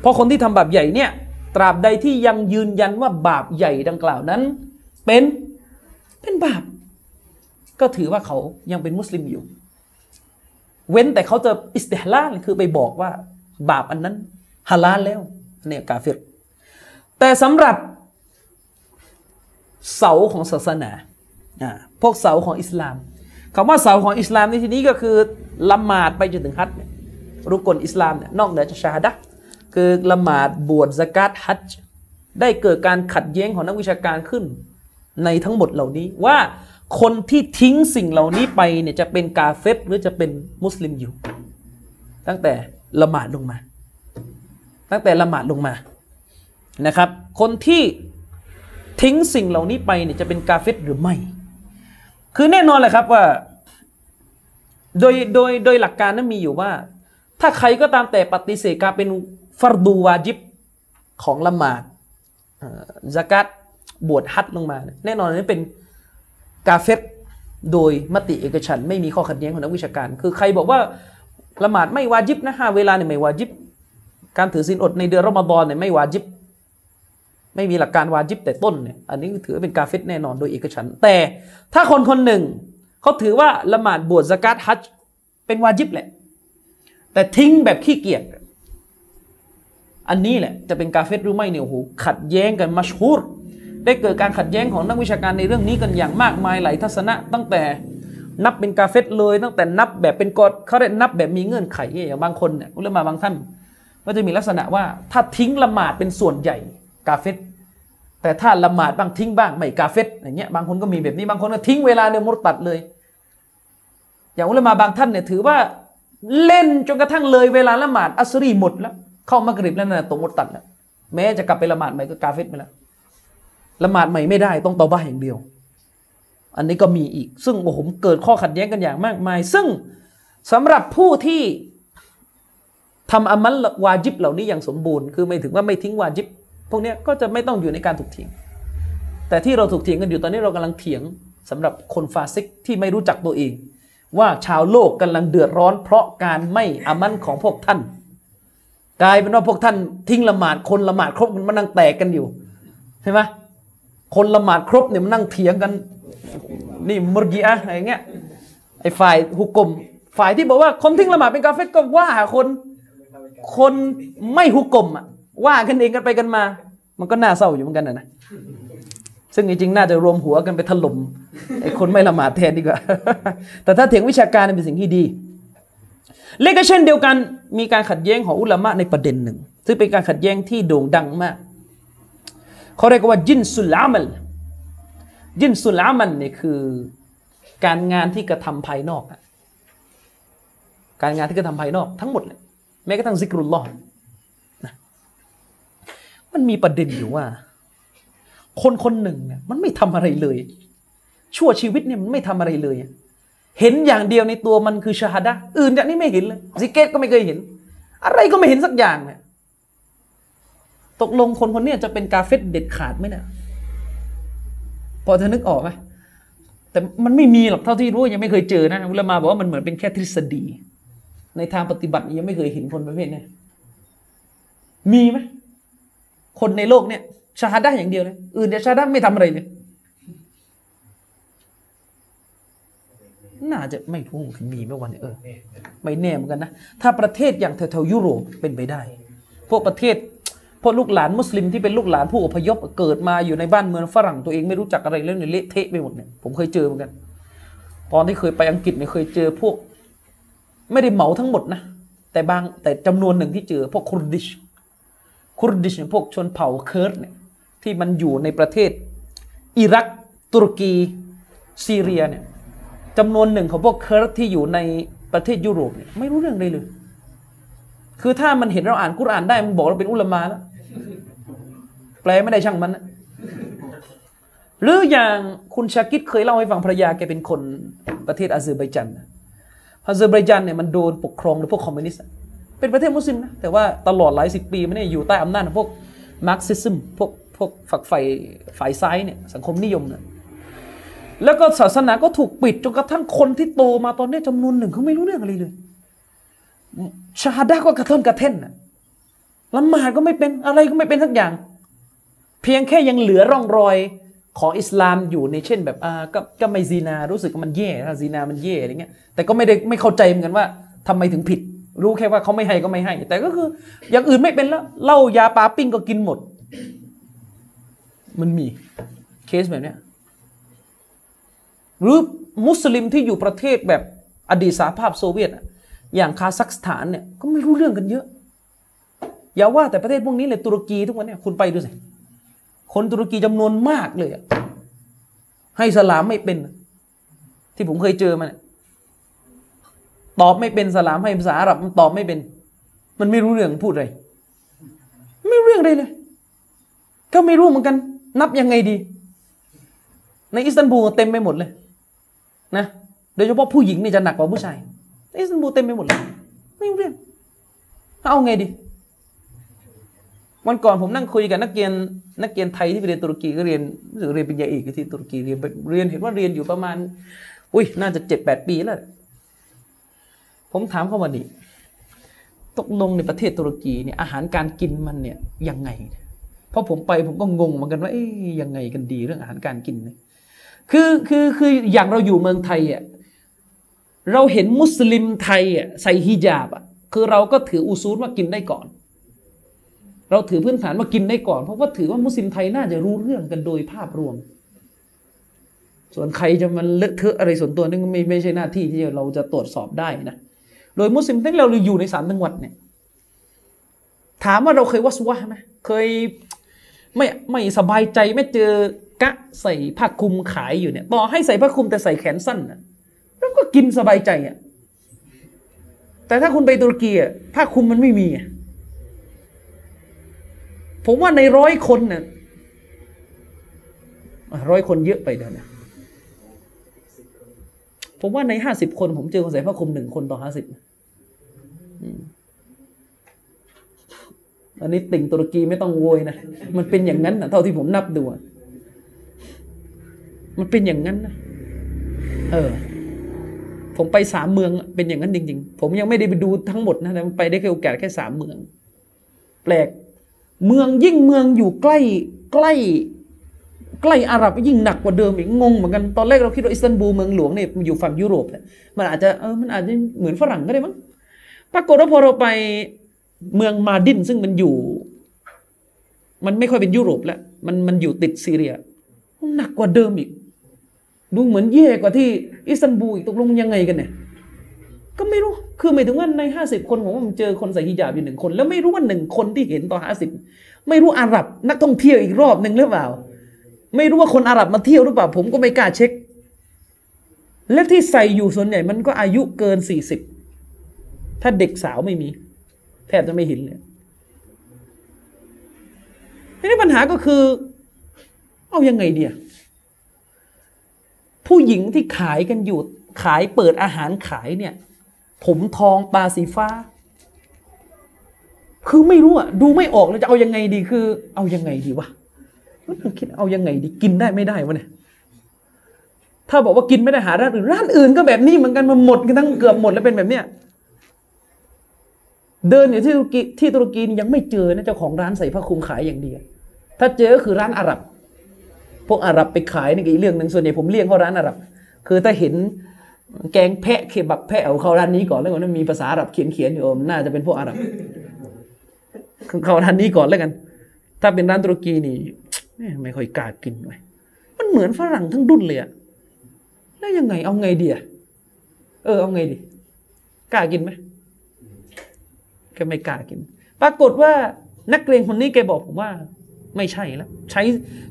เพราะคนที่ทำบาปใหญ่เนี่ย ตราบใดที่ยังยืนยันว่าบาปใหญ่ดังกล่าวนั้น เป็นเป็นบาป ก็ถือว่าเขายังเป็นมุสลิมอยู่ เว้นแต่เขาจะอิสติฮลาลคือไปบอกว่า บาปอันนั้นฮาลาลแล้วเนี่ยกาเฟรแต่สำหรับเสาของศาสนาพวกเสาของอิสลาม คำว่าเสาของอิสลามในที่นี้ก็คือละหมาดไปจนถึงฮัจญ์รุกลอิสลามเนี่ยนอกเหนือจากชาดะคือละหมาดบวชสกัดฮัจญ์ได้เกิดการขัดแย้งของนักวิชาการขึ้น ในทั้งหมดเหล่านี้ว่าคนที่ทิ้งสิ่งเหล่านี้ไปเนี่ยจะเป็นกาเฟตหรือจะเป็นมุสลิมอยู่ ตั้งแต่ละหมาดลงมา ตั้งแต่ละหมาดลงมานะครับ คนที่ทิ้งสิ่งเหล่านี้ไปเนี่ยจะเป็นกาเฟตหรือไม่ คือแน่นอนแหละครับว่า โดยโดยโดยหลักการนั้นมีอยู่ว่า ถ้าใครก็ตามแต่ปฏิเสธการเป็นฟารดูวาจิบของละหมาดสกัดบวชฮัดลงมา แน่นอนนี่เป็นกาเฟตโดยมติเอกฉันไม่มีข้อขัดแย้งของนักวิชาการ คือใครบอกว่าละหมาดไม่วาจิบนะห้าเวลาเนี่ยไม่วาจิบ การถือศีลอดในเดือนรอมฎอนเนี่ยไม่วาจิบ ไม่มีหลักการวาจิบแต่ต้นเนี่ยอันนี้ถือเป็นกาเฟตแน่นอนโดยเอกฉันแต่ถ้าคนคนหนึ่งเขาถือว่าละหมาดบวชสกัดฮัจเป็นวาจิบแหละ แต่ทิ้งแบบขี้เกียจอันนี้แหละจะเป็นกาเฟตหรือไม่เนี่ยโอ้โหขัดแย้งกันมัชฮูรได้เกิดการขัดแย้งของนักวิชาการในเรื่องนี้กันอย่างมากมายหลายทัศนะ ตั้งแต่นับเป็นกาเฟตเลยตั้งแต่นับแบบเป็นกฎเขาเรียกนับแบบมีเงื่อนไขอย่างบางคนเนี่ยอุลามาบางท่าน ก็จะมีลักษณะว่าถ้าทิ้งละหมาดเป็นส่วนใหญ่ กาเฟตแต่ถ้าละหมาดบ้างทิ้งบ้างไม่กาเฟตอย่างเงี้ยบางคนก็มีแบบนี้บางคนก็ทิ้งเวลาเนี่ยมุตัดเลย อย่างอุลามาบางท่านเนี่ยถือว่าเล่นจนกระทั่งเลยเวลาละหมาดอัสรีหมดแล้วเข้ามักริบแล้วนะตกมุตัดแล้วแม้จะกลับไปละหมาดใหม่ก็กาเฟตไปแล้วละหมาดใหม่ไม่ได้ต้องตอบ้าอย่างเดียว อันนี้ก็มีอีก ซึ่งโอ้โหเกิดข้อขัดแย้งกันอย่างมากมาย ซึ่งสำหรับผู้ที่ทำอามัลวาจิบเหล่านี้อย่างสมบูรณ์ คือไม่ถึงว่าไม่ทิ้งวาจิบ วกนี้ก็จะไม่ต้องอยู่ในการถูกเถียง แต่ที่เราถูกเถียงกันอยู่ตอนนี้เรากำลังเถียงสำหรับคนฟาซิกที่ไม่รู้จักตัวเอง ว่าชาวโลกกำลังเดือดร้อน เพราะการไม่อามันของพวกท่าน กลายเป็นว่าพวกท่านทิ้งละหมาดคนละหมาดครบมันนั่งแตกกันอยู่ใช่ไหมคนละหมาดครบเนี่ยมันนั่งเถียงกัน นี่มุรกีอะอะไรเงี้ยไอ้ฝ่ายฮุกกลมฝ่ายที่บอกว่าคนทิ้งละหมาดเป็นกาเฟตก็ว่าคนคนไม่ฮุกกลมอะว่ากันเองกันไปกันมา มันก็น่าเศร้าอยู่เหมือนกันนะซึ่งจริงๆ น่าจะรวมหัวกันไปถล่มไอ้คนไม่ละหมาดแทนดีกว่า แต่ถ้าเถียงวิชาการเป็นสิ่งที่ดี เลก็เช่นเดียวกันมีการขัดแย้งของอุลามะในประเด็นหนึ่ง ซึ่งเป็นการขัดแย้งที่โด่งดังมาก เขาเรียกว่าจินสุลามัลจินสุลามันนี่คือการงานที่กระทำภายนอก การงานที่กระทำภายนอกทั้งหมดเลยแม้กระทั่งซิกรุลลอฮ์ มันมีประเด็นอยู่ว่า คนคนหนึ่งเนี่ยมันไม่ทำอะไรเลย ชั่วชีวิตเนี่ยมันไม่ทำอะไรเลย เห็นอย่างเดียวในตัวมันคือชาฮดะอื่นจากนี้ไม่เห็นเลยซิกเกตก็ไม่เคยเห็น อะไรก็ไม่เห็นสักอย่างเนี่ยตกลงคนคนนี้จะเป็นกาเฟตเด็ดขาดไหมเนี่ยพอเธอนึกออกไหมแต่มันไม่มีหรอกเท่าที่รู้ยังไม่เคยเจอนะอุลามาบอกว่ามันเหมือนเป็นแค่ทฤษฎี ในทางปฏิบัติยังไม่เคยเห็นคนประเภทเนี้ยมีไหม คนในโลกเนี่ยชาฮาดะอย่างเดียวเลยอื่นเนี่ยชาฮาดะไม่ทำอะไรเลยน่าจะไม่รู้มีเมื่อวันยเออไม่แน่เหมือนกันนะ ถ้าประเทศอย่างแถวๆยุโรปเป็นไปได้ พวกประเทศพวกลูกหลานมุสลิมที่เป็นลูกหลานผู้อพยพเกิดมาอยู่ในบ้านเมืองฝรั่งตัวเองไม่รู้จักอะไรเรื่องเนี่ยเละเทะไปหมดเนี่ยผมเคยเจอเหมือนกัน ตอนที่เคยไปอังกฤษเนี่ยเคยเจอพวก ไม่ได้เหมาทั้งหมดนะแต่บางแต่จำนวนหนึ่งที่เจอพวก Kurdish Kurdish เนี่ยพวกชนเผ่าเคิร์ดเนี่ยที่มันอยู่ในประเทศ อิรักตุรกีซีเรียเนี่ยจำนวนหนึ่งของพวกเคิร์ดที่อยู่ในประเทศยุโรปเนี่ยไม่รู้เรื่องใดเลย คือถ้ามันเห็นเราอ่านกุรอานได้มันบอกเราเป็นอุลามาแล้วแปลไม่ได้ช่างมันนะหรืออย่างคุณชากิดเคยเล่าให้ฟังภรรยาแกเป็นคนประเทศอาเซอร์ไบจันอาเซอร์ไบจันเนี่ยมันโดนปกครองโดยพวกคอมมิวนิสต์ เป็นประเทศมุสลิมนะแต่ว่าตลอดหลายสิบปีมันเนี่ยอยู่ใต้อำนาจของพวกมาร์กซิซึมพวกพวกฝักใฝ่ฝ่ายซ้ายเนี่ยสังคมนิยมเนี่ยแล้วก็ศาสนาก็ถูกปิดจนกระทั่งคนที่โตมาตอนนี้จำนวนหนึ่งเขาไม่รู้เรื่องอะไรเลยชาฮาดะฮ์ก็กระท่อนกระแท่นนะละหมาดก็ไม่เป็นอะไรก็ไม่เป็นสักอย่าง เพียงแค่ยังเหลือร่องรอยของอิสลามอยู่ในเช่นแบบอ่าก็ก็ไม่ซีนารู้สึกว่ามันแย่ถ้าซีนามันแย่อะไรเงี้ยแต่ก็ไม่ได้ไม่เข้าใจเหมือนกันว่าทำไมถึงผิด รู้แค่ว่าเขาไม่ให้ก็ไม่ให้ แต่ก็คือ อย่างอื่นไม่เป็นแล้วเหล้ายาปลาปิ้งก็กินหมด มันมีเคสแบบเนี้ยหรือมุสลิมที่อยู่ประเทศแบบอดีตสหภาพโซเวียตอย่างคาซัคสถานเนี่ยก็ไม่รู้เรื่องกันเยอะ อย่าว่าแต่ประเทศพวกนี้เลยตุรกีทุกวันเนี่ยคุณไปดูสิคนตุรกีจำนวนมากเลยให้สลามไม่เป็น ที่ผมเคยเจอมันย ตอบไม่เป็นสลามให้ภาษาอาหรับมันตอบไม่เป็น มันไม่รู้เรื่องพูดอะไรไม่รู้เรื่องอะไรเลย ก็ไม่รู้เหมือนกัน นับยังไงดี ในอิสตันบูลเต็มไปหมดเลย นะโดยเฉพาะผู้หญิงนี่จะหนักกว่าผู้ชายในอิสตันบูลเต็มไปหมดเลยไม่รู้เรื่องเอาไงดีวันก่อนผมนั่งคุยกับนักเรียนนักเรียนไทยที่ไปเรียนตุรกีก็เรียนหรือเรียนปริญญาเอกที่ตุรกีเรียนเรียนเห็นว่าเรียนอยู่ประมาณ อุ้ยน่าจะเจ็ดแปดปีแล้ว ผมถามเขาว่านี่ตกลงในประเทศตุรกีเนี่ยอาหารการกินมันเนี่ยยังไง เพราะผมไปผมก็งงเหมือนกันว่าเอ๊ยยังไงกันดีเรื่องอาหารการกินเนี่ยคือคือคืออย่างเราอยู่เมืองไทยอะเราเห็นมุสลิมไทยอะใส่ฮิญาบอะคือเราก็ถืออุซูลว่ากินได้ก่อน เราถือพื้นฐานว่ากินได้ก่อน เพราะว่าถือว่ามุสลิมไทยน่าจะรู้เรื่องกันโดยภาพรวม ส่วนใครจะมันเลอะเทอะอะไรส่วนตัวนั่นไม่ไม่ใช่หน้าที่ที่เราจะตรวจสอบได้นะ โดยมุสลิมที่เราอยู่ในสามจังหวัดเนี่ย ถามว่าเราเคยวัสวะไหมเคยไม่ไม่สบายใจไม่เจอกะใส่ผ้าคลุมขายอยู่เนี่ยต่อให้ใส่ผ้าคลุมแต่ใส่แขนสั้นนะแล้วก็กินสบายใจอะแต่ถ้าคุณไปตุรกีอะผ้าคลุมมันไม่มีผมว่าในร้อยคนเนี่ยร้อยคนเยอะไปเดี๋ยวนะ ผมว่าในห้าสิบคน ผมเจอคนใส่ผ้าคลุมหนึ่งคนต่อห้าสิบอันนี้ติ่งตุรกีไม่ต้องโวยนะ มันเป็นอย่างนั้นนะเท่าที่ผมนับดูอะมันเป็นอย่างนั้นนะเออ ผมไปสามเมืองเป็นอย่างนั้นจริง ๆ ผมยังไม่ได้ไปดูทั้งหมดนะแต่ไปได้แค่โอกาสแค่สามเมือง แปลก เมืองยิ่งเมืองอยู่ใกล้ใกล้ ใกล้อาหรับยิ่งหนักกว่าเดิมอีกงงเหมือนกันตอนแรกเราคิดว่าอิสตันบูลเมืองหลวงเนี่ยมันอยู่ฝั่งยุโรปเนี่ยมันอาจจะเออมันอาจจะเหมือนฝรั่งก็ได้มั้งปรากฏว่าพอเราไปเมืองมาดินซึ่งมันอยู่ มันไม่ค่อยเป็นยุโรปแล้วมันมันอยู่ติดซีเรียหนักกว่าเดิมอีก ดูเหมือนแย่กว่าที่อิสตันบูลอีกตกลงยังไงกันเนี่ยก็ไม่รู้ คือหมายถึงว่าในห้าสิบคนผมว่ามันเจอคนใส่ฮิญาบอยู่หนึ่งคน แล้วไม่รู้ว่าหนึ่งคนที่เห็นต่อห้าสิบไม่รู้อาหรับนักท่องเที่ยวอีกรอบหนึ่งหรือเปล่า ไม่รู้ว่าคนอาหรับมาเที่ยวหรือเปล่า ผมก็ไม่กล้าเช็ค และที่ใส่อยู่ส่วนใหญ่มันก็อายุเกินสี่สิบถ้าเด็กสาวไม่มี แทบจะไม่เห็นเลยทีนี้ปัญหาก็คือ เอายังไงเดียผู้หญิงที่ขายกันอยู่ ขายเปิดอาหารขายเนี่ย ผมทองตาสีฟ้า คือไม่รู้อะดูไม่ออกเลยจะเอายังไงดีคือ เอายังไงดีวะ คิดเอายังไงดีกินได้ไม่ได้วะเนี่ยถ้าบอกว่ากินไม่ได้หาร้านอื่นร้านอื่นก็แบบนี้เหมือนกันมันหมดกันทั้งเกือบหมดแล้วเป็นแบบเนี้ยเดินอยู่ที่ตุรกีที่ตุรกีนี่ยังไม่เจอนะเจ้าของร้านใส่ผ้าคลุมขายอย่างเดียวถ้าเจอก็คือร้านอาหรับ พวกอาหรับไปขายนี่ก็อีกเรื่องหนึ่งส่วนใหญ่ผมเลี่ยงเข้าร้านอาหรับ คือถ้าเห็นแกงแพะเคบับแพะเอาเข้าร้านนี้ก่อนแล้วกันมีภาษาอาหรับเขียนเขียนๆอยู่น่าจะเป็นพวกอาหรับเข้าร้านนี้ก่อนแล้วกัน ถ้าเป็นร้านตุรกีนี่ ไม่ค่อยกล้ากินเลยมันเหมือนฝรั่งทั้งดุนเลยอะแล้วยังไงเอาไงดีอะเออเอาไงดี กล้ากินไหมแกไม่กล้ากิน ปรากฏว่านักเรียนคนนี้แกบอกผมว่า ไม่ใช่แล้วใช้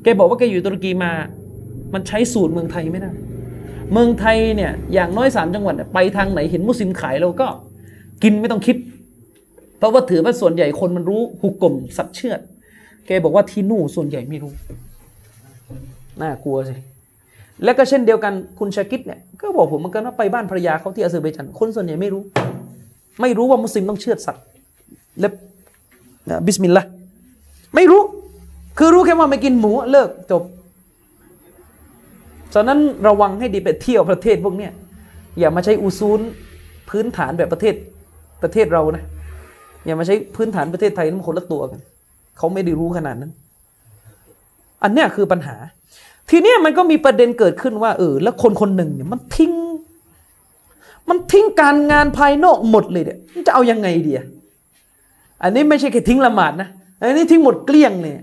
แกบอกว่าแกอยู่ตุรกีมา มันใช้สูตรเมืองไทยไม่ได้ เมืองไทยเนี่ย อย่างน้อยสามจังหวัดไปทางไหนเห็นมุสลิมขายเราก็ กินไม่ต้องคิด เพราะว่าถือว่าส่วนใหญ่คนมันรู้หุกกลมสัตว์เชือด แกบอกว่าที่นู่นส่วนใหญ่ไม่รู้ น่ากลัวสิ แล้วก็เช่นเดียวกันคุณชากิดเนี่ยก็บอกผมเหมือนกันว่าไปบ้านภรรยาเขาที่อาเซอร์ไบจันคนส่วนใหญ่ไม่รู้ ไม่รู้ว่ามุสลิมต้องเชือดสัตว์เล็บนะبسم اللهไม่รู้ คือรู้แค่ว่าไม่กินหมูเลิกจบฉะนั้นระวังให้ดีไปเที่ยวประเทศพวกเนี้ยอย่ามาใช้أصولพื้นฐานแบบประเทศประเทศเรานะ อย่ามาใช้พื้นฐานประเทศไทยนั้นมันคนละตัวกัน เขาไม่ได้รู้ขนาดนั้น อันเนี้ยคือปัญหา ทีเนี้ยมันก็มีประเด็นเกิดขึ้นว่าเออแล้วคนคนหนึ่งเนี่ยมันทิ้ง มันทิ้งการงานภายนอกหมดเลยเนี่ยจะเอายังไงดีอะอันนี้ไม่ใช่แค่ทิ้งละหมาดนะอันนี้ทิ้งหมดเกลี้ยงเนี่ย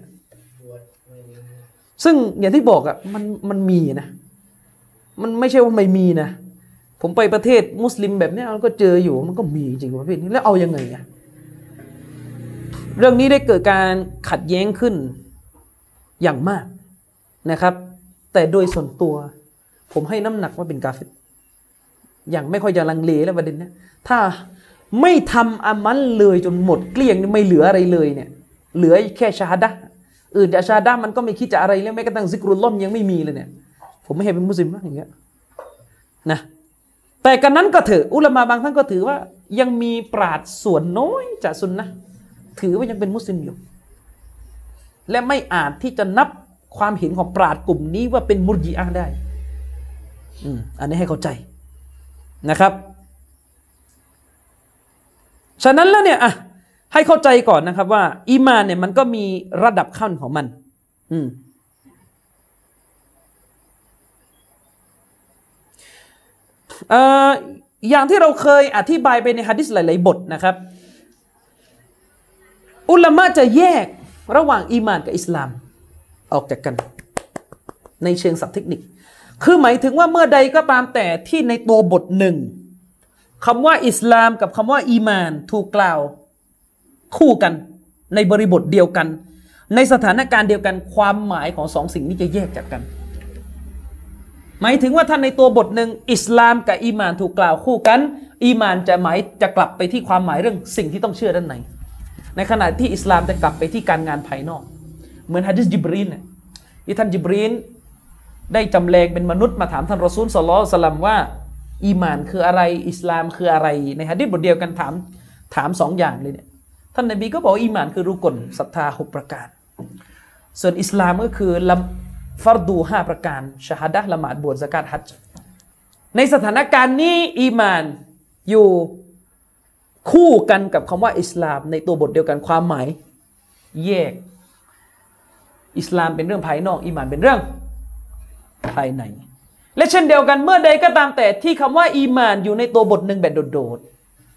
ซึ่งอย่างที่บอกอะมันมันมีนะ มันไม่ใช่ว่าไม่มีนะ ผมไปประเทศมุสลิมแบบนี้ยมันก็เจออยู่มันก็มีจริงประเภทนี้แล้วเอายังไงอะ เรื่องนี้ได้เกิดการขัดแย้งขึ้นอย่างมากนะครับ แต่โดยส่วนตัว ผมให้น้ำหนักว่าเป็นกาเฟตอย่างไม่ค่อยจะลังเลแล้วประเด็นนี้ถ้าไม่ทำอามันเลยจนหมดเกลี้ยงไม่เหลืออะไรเลยเนี่ย เหลือแค่ชาดะอื่นจากชาดะมันก็ไม่คิดจะอะไรแล้วแม้กระทั่งซิกรุลล่อมยังไม่มีเลยเนี่ย ผมไม่เห็นเป็นมุสลิมอย่างเงี้ยนะแต่กันนั้นก็เถออุลามาบางท่านก็ถือว่ายังมีปราดส่วนน้อยจากซุนนะ ถือว่ายังเป็นมุสลิมอยู่ และไม่อาจที่จะนับความเห็นของปราดกลุ่มนี้ว่าเป็นมุรจิอะห์ได้ อืมอันนี้ให้เข้าใจนะครับ ฉะนั้นแล้วเนี่ยอะให้เข้าใจก่อนนะครับ ว่าอีมานเนี่ยมันก็มีระดับขั้นของมัน อืมอออย่างที่เราเคยอธิบายไปในฮะดิษหลาย ๆ บทนะครับ อุลามะจะแยกระหว่างอีมานกับอิสลาม ออกจากกัน ในเชิงศัพท์เทคนิค คือหมายถึงว่าเมื่อใดก็ตามแต่ที่ในตัวบทหนึ่งคำว่าอิสลามกับคำว่าอีมานถูกกล่าว คู่กันในบริบทเดียวกัน ในสถานการณ์เดียวกันความหมายของสองสิ่งนี้จะแยกจากกัน หมายถึงว่าถ้านในตัวบทหนึ่งอิสลามกับอีมานถูกกล่าวคู่กัน อีมานจะหมายจะกลับไปที่ความหมายเรื่องสิ่งที่ต้องเชื่อด้านใน ในขณะที่อิสลามจะกลับไปที่การงานภายนอก เหมือนฮะดิษจิบรีนเนี่ยที่ท่านจิบรีนได้จำแรงเป็นมนุษย์มาถามท่านรอซูลสลลัลสลัมว่าอีมานคืออะไรอิสลามคืออะไรในฮะดิษบทเดียวกันถามถามสองอย่างเลยเนี่ยท่านนบีก็บอกอีมานคือรุกลศรัทธาหกประการ ส่วนอิสลามก็คือละฟารดูห้าประการชาฮดะละหมาดบวชสกาดฮัจในสถานการณ์นี้อีมานอยู่ คู่กันกับคำว่าอิสลามในตัวบทเดียวกันความหมาย แยก อิสลามเป็นเรื่องภายนอกอีมานเป็นเรื่องภายใน และเช่นเดียวกันเมื่อใดก็ตามแต่ที่คำว่า อีมานอยู่ในตัวบทหนึ่งแบบโดด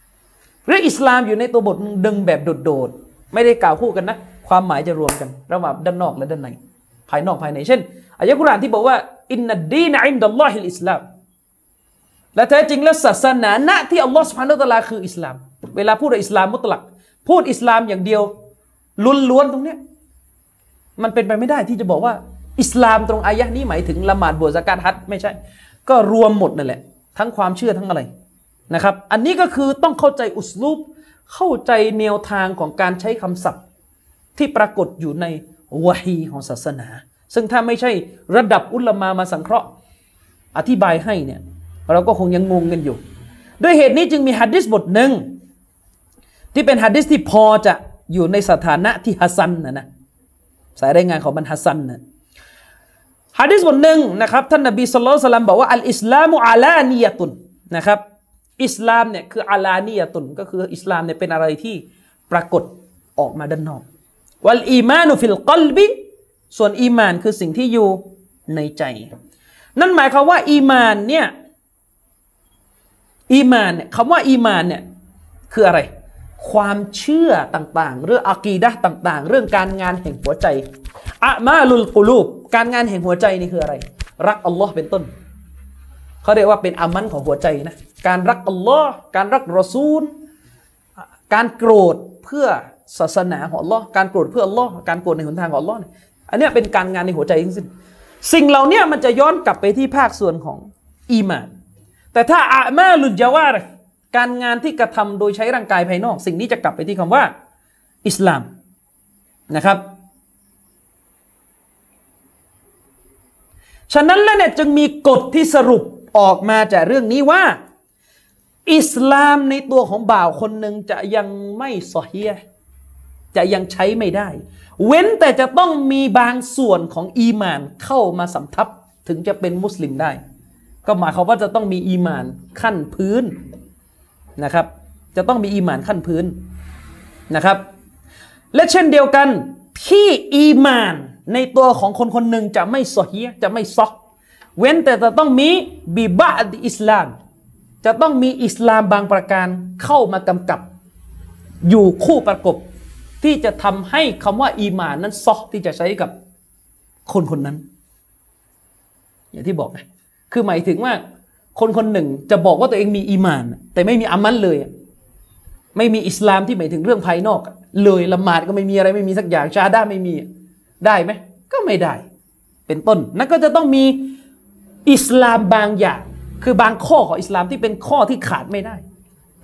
ๆหรืออิสลามอยู่ในตัวบทหนึ่งแบบโดดๆไม่ได้กล่าวคู่กันนะ ความหมายจะรวมกัน ระหว่างด้านนอกและด้านใน ภายนอกภายใน เช่นอายะกุรานที่บอกว่าإن الدين عند الله الإسلام และแท้จริงแล้วศาสนาณที่อัลลอฮฺسبحانه وتعالىคืออิสลาม เวลาพูดอิสลามمطلق พูดอิสลามอย่างเดียวล้วนๆตรงเนี้ยมันเป็นไปไม่ได้ที่จะบอกว่า อิสลามตรงอายะนี้หมายถึงละหมาดบวชซะกาตฮัจญ์ไม่ใช่ ก็รวมหมดนั่นแหละ ทั้งความเชื่อทั้งอะไรนะครับ อันนี้ก็คือต้องเข้าใจอุสลูปเข้าใจแนวทางของการใช้คำศัพท์ ที่ปรากฏอยู่ในวะฮีของศาสนา ซึ่งถ้าไม่ใช่ระดับอุลมามาสังเคราะห์ อธิบายให้เนี่ยเราก็คงยังงงกันอยู่ ด้วยเหตุนี้จึงมีฮัดดิษบทหนึ่ง ที่เป็นฮัดดิษที่พอจะอยู่ในสถานะที่ฮัสซันนะนะสายรายงานของมันฮัสซันนะฮะดีษบทหนึ่งนะครับท่านนบีصلى الله عليه وسلمบอกว่าالإسلام علانيةนะครับ อิสลามเนี่ยคือعلانيةก็คืออิสลามเนี่ยเป็นอะไรที่ปรากฏออกมาด้านนอกوالإيمان في القلبส่วนอีมานคือสิ่งที่อยู่ในใจ นั่นหมายความว่า อีมานเนี่ยอีมานเนี่ยคำว่าอีมานเนี่ยคืออะไร ความเชื่อต่างๆ เรื่องอากีดะต่างๆ เรื่องการงานแห่งหัวใจอะมาลุลกุลูบการงานแห่งหัวใจนี่คืออะไร รักอัลลอฮ์เป็นต้นเขาเรียกว่าเป็นอามันของหัวใจนะการรักอัลลอฮ์การรักรอซูล การโกรธเพื่อศาสนาของอัลลอฮ์การโกรธเพื่ออัลลอฮ์การโกรธในหนทางของอัลลอฮ์เนี่ยอันนี้เป็นการงานในหัวใจทั้งสิ้นสิ่งเหล่านี้มันจะย้อนกลับไปที่ภาคส่วนของอีมาน แต่ถ้าอามาลุจาวาร์ การงานที่กระทำโดยใช้ร่างกายภายนอก สิ่งนี้จะกลับไปที่คำว่า อิสลามนะครับ ฉะนั้นแล้วเนี่ยจึงมีกฎที่สรุปออกมาจากเรื่องนี้ว่า อิสลามในตัวของบ่าวคนหนึ่งจะยังไม่สอเฮียจะยังใช้ไม่ได้ เว้นแต่จะต้องมีบางส่วนของอีมานเข้ามาสำทับถึงจะเป็นมุสลิมได้ ก็หมายความว่าจะต้องมีอีมานขั้นพื้น นะครับ จะต้องมีอีมานขั้นพื้นนะครับ และเช่นเดียวกันที่อีมานในตัวของคนคนหนึ่งจะไม่สอฮีจะไม่ซอก เว้นแต่จะต้องมีบิบะดอิสลาม จะต้องมีอิสลามบางประการเข้ามากำกับ อยู่คู่ประกบ ที่จะทำให้คำว่าอีมานนั้นซอกที่จะใช้กับคนคนนั้น อย่างที่บอกไงคือหมายถึงว่า คนคนหนึ่งจะบอกว่าตัวเองมีอีมาน แต่ไม่มีอามันเลย ไม่มีอิสลามที่หมายถึงเรื่องภายนอก เลยละหมาดก็ไม่มีอะไรไม่มีสักอย่างชาด้าไม่มีได้ไหมก็ไม่ได้ เป็นต้นนั่นก็จะต้องมีอิสลามบางอย่าง คือบางข้อของอิสลามที่เป็นข้อที่ขาดไม่ได้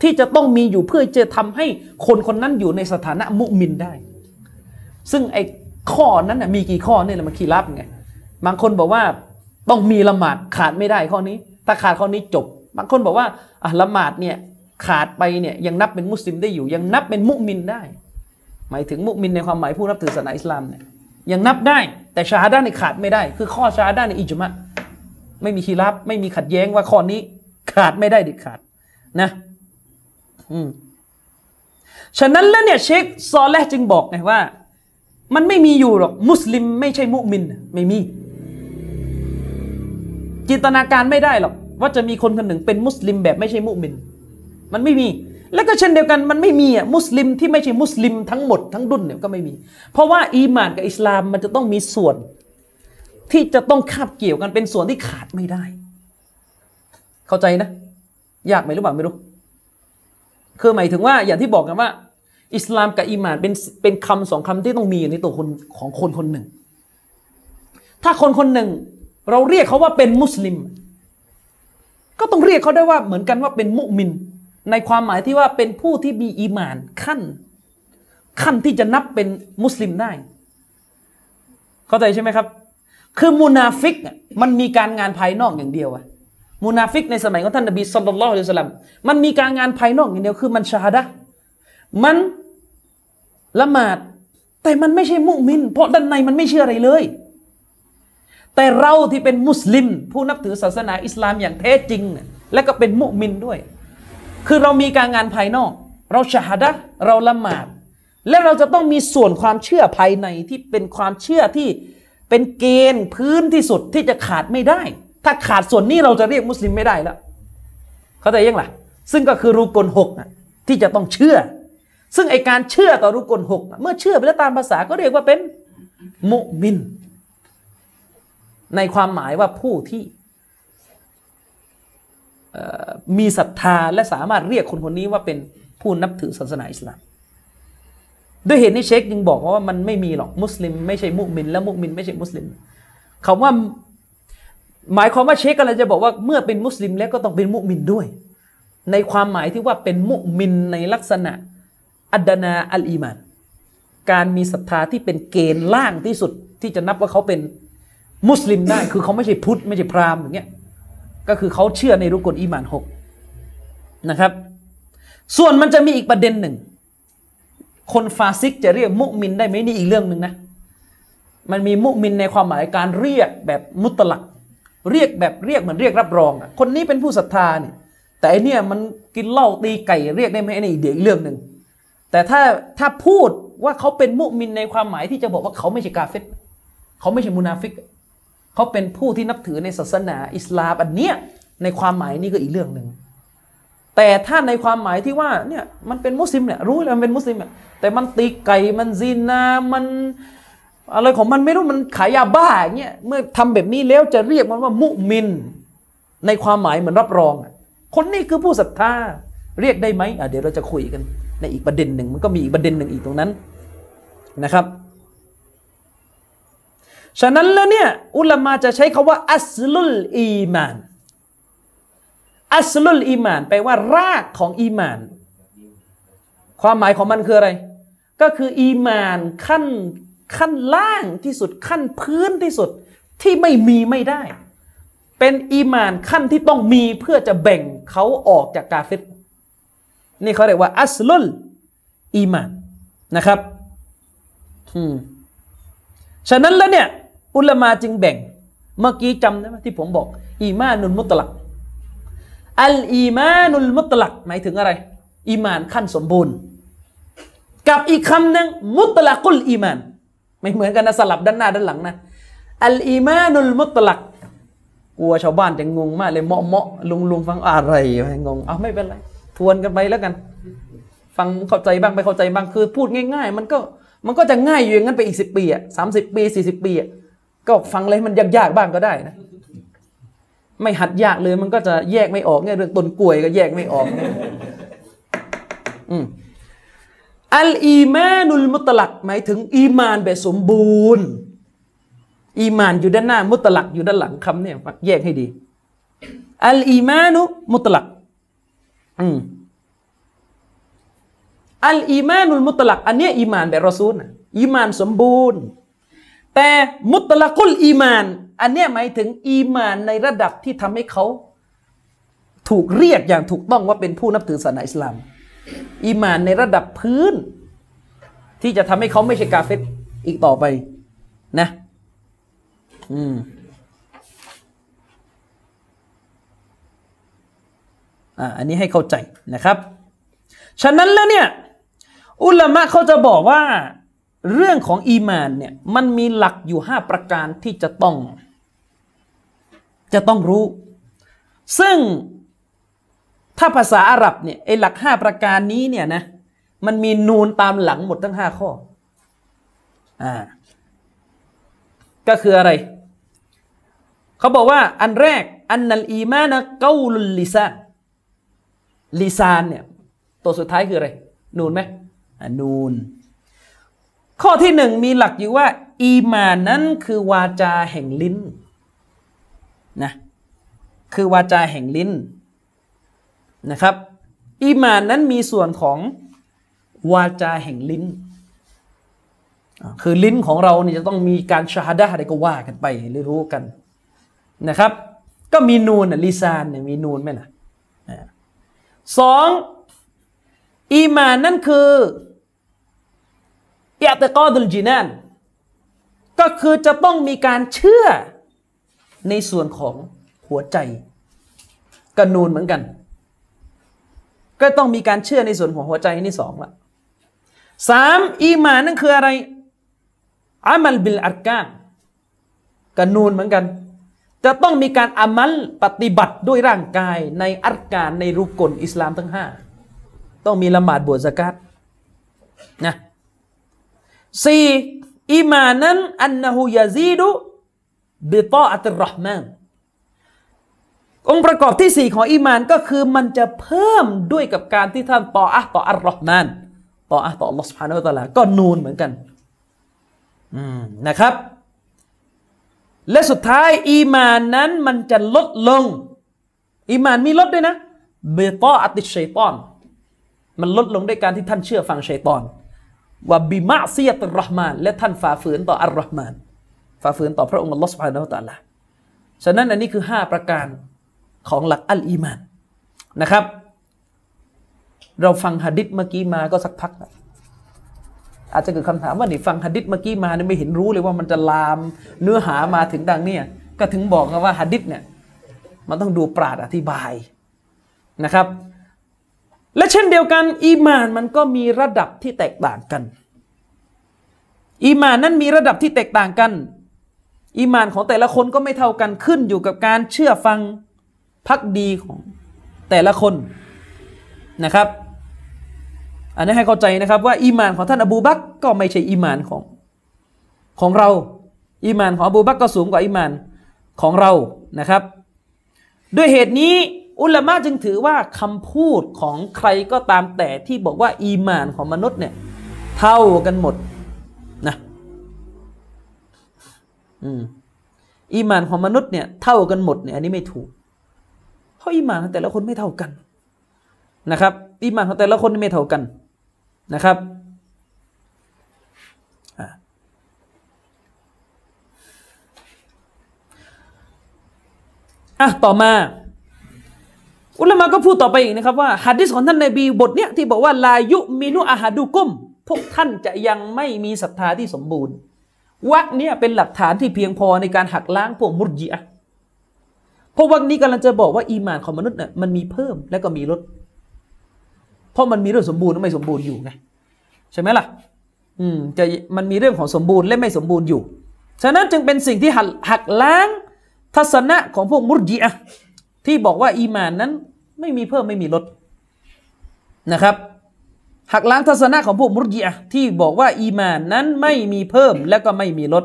ที่จะต้องมีอยู่เพื่อจะทำให้คนคนนั้นอยู่ในสถานะมุมินได้ ซึ่งไอ้ข้อนั้นนะมีกี่ข้อเนี่ยมันคีรับไงบางคนบอกว่าต้องมีละหมาดขาดไม่ได้ข้อนี้ ถ้าขาดข้อนี้จบ บางคนบอกว่าอะละหมาดเนี่ยขาดไปเนี่ยยังนับเป็นมุสลิมได้อยู่ ยังนับเป็นมุมินได้ หมายถึงมุมินในความหมายผู้นับถือศาสนาอิสลามเนี่ยยังนับได้ แต่ชาด้าในขาดไม่ได้ คือข้อชาด้าในอิจมะไม่มีคีรับไม่มีขัดแย้งว่าข้อนี้ขาดไม่ได้เด็ดขาดนะ อืมฉะนั้นแล้วเนี่ยเชคซอลแลจึงบอกไงว่า มันไม่มีอยู่หรอกมุสลิมไม่ใช่มุมิน ไม่มี จินตนาการไม่ได้หรอกว่าจะมีคนคนหนึ่งเป็นมุสลิมแบบไม่ใช่มุมิน มันไม่มี แล้วก็เช่นเดียวกันมันไม่มีอะมุสลิมที่ไม่ใช่มุสลิมทั้งหมดทั้งดุนเนี่ยก็ไม่มี เพราะว่าอีมานกับอิสลามมันจะต้องมีส่วน ที่จะต้องคาบเกี่ยวกันเป็นส่วนที่ขาดไม่ได้ เข้าใจนะ ยากไหมหรือเปล่าไม่รู้คือหมายถึงว่าอย่างที่บอกกันว่า อิสลามกับอีมานเป็นเป็นคำสองคำที่ต้องมีในตัวคนของคนคนหนึ่ง ถ้าคนคนหนึ่ง เราเรียกเขาว่าเป็นมุสลิม ก็ต้องเรียกเขาได้ว่าเหมือนกันว่าเป็นมุมิน ในความหมายที่ว่าเป็นผู้ที่มีอีมานขั้น ขั้นที่จะนับเป็นมุสลิมได้ เข้าใจใช่ไหมครับ คือมูนาฟิกมันมีการงานภายนอกอย่างเดียวอะมูนาฟิกในสมัยของท่านนบีصلى الله عليه وسلمมันมีการงานภายนอกอย่างเดียวคือมันชาฮาดะฮ์มันละหมาด แต่มันไม่ใช่มุมิน เพราะด้านในมันไม่เชื่ออะไรเลย แต่เราที่เป็นมุสลิม ผู้นับถือศาสนาอิสลามอย่างแท้จริง และก็เป็นมุมินด้วย คือเรามีการงานภายนอก เราชาฮาดะฮ์เราละหมาด และเราจะต้องมีส่วนความเชื่อภายในที่เป็นความเชื่อที่เป็นเกณฑ์พื้นที่สุดที่จะขาดไม่ได้ ถ้าขาดส่วนนี้เราจะเรียกมุสลิมไม่ได้แล้ว เขาใจยังล่ะ ซึ่งก็คือรูกลหกที่จะต้องเชื่อ ซึ่งไอการเชื่อต่อรูกลหกเมื่อเชื่อไปแล้วตามภาษาก็เรียกว่าเป็นมุมิน ในความหมายว่าผู้ที่มีศรัทธาและสามารถเรียกคนคนนี้ว่าเป็นผู้นับถือศาสนาอิสลาม ด้วยเหตุนี้เชคยังบอกว่ามันไม่มีหรอกมุสลิม ไม่ใช่มุมิน และมุมิน ไม่ใช่มุสลิมคาว่าหมายความว่าเชคกำลังจะบอกว่าเมื่อเป็นมุสลิมแล้วก็ต้องเป็นมุมินด้วย ในความหมายที่ว่าเป็นมุมินในลักษณะอัดนาอัลอีมานการมีศรัทธาที่เป็นเกณฑ์ล่างที่สุดที่จะนับว่าเขาเป็น มุสลิมได้คือเขาไม่ใช่พุทธไม่ใช่พราหมณ์อย่างเงี้ยก็คือเขาเชื่อในรุกลอีมานหกนะครับ ส่วนมันจะมีอีกประเด็นหนึ่ง คนฟาซิกจะเรียกมุมินได้ไหมนี่อีกเรื่องหนึ่งนะ มันมีมุมินในความหมายการเรียกแบบมุตลัก เรียกแบบเรียกเหมือนเรียกรับรอง คนนี้เป็นผู้ศรัทธาเนี่ยแต่อันเนี่ยมันกินเหล้าตีไก่เรียกได้ไหมอันนี้เดี๋ยวอีกเรื่องหนึ่งแต่ถ้าถ้าพูดว่าเขาเป็นมุมินในความหมายที่จะบอกว่าเขาไม่ใช่กาเฟตเขาไม่ใช่มุนาฟิก เขาเป็นผู้ที่นับถือในศาสนาอิสลามอันเนี้ยในความหมายนี่ก็อีกเรื่องหนึ่งแต่ถ้าในความหมายที่ว่าเนี่ยมันเป็นมุสลิมเนี่ยรู้แล้วมันเป็นมุสลิมเนี่ยแต่มันตีไก่มันซีนามันอะไรของมันไม่รู้มันขายยาบ้าอย่างเงี้ยเมื่อทำแบบนี้แล้วจะเรียกมันว่ามุมิน ในความหมายเหมือนรับรอง คนนี้คือผู้ศรัทธาเรียกได้ไหมอะเดี๋ยวเราจะคุยกันในอีกประเด็นหนึ่งมันก็มีอีกประเด็นหนึ่งอีกตรงนั้นนะครับ ฉะนั้นแล้วเนี่ยอุลามาจะใช้คาว่าอัสลุลอีมานอัสลุลอีมานแปลว่ารากของอีมาน ความหมายของมันคืออะไร ก็คืออีมานขั้นขั้นล่างที่สุดขั้นพื้นที่สุดที่ไม่มีไม่ได้ เป็นอีมานขั้นที่ต้องมีเพื่อจะแบ่งเขาออกจากกาเฟตนี่เขาเรียกว่า อัสลุลอีมานนะครับอืมฉะนั้นแล้วเนี่ย อุลามาจึงแบ่ง เมื่อกี้จำได้ไหมที่ผมบอก อีมานุลมุตลัก อัลอีมานุลมุตลัก หมายถึงอะไร อีมานขั้นสมบูรณ์ กับอีกคำหนึ่งมุตลักุลอีมาน ไม่เหมือนกันนะสลับด้านหน้าด้านหลังนะ อัลอีมานุลมุตลักกลัวชาวบ้านจะงงมากเลยเมาะเมาะลุงลุงฟังอะไรงงเอาไม่เป็นไร ทวนกันไปแล้วกัน ฟังเข้าใจบ้างไม่เข้าใจบ้างคือ พูดง่าย ๆ มันก็มันก็จะง่ายอยู่อย่างนั้นไปอีกสิบปีอะสามสิบปีสี่สิบปีอะ ก็ฟังเลยมันยากๆบ้างก็ได้นะ ไม่หัดยากเลยมันก็จะแยกไม่ออกเนี่ยเรื่องต้นกล้วยก็แยกไม่ออกอืมอัลอีมานุลมุตลักหมายถึง อีมานแบบสมบูรณ์ อีมานอยู่ด้านหน้า มุตลักอยู่ด้านหลังคำเนี่ยแยกให้ดี الإيمان المطلقอืมالإيمان المطلق อันเนี้ยอีมานแบบรอซูลนะอีมานสมบูรณ์ แต่مطلق الإيمان อันเนี้ยหมายถึงอีมานในระดับที่ทำให้เขาถูกเรียกอย่างถูกต้องว่าเป็นผู้นับถือศาสนาอิสลาม อีมานในระดับพื้น ที่จะทำให้เขาไม่ใช่กาเฟรอีกต่อไปนะ อืมอ่าอันนี้ให้เข้าใจนะครับ ฉะนั้นแล้วเนี่ย อุลามะเขาจะบอกว่า เรื่องของอีมานเนี่ยมันมีหลักอยู่ห้าประการที่จะต้อง จะต้องรู้ ซึ่งถ้าภาษาอาหรับเนี่ยไอหลักห้าประการนี้เนี่ยนะมันมีนูนตามหลังหมดทั้งห้าข้ออ่าก็คืออะไร เขาบอกว่าอันแรกอันนัลอีมานะเกาลุลลิซานลิซานเนี่ยตัวสุดท้ายคืออะไร นูนไหมอ่านูน ข้อที่หนึ่งมีหลักอยู่ว่า อีมานนั้นคือวาจาแห่งลิ้นนะคือวาจาแห่งลิ้นนะครับ อีมานนั้นมีส่วนของวาจาแห่งลิ้น คือลิ้นของเราเนี่ยจะต้องมีการชาฮดะอะไรก็ว่ากันไปหรือรู้กันนะครับ ก็มีนูนลิซานเนี่ยมีนูนไหมล่ะสองอีมานนั่นคือ อิอตกอดุลจินานก็คือจะต้องมีการเชื่อในส่วนของหัวใจกนูนเหมือนกัน ก็ต้องมีการเชื่อในส่วนของหัวใจนี่สองละสามอีมานนั่นคืออะไรอามัลบิลอักานกนูนเหมือนกัน จะต้องมีการอามัลปฏิบัติด้วยร่างกายในอัการในรุกลอิสลามทั้งห้าต้องมีละหมาดบวชสกัดนะ สี่อีมานั้นอันนหูยาซีดุบิตออัตรห์มานองค์ประกอบที่สี่ของอีมานก็คือมันจะเพิ่มด้วยกับการที่ท่านต่ออะต่ออัลลอฮ์มานต่ออะต่ออัลลอฮ์สุบฮานาอัลลอฮ์ก็นูนเหมือนกันนะครับ และสุดท้ายอีมานนั้นมันจะลดลงอีมานมีลดด้วยนะเบตออัติชัยตอน มันลดลงด้วยการที่ท่านเชื่อฟังชัยตอน ว่าบิมาเซียตรห์มานและท่านฝ่าฝืนต่ออัลลอฮ์มานฝ่าฝืนต่อพระองค์อัลลอฮ์สุบฮานาอัลลอฮ์ฉะนั้นอันนี้คือห้าประการของหลักอัลอีมานนะครับ เราฟังฮะดิษเมื่อกี้มาก็สักพักอาจจะเกิดคำถามว่านี่ฟังฮะดิษเมื่อกี้มาเนี่ยไม่เห็นรู้เลยว่ามันจะลามเนื้อหามาถึงดังเนี่ยก็ถึงบอกนะว่าฮะดิษเนี่ยมันต้องดูปราดอธิบายนะครับ และเช่นเดียวกัน อีมานมันก็มีระดับที่แตกต่างกัน อีมานนั้นมีระดับที่แตกต่างกัน อีมานของแต่ละคนก็ไม่เท่ากันขึ้นอยู่กับการเชื่อฟังพักดีของแต่ละคนนะครับ อันนี้ให้เข้าใจนะครับว่าอีมานของท่านอบูบักก็ไม่ใช่อีมานของของเรา อีมานของอบูบักก็สูงกว่าอีมานของเรานะครับ ด้วยเหตุนี้ อุลามะจึงถือว่าคำพูดของใครก็ตามแต่ที่บอกว่าอีมานของมนุษย์เนี่ยเท่ากันหมดนะอืมอีมานของมนุษย์เนี่ยเท่ากันหมดเนี่ยอันนี้ไม่ถูก เพราะอีมานของแต่ละคนไม่เท่ากันนะครับ อีมานของแต่ละคนไม่เท่ากันนะครับอะต่อมา อุลามะก็พูดต่อไปอีกนะครับว่าฮัดดิสของท่านนบีบทเนี้ยที่บอกว่าลายุมินุอาฮาดุกุม พวกท่านจะยังไม่มีศรัทธาที่สมบูรณ์วักเนี้ยเป็นหลักฐานที่เพียงพอในการหักล้างพวกมุรจิอะเพราะวักนี้กำลังจะบอกว่าอีมานของมนุษย์เนี่ยมันมีเพิ่มและก็มีลด เพราะมันมีเรื่องสมบูรณ์และไม่สมบูรณ์อยู่ไงใช่ไหมล่ะ อืมจะมันมีเรื่องของสมบูรณ์และไม่สมบูรณ์อยู่ ฉะนั้นจึงเป็นสิ่งที่หักหักล้างทัศนะของพวกมุรจิอะ ที่บอกว่าอีมานนั้นไม่มีเพิ่มไม่มีลดนะครับหักล้างทัศนะของพวกมุรจิอะที่บอกว่าอีมานนั้นไม่มีเพิ่มและก็ไม่มีลด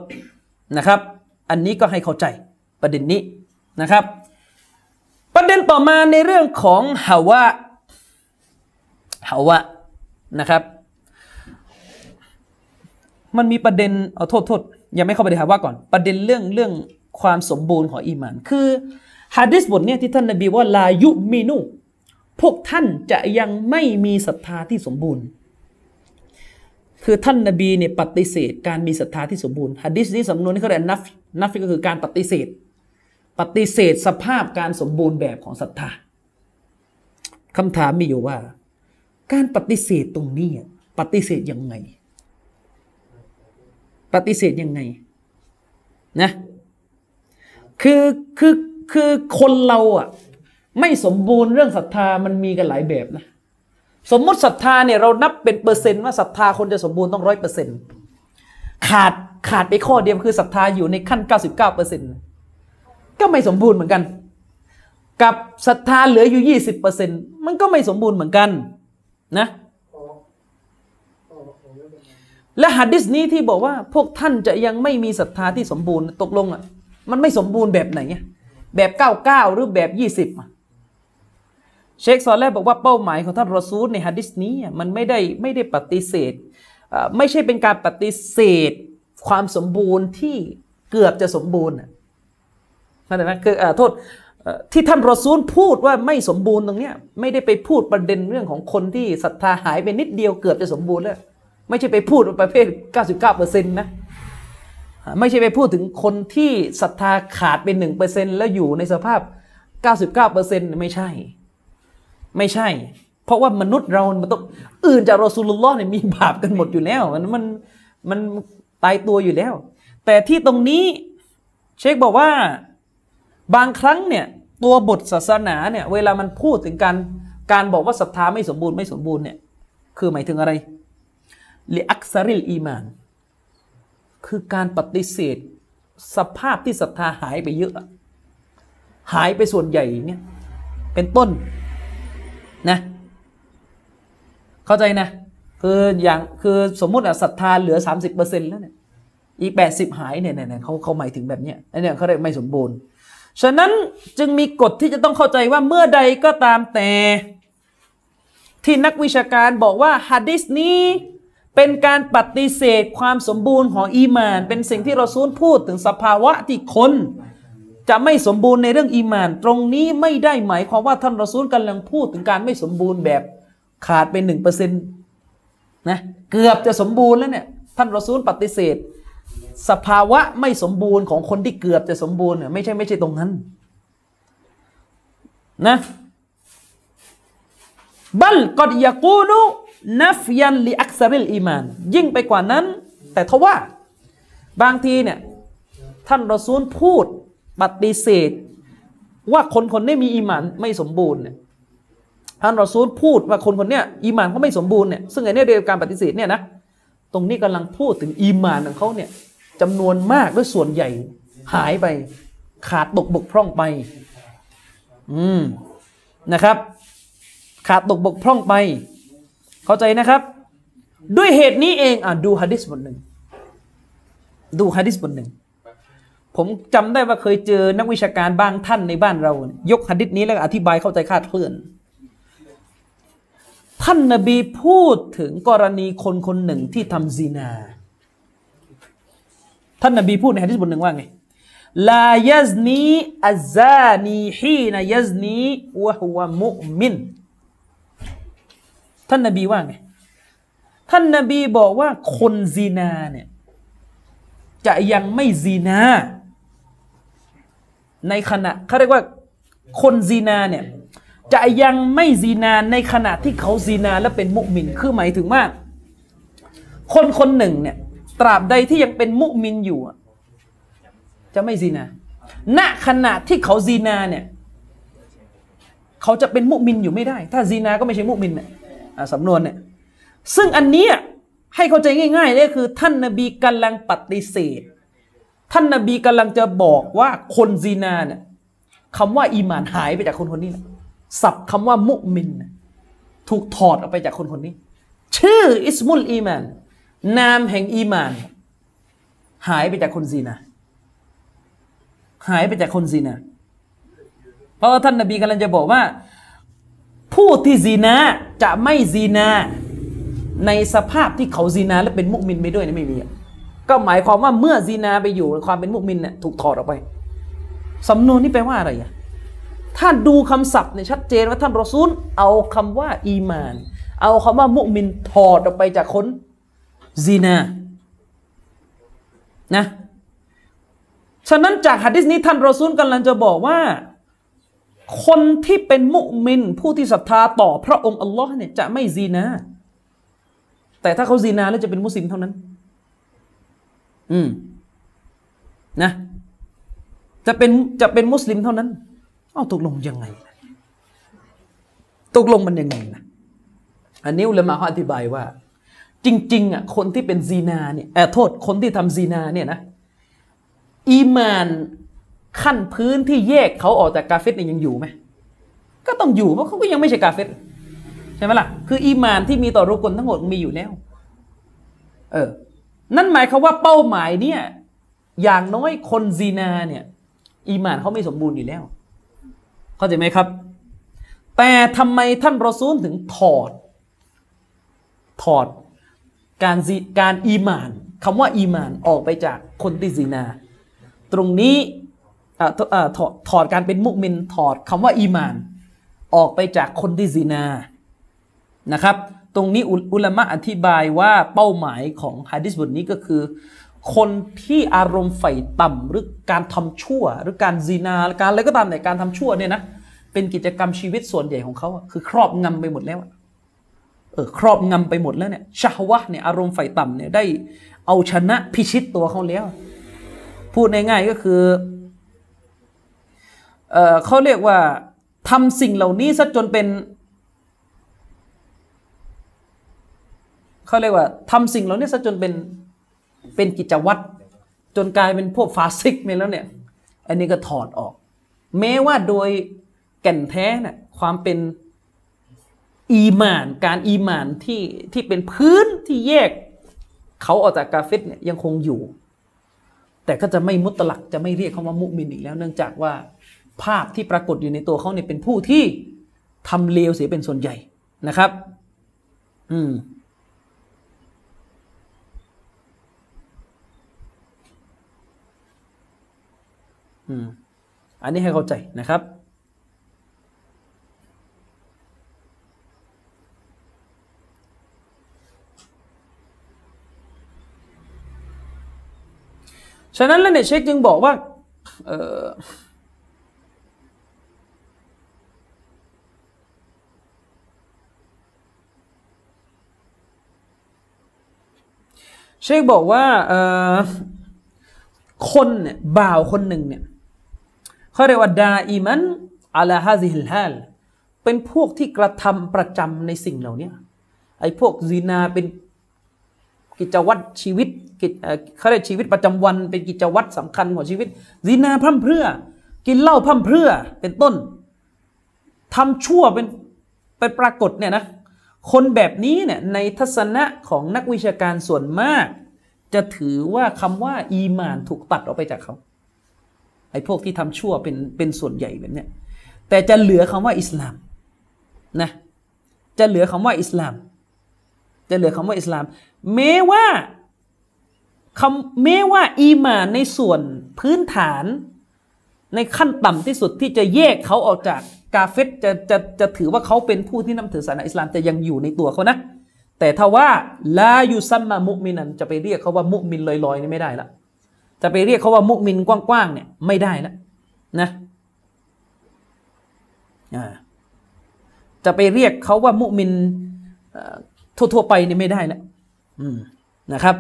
นะครับ อันนี้ก็ให้เข้าใจประเด็นนี้นะครับ ประเด็นต่อมาในเรื่องของฮาวะฮาวะนะครับ มันมีประเด็นเอาโทษโทษยังไม่เข้าไปในฮาวะก่อน ประเด็นเรื่องเรื่องความสมบูรณ์ของอีมานคือ ฮะดิษบทเนี้ยที่ท่านนบีว่าลายุมินุ พวกท่านจะยังไม่มีศรัทธาที่สมบูรณ์ คือท่านนบีเนี่ยปฏิเสธการมีศรัทธาที่สมบูรณ์ฮะดิษนี้สำนวนนี้เขาเรียกนัฟนัฟก็คือการปฏิเสธ ปฏิเสธสภาพการสมบูรณ์แบบของศรัทธาคำถามมีอยู่ว่า การปฏิเสธตรงนี้ปฏิเสธยังไง ปฏิเสธยังไงนะคือคือ คือคนเราอะไม่สมบูรณ์เรื่องศรัทธามันมีกันหลายแบบนะ สมมติศรัทธาเนี่ยเรานับเป็นเปอร์เซ็นต์ว่าศรัทธาคนจะสมบูรณ์ต้องร้อยเปอร์เซ็นต์ขาดขาดไปข้อเดียวคือศรัทธาอยู่ในขั้นเก้าสิบเก้าเปอร์เซ็นต์ก็ไม่สมบูรณ์เหมือนกัน กับศรัทธาเหลืออยู่ยี่สิบเปอร์เซ็นต์มันก็ไม่สมบูรณ์เหมือนกันนะและหัดดิสนี้ที่บอกว่าพวกท่านจะยังไม่มีศรัทธาที่สมบูรณ์ตกลงอะมันไม่สมบูรณ์แบบไหนเนี่ย แบบเก้าเก้าหรือแบบยี่สิบเชคซอลแลบอกว่าเป้าหมายของท่านรอซูลในฮะดิษนี้มันไม่ได้ไม่ได้ปฏิเสธไม่ใช่เป็นการปฏิเสธความสมบูรณ์ที่เกือบจะสมบูรณ์เข้าใจไหมคือโทษที่ท่านรอซูลพูดว่าไม่สมบูรณ์ตรงเนี้ยไม่ได้ไปพูดประเด็นเรื่องของคนที่ศรัทธาหายไปนิดเดียวเกือบจะสมบูรณ์แล้ว ไม่ใช่ไปพูดประเภท 99%นะ ไม่ใช่ไปพูดถึงคนที่ศรัทธาขาดเป็นหนึ่งเปอร์เซ็นแล้วอยู่ในสภาพ 99เปอร์เซ็นไม่ใช่ ไม่ใช่ เพราะว่ามนุษย์เรา มันต้องอื่นจากรอสูลุลลอฮ์เนี่ยมีบาปกันหมดอยู่แล้ว มันมันมันตายตัวอยู่แล้ว แต่ที่ตรงนี้เชคบอกว่าบางครั้งเนี่ยตัวบทศาสนาเนี่ยเวลามันพูดถึงการการบอกว่าศรัทธาไม่สมบูรณ์ไม่สมบูรณ์เนี่ยคือหมายถึงอะไรลิอักซาริลอีมาน คือการปฏิเสธสภาพที่ศรัทธาหายไปเยอะ หายไปส่วนใหญ่เนี่ยเป็นต้นนะเข้าใจนะ คืออย่างคือสมมติอะศรัทธาเหลือ 30%แล้วเนี่ยอีก 80 หายเนี่ยเนี่ยเขาเขาหมายถึงแบบเนี้ยอันเนี้ยเขาเรียกไม่สมบูรณ์ ฉะนั้นจึงมีกฎที่จะต้องเข้าใจว่าเมื่อใดก็ตามแต่ ที่นักวิชาการบอกว่าฮะดิษนี้ เป็นการปฏิเสธความสมบูรณ์ของอีมาน เป็นสิ่งที่เราซูลพูดถึงสภาวะที่คนจะไม่สมบูรณ์ในเรื่องอีมาน ตรงนี้ไม่ได้หมายความว่าท่านรอซูลกำลังพูดถึงการไม่สมบูรณ์แบบขาดไปหนึ่งเปอร์เซ็นต์นะเกือบจะสมบูรณ์แล้วเนี่ยท่านรอซูลปฏิเสธ สภาวะไม่สมบูรณ์ของคนที่เกือบจะสมบูรณ์เนี่ยไม่ใช่ไม่ใช่ตรงนั้นนะบัลกอดยากูนุ นัฟยันลิอักซาริลอีมาน ยิ่งไปกว่านั้น แต่ทว่า บางทีเนี่ย ท่านรอซูลพูดปฏิเสธ ว่าคนคนนี้มีอีมานไม่สมบูรณ์เนี่ยท่านรอซูลพูดว่าคนคนเนี้ยอีมานเขาไม่สมบูรณ์เนี่ยซึ่งไอ้เนี่ยเรียกการปฏิเสธเนี่ยนะตรงนี้กำลังพูดถึงอีมานของเขาเนี่ยจำนวนมากด้วยส่วนใหญ่หายไปขาดตกบกพร่องไป อืมนะครับ ขาดตกบกพร่องไป เข้าใจนะครับ ด้วยเหตุนี้เองอะดูฮะดิษบทหนึ่ง ดูฮะดิษบทหนึ่ง ผมจำได้ว่าเคยเจอนักวิชาการบางท่านในบ้านเรา ยกฮะดิษนี้แล้วอธิบายเข้าใจคาดเคลื่อน ท่านนบีพูดถึงกรณีคนคนหนึ่งที่ทำซีนา ท่านนบีพูดในฮะดิษบทหนึ่งว่าไงลายัซนีอัซซานีฮีนยัซนีوهو مؤمن ท่านนบีว่าไงท่านนบีบอกว่าคนซีนาเนี่ยจะยังไม่ซีนา ในขณะเขาเรียกว่าคนซีนาเนี่ยจะยังไม่ซีนาในขณะที่เขาซีนาและเป็นมุมินคือหมายถึงว่า คนคนหนึ่งเนี่ยตราบใดที่ยังเป็นมุมินอยู่ จะไม่ซีนา ณขณะที่เขาซีนาเนี่ย เขาจะเป็นมุมินอยู่ไม่ได้ ถ้าซีนาก็ไม่ใช่มุมินเนี่ย สำนวนเนี่ยซึ่งอันนี้ให้เข้าใจง่ายๆเลยคือท่านนบีกำลังปฏิเสธ ท่านนบีกำลังจะบอกว่าคนซีนาเนี่ยคำว่าอีมานหายไปจากคนคนนี้นะศัพท์คำว่ามุมิน ถูกถอดออกไปจากคนคนนี้ ชื่อاسم الإيمان นามแห่งอีมาน หายไปจากคนซีนาหายไปจากคนซีนาเพราะว่าท่านนบีกำลังจะบอกว่า ผู้ที่ซีนาจะไม่ซีนาในสภาพที่เขาซีนาและเป็นมุมินไปด้วยนี่ไม่มีอะก็หมายความว่าเมื่อซีนาไปอยู่ความเป็นมุมินเนี่ยถูกถอดออกไปสำนวนนี้แปลว่าอะไรอะถ้าดูคำศัพท์เนี่ยชัดเจนว่าท่านรอซูล เอาคำว่า อีมาน เอาคำว่ามุมินถอดออกไปจากคนซีนานะฉะนั้นจากหะดิษนี้ท่านรอซูลกำลังจะบอกว่า คนที่เป็นมุมิน ผู้ที่ศรัทธาต่อพระองค์อัลลอฮ์เนี่ยจะไม่ซีนา แต่ถ้าเขาซีนาแล้วจะเป็นมุสลิมเท่านั้น อืม นะ จะเป็นจะเป็นมุสลิมเท่านั้น เอาตกลงยังไง ตกลงมันยังไงนะ อันนี้อุลามะเขาอธิบายว่า จริง ๆ อะ คนที่เป็นซีนาเนี่ยขอโทษคนที่ทำซีนาเนี่ยนะ อีมาน ขั้นพื้นที่แยกเขาออกจากกาเฟรเนี่ยยังอยู่ไหมก็ต้องอยู่เพราะเขาก็ยังไม่ใช่กาเฟรใช่ไหมล่ะ คืออีมานที่มีต่อรุก่นทั้งหมดมีอยู่แล้ว เออ นั่นหมายความว่าเป้าหมายเนี่ย อย่างน้อยคนซีนาเนี่ย อีมานเขาไม่สมบูรณ์อยู่แล้ว เข้าใจไหมครับ แต่ทำไมท่านรอซูลถึงถอด ถอดการซีการอีมานคำว่าอีมานออกไปจากคนที่ซีนา ตรงนี้ ถอ่าถอดถอดการเป็นมุมินถอดคำว่าอีมาน ออกไปจากคนที่ซีนานะครับ ตรงนี้อุลามะอธิบายว่าเป้าหมายของฮะดิษบทนี้ก็คือ คนที่อารมณ์ใฝ่ต่ำหรือการทำชั่ว หรือการซีนาการอะไรก็ตามแต่การทำชั่วเนี่ยนะเป็นกิจกรรมชีวิตส่วนใหญ่ของเขาคือครอบงำไปหมดแล้วเออครอบงำไปหมดแล้วเนี่ยชาวะเนี่ยอารมณ์ใฝ่ต่ำเนี่ยได้เอาชนะพิชิตตัวเขาแล้ว พูดง่ายๆก็คือ เออเขาเรียกว่าทำสิ่งเหล่านี้ซะจนเป็นเขาเรียกว่าทำสิ่งเหล่านี้ซะจนเป็นเป็นกิจวัตรจนกลายเป็นพวกฟาซิกไปแล้วเนี่ย อันนี้ก็ถอดออก แม้ว่าโดยแก่นแท้น่ะความเป็นอีมาน การอีมานที่ที่เป็นพื้นที่แยก เขาออกจากกาเฟตเนี่ยยังคงอยู่ แต่ก็จะไม่มุตลักจะไม่เรียกเขาว่ามุมินอีกแล้ว เนื่องจากว่า ภาพที่ปรากฏอยู่ในตัวเขาเนี่ยเป็นผู้ที่ทำเลวเสียเป็นส่วนใหญ่นะครับ อืมอืมอันนี้ให้เข้าใจนะครับ ฉะนั้นแล้วเนี่ยเชคจึงบอกว่า เออ เชคบอกว่าเออคนเนี่ยบ่าวคนหนึ่งเนี่ยเขาเรียกว่าดาอิมันอาลาฮาซิฮิลฮัลเป็นพวกที่กระทำประจำในสิ่งเหล่านี้ไอ้พวกซีนาเป็นกิจวัตรชีวิตกิจเขาเรียกชีวิตประจำวันเป็นกิจวัตรสำคัญของชีวิตซีนาพร่ำเพรื่อ กินเหล้าพร่ำเพรื่อเป็นต้นทำชั่วเป็นเป็นปรากฏเนี่ยนะ คนแบบนี้เนี่ยในทัศนะของนักวิชาการส่วนมาก จะถือว่าคำว่า อีมานถูกตัดออกไปจากเขาไอ้พวกที่ทำชั่วเป็นเป็นส่วนใหญ่แบบเนี้ยแต่จะเหลือคำว่าอิสลามนะจะเหลือคำว่าอิสลาม จะเหลือคำว่าอิสลามแม้ว่าคำแม้ว่า อีมานในส่วนพื้นฐานในขั้นต่ำที่สุดที่จะแยกเขาออกจาก กาเฟตจะจะจะถือว่าเขาเป็นผู้ที่นับถือศาสนาอิสลามจะยังอยู่ในตัวเขานะ แต่ถ้าว่าลายูซัมมามุมินันจะไปเรียกเขาว่ามุมินลอยๆนี่ไม่ได้ละจะไปเรียกเขาว่ามุมินกว้างๆเนี่ยไม่ได้ละนะจะไปเรียกเขาว่ามุมินทั่วๆไปนี่ไม่ได้นะนะครับ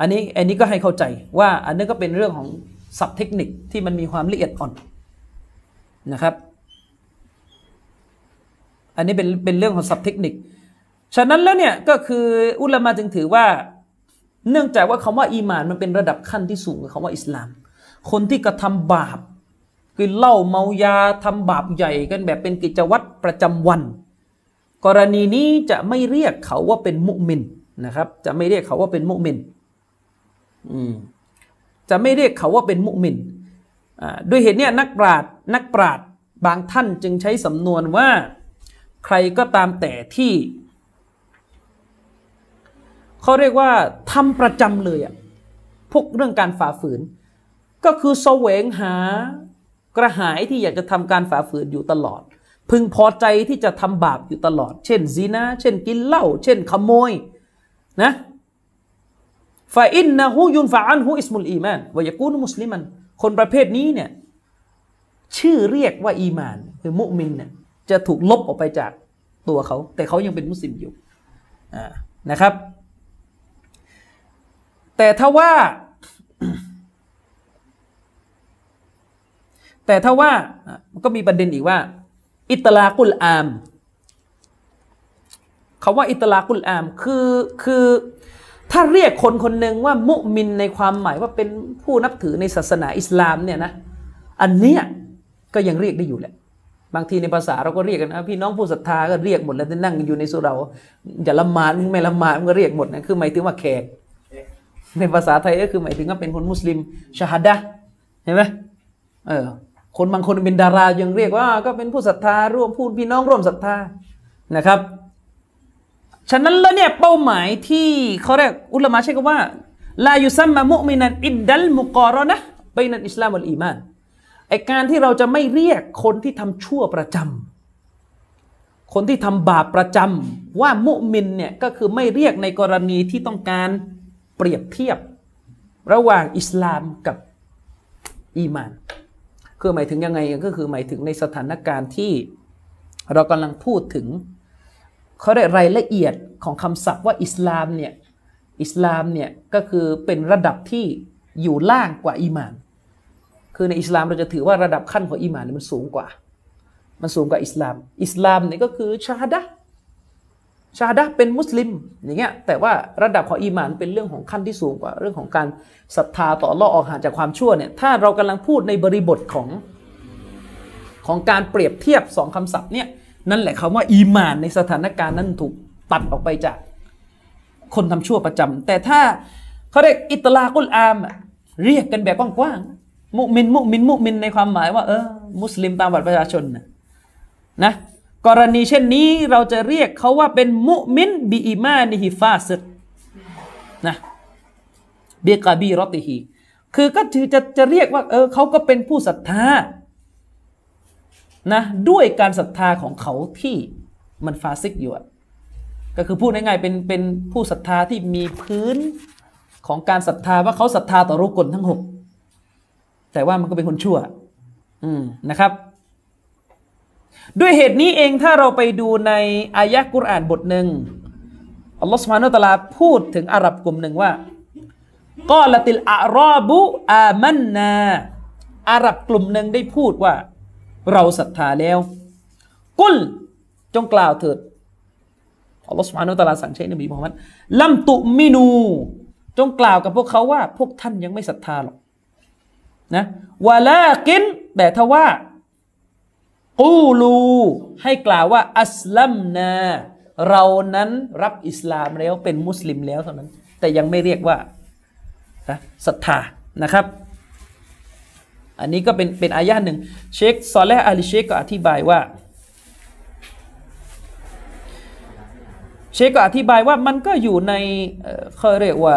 อันนี้อันนี้ก็ให้เข้าใจว่าอันนี้ก็เป็นเรื่องของศัพท์เทคนิคที่มันมีความละเอียดอ่อนนะครับ อันนี้เป็นเป็นเรื่องของศัพท์เทคนิค ฉะนั้นแล้วเนี่ยก็คืออุลามะจึงถือว่า เนื่องจากว่าคำว่าอีมานมันเป็นระดับขั้นที่สูงกับคำว่าอิสลาม คนที่กระทำบาปกินเหล้าเมายาทำบาปใหญ่กันแบบเป็นกิจวัตรประจำวัน กรณีนี้จะไม่เรียกเขาว่าเป็นมุมินนะครับ จะไม่เรียกเขาว่าเป็นมุมิน จะไม่เรียกเขาว่าเป็นมุมินด้วยเหตุนี้นักปราดนักปราดบางท่านจึงใช้สำนวนว่าใครก็ตามแต่ที่เขาเรียกว่าทำประจำเลยอะพวกเรื่องการฝ่าฝืน ก็คือแสวงหากระหายที่อยากจะทำการฝ่าฝืนอยู่ตลอด พึงพอใจที่จะทำบาปอยู่ตลอด เช่นซีนาเช่นกินเหล้าเช่นขโมยนะ ฟาอินนะฮูยุนฟาอันฮูอิสมุลอีมานวายกูนมุสลิมันคนประเภทนี้เนี่ยชื่อเรียกว่าอีมาน คือมุมินเนี่ยจะถูกลบออกไปจากตัวเขา แต่เขายังเป็นมุสลิมอยู่นะครับ แต่ถ้าว่า แต่ถ้าว่ามันก็มีประเด็นอีกว่า อิตลากุลอามคาว่าอิตลากุลอามคือคือ ถ้าเรียกคนคนหนึ่งว่ามุมินในความหมายว่าเป็นผู้นับถือในศาสนาอิสลามเนี่ยนะอันเนี้ยก็ยังเรียกได้อยู่แหละ บางทีในภาษาเราก็เรียกกันนะพี่น้องผู้ศรัทธาก็เรียกหมดแล้วนั่งอยู่ในสุเราอย่าละหมาดไม่ละหมาดมันก็เรียกหมดนะคือหมายถึงว่าแขกในภาษาไทยก็คือหมายถึงว่าเป็นคนมุสลิมชาฮัดะเห็นไหมเออคนบางคนเป็นดารายังเรียกว่า ก็เป็นผู้ศรัทธาร่วมพูดพี่น้องร่วมศรัทธานะครับ ฉะนั้นแล้วเนี่ยเป้าหมายที่เขาเรียกอุลามะใช้คำว่าลายุซัมมามุมินันอิดดัลมุกอรนะไปนันอิสลามอัลอีมานไอการที่เราจะไม่เรียกคนที่ทำชั่วประจำคนที่ทำบาปประจำว่ามุมินเนี่ยก็คือไม่เรียกในกรณีที่ต้องการเปรียบเทียบ ระหว่างอิสลามกับอีมาน คือหมายถึงยังไงก็คือหมายถึงในสถานการณ์ที่เรากำลังพูดถึง เขาได้รายละเอียดของคำศัพท์ว่าอิสลามเนี่ยอิสลามเนี่ยก็คือเป็นระดับที่อยู่ล่างกว่าอีมาน คือในอิสลามเราจะถือว่าระดับขั้นของอีมานเนี่มันสูงกว่า มันสูงกว่าอิสลาม อิสลามเนี่ยก็คือชาดะชาดะเป็นมุสลิมอย่างเงี้ยแต่ว่าระดับของอีมานเป็นเรื่องของขั้นที่สูงกว่า เรื่องของการศรัทธาต่อลอออกห่างจากความชั่วเนี่ยถ้าเรากำลังพูดในบริบทของของการเปรียบเทียบสองคำศัพท์เนี่ย นั่นแหละคำว่าอีมานในสถานการณ์นั้นถูกตัดออกไปจากคนทำชั่วประจำแต่ถ้าเขาเรียกอิตลากุลอามเรียกกันแบบกว้างๆมุมินมุมินมุมินในความหมายว่าเออมุสลิมตามบัตรประชาชนนะนะกรณีเช่นนี้เราจะเรียกเขาว่าเป็นมุมินบีอิมานิฮิฟาสดนะเบีกาบีรอติฮีคือก็จะจะเรียกว่าเออเขาก็เป็นผู้ศรัทธา นะด้วยการศรัทธาของเขาที่มันฟาซิกอยู่ก็คือพูดง่ายๆเป็นเป็นผู้ศรัทธาที่มีพื้นของการศรัทธาว่าเขาศรัทธาต่อรุกลทั้งหกแต่ว่ามันก็เป็นคนชั่ว อืมนะครับ ด้วยเหตุนี้เองถ้าเราไปดูในอายะกุรอานบทหนึ่งอัลลอฮฺสุบฮานุตะลาพูดถึงอาหรับกลุ่มหนึ่งว่ากอละติลอารอบุอามันนาอาหรับกลุ่มหนึ่งได้พูดว่า เราศรัทธาแล้ว กุลจงกล่าวเถิดอัลลอฮฺสุบฮานุตะลาสั่งใช้นบีมุฮัมมัดลัมตุมินู จงกล่าวกับพวกเขาว่า พวกท่านยังไม่ศรัทธาหรอกนะวะลากิน แต่ทว่ากูลู ให้กล่าวว่า อัสลัมนา เรานั้นรับอิสลามแล้วเป็นมุสลิมแล้วเท่านั้น แต่ยังไม่เรียกว่าศรัทธานะครับ อันนี้ก็เป็นเป็นอายะหนึ่งเชคซอลและอาลีเชคก็อธิบายว่า เชคก็อธิบายว่ามันก็อยู่ในเขาเรียกว่า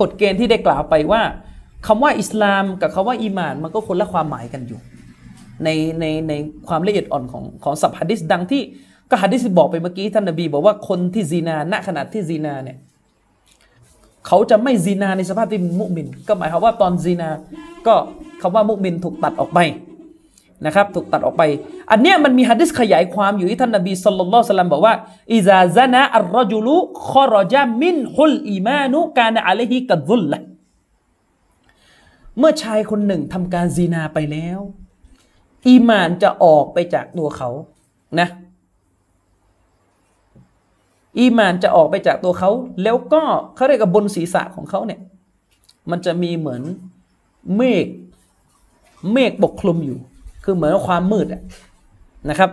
กฎเกณฑ์ที่ได้กล่าวไปว่าคำว่าอิสลามกับคำว่าอีมาน มันก็คนละความหมายกันอยู่ ในในในความละเอียดอ่อนของของศัพท์ฮัดิสดังที่ก็ฮัดิสบอกไปเมื่อกี้ท่านนบีบอกว่าคนที่ซีนาณขณะที่ซีนาเนี่ย เขาจะไม่ซีนาในสภาพที่มุมิน ก็หมายความว่าตอนซีนา ก็คำว่ามุมินถูกตัดออกไปนะครับถูกตัดออกไป อันเนี้ยมันมีฮะดิษขยายความอยู่ที่ท่านนบีصلى الله عليه وسلمบอกว่าإذا زنى الرجلขรจามินฮุลอีมานุกานะอะลัยฮิกัดซุลละเมื่อชายคนหนึ่งทำการซีนาไปแล้ว อีมานจะออกไปจากตัวเขานะ อีมานจะออกไปจากตัวเขา แล้วก็เขาเรียกกับบนศีรษะของเขาเนี่ย มันจะมีเหมือนเมฆเมฆปกคลุมอยู่ คือเหมือนความมืดนะครับ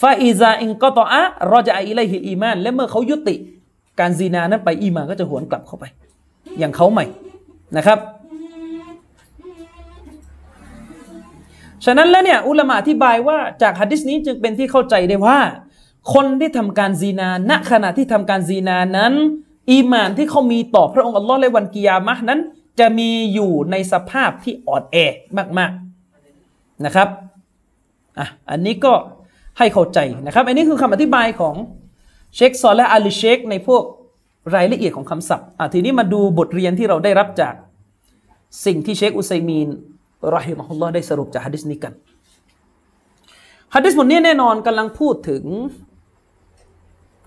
فإذا انقطع رجع إليه الإيمان และเมื่อเขายุติการซีนานั้นไปอีมานก็จะหวนกลับเข้าไป อย่างเขาใหม่นะครับ ฉะนั้นแล้วเนี่ยอุลามะอธิบายว่าจากฮะดิษนี้จึงเป็นที่เข้าใจได้ว่า คนที่ทำการซีนาณขณะที่ทำการซีนานั้น อีมานที่เขามีต่อพระองค์อัลลอฮ์ในวันกิยามะนั้น จะมีอยู่ในสภาพที่อ่อนแอมากๆนะครับอะอันนี้ก็ให้เข้าใจนะครับ อันนี้คือคำอธิบายของเชคซอลและอาลีเชคในพวกรายละเอียดของคำศัพท์อะทีนี้มาดูบทเรียนที่เราได้รับจากสิ่งที่เชคอุซัยมีนรอฮิมะฮุลลอฮ์ได้สรุปจากฮะดิษนี้กันฮะดิษบทนี้แน่นอนกำลังพูดถึง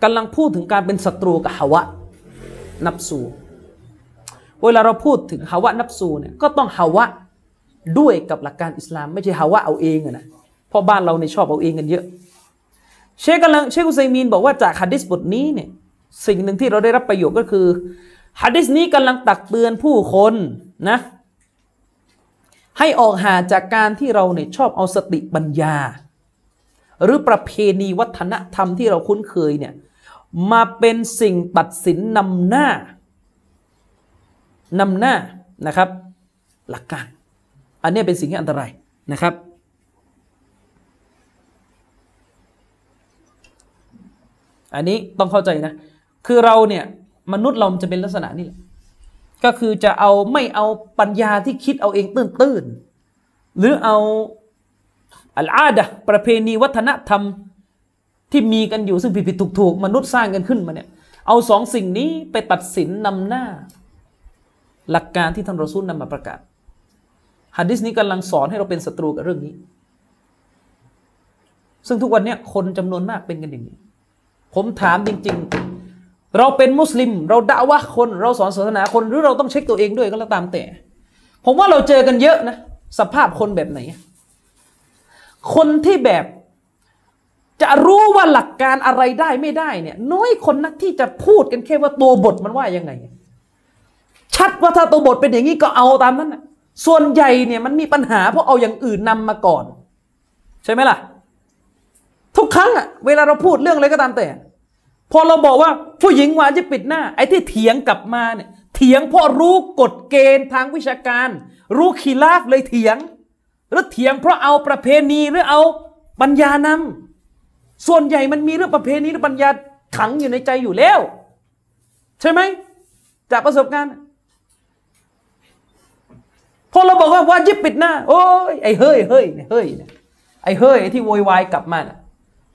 กำลังพูดถึงการเป็นศัตรูกับฮาวะนับสูเวลาเราพูดถึงฮาวะนับสูเนี่ยก็ต้องฮาวะด้วยกับหลักการอิสลาม ไม่ใช่ฮาวะเอาเองนะเพราะบ้านเราในชอบเอาเองกันเยอะ เชคกำลังเชคอุซัยมีนบอกว่าจากฮะดิษบทนี้เนี่ยสิ่งหนึ่งที่เราได้รับประโยชน์ก็คือฮะดิษนี้กำลังตักเตือนผู้คนนะ ให้ออกห่าจากการที่เราเนี่ยชอบเอาสติปัญญา หรือประเพณีวัฒนธรรมที่เราคุ้นเคยเนี่ย มาเป็นสิ่งตัดสินนำหน้านำหน้านะครับ หลักการ อันนี้เป็นสิ่งที่อันตรายนะครับ อันนี้ต้องเข้าใจนะ คือเราเนี่ยมนุษย์เราจะเป็นลักษณะนี้ก็คือจะเอาไม่เอาปัญญาที่คิดเอาเองตื้นตื้นหรือเอาอัลอาดะประเพณีวัฒนธรรม ที่มีกันอยู่ซึ่งผิดผิดถูกถูกมนุษย์สร้างกันขึ้นมาเนี่ย เอาสองสิ่งนี้ไปตัดสินนำหน้า หลักการที่ท่านรอซูลนำมาประกาศฮัดดิสนี้กำลังสอนให้เราเป็นศัตรูกับเรื่องนี้ ซึ่งทุกวันนี้คนจำนวนมากเป็นกันอย่างนี้ ผมถามจริง ๆ เราเป็นมุสลิม เราด่าว่าคนเราสอนศาสนาคนหรือเราต้องเช็คตัวเองด้วยก็แล้วตามแต่ ผมว่าเราเจอกันเยอะนะ สภาพคนแบบไหน คนที่แบบ จะรู้ว่าหลักการอะไรได้ไม่ได้เนี่ย น้อยคนนักที่จะพูดกันแค่ว่าตัวบทมันว่ายังไง ชัดว่าถ้าตัวบทเป็นอย่างนี้ก็เอาตามนั้นนะส่วนใหญ่เนี่ยมันมีปัญหาเพราะเอาอย่างอื่นนำมาก่อน ใช่ไหมล่ะ ทุกครั้งอะเวลาเราพูดเรื่องอะไรก็ตามแต่ พอเราบอกว่าผู้หญิงวาจะปิดหน้า ไอ้ที่เถียงกลับมาเนี่ย เถียงเพราะรู้กฎเกณฑ์ทางวิชาการ รู้ขีลาฟเลยเถียง หรือเถียงเพราะเอาประเพณีหรือเอาปัญญานำ ส่วนใหญ่มันมีเรื่องประเพณีหรือปัญญาขังอยู่ในใจอยู่แล้ว ใช่ไหมจากประสบการณ์พอเราบอกว่าวาจิบปิดหน้า โอ้ยไอ้เฮ้ยเฮ้ยเฮ้ยไอ้เฮ้ยที่โวยวายกลับมา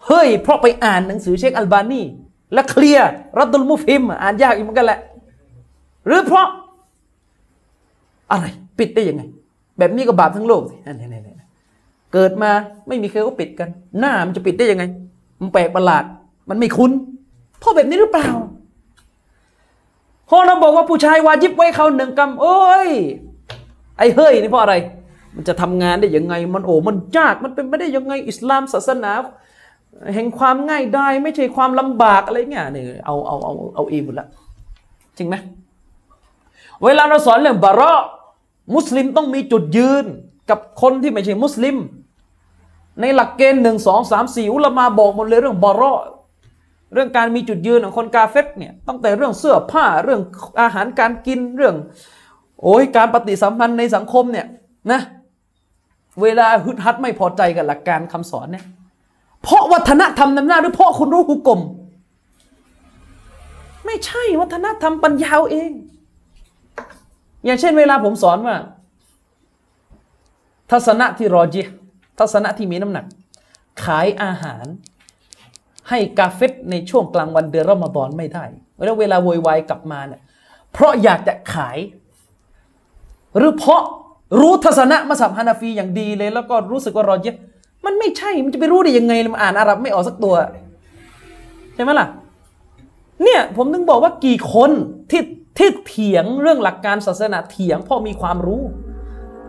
เฮ้ยเพราะไปอ่านหนังสือเชคอัลบานีและเคลียร์รัตุลมุฟิม อ่านยากอีกเหมือนกันแหละ หรือเพราะ อะไรปิดได้ยังไง แบบนี้ก็บาปทั้งโลกสิเกิดมาไม่มีใครก็ปิดกัน หน้ามันจะปิดได้ยังไง มันแปลกประหลาด มันไม่คุ้นพราะแบบนี้หรือเปล่าพอเราบอกว่าผู้ชายวาจิบไว้เขาหนึ่งกำโอ้ย ไอ้เฮ้ยนี่เพราะอะไร มันจะทำงานได้ยังไง มันโอ้มันยากมันเป็นไม่ได้ยังไงอิสลามศาสนา แห่งความง่ายได้ไม่ใช่ความลำบากอะไรเงี้ยเนี่ยเอาเอาเอาเอาเองหมดละจริงไหมเวลาเราสอนเรื่องบาระมุสลิมต้องมีจุดยืนกับคนที่ไม่ใช่มุสลิม ในหลักเกณฑ์หนึ่งสองสามสี่อุลมาบอกหมดเลยเรื่องบาระเรื่องการมีจุดยืนของคนกาเฟตเนี่ยตั้งแต่เรื่องเสื้อผ้าเรื่องอาหารการกินเรื่อง โอ้ยการปฏิสัมพันธ์ในสังคมเนี่ยนะเวลาฮึดฮัดไม่พอใจกับหลักการคำสอนเนี่ยเพราะวัฒนธรรมนำหน้าหรือเพราะคุณรู้หุกกลมไม่ใช่วัฒนธรรมปัญญาเอง อย่างเช่นเวลาผมสอนว่า ทัศนะที่รอจี ทัศนะที่มีน้ำหนัก ขายอาหาร ให้กาเฟตในช่วงกลางวันเดือนรอมฎอนไม่ได้แล้วเวลาโวยวายกลับมาเนี่ยเพราะอยากจะขาย หรือเพราะรู้ทัศนะมาสัมฮานาฟีอย่างดีเลย แล้วก็รู้สึกว่ารอเยะมันไม่ใช่มันจะไปรู้ได้ยังไงมันอ่านอาหรับไม่ออกสักตัว ใช่ไหมล่ะ เนี่ยผมถึงบอกว่ากี่คนที่ที่เถียงเรื่องหลักการศาสนาเถียงเพราะมีความรู้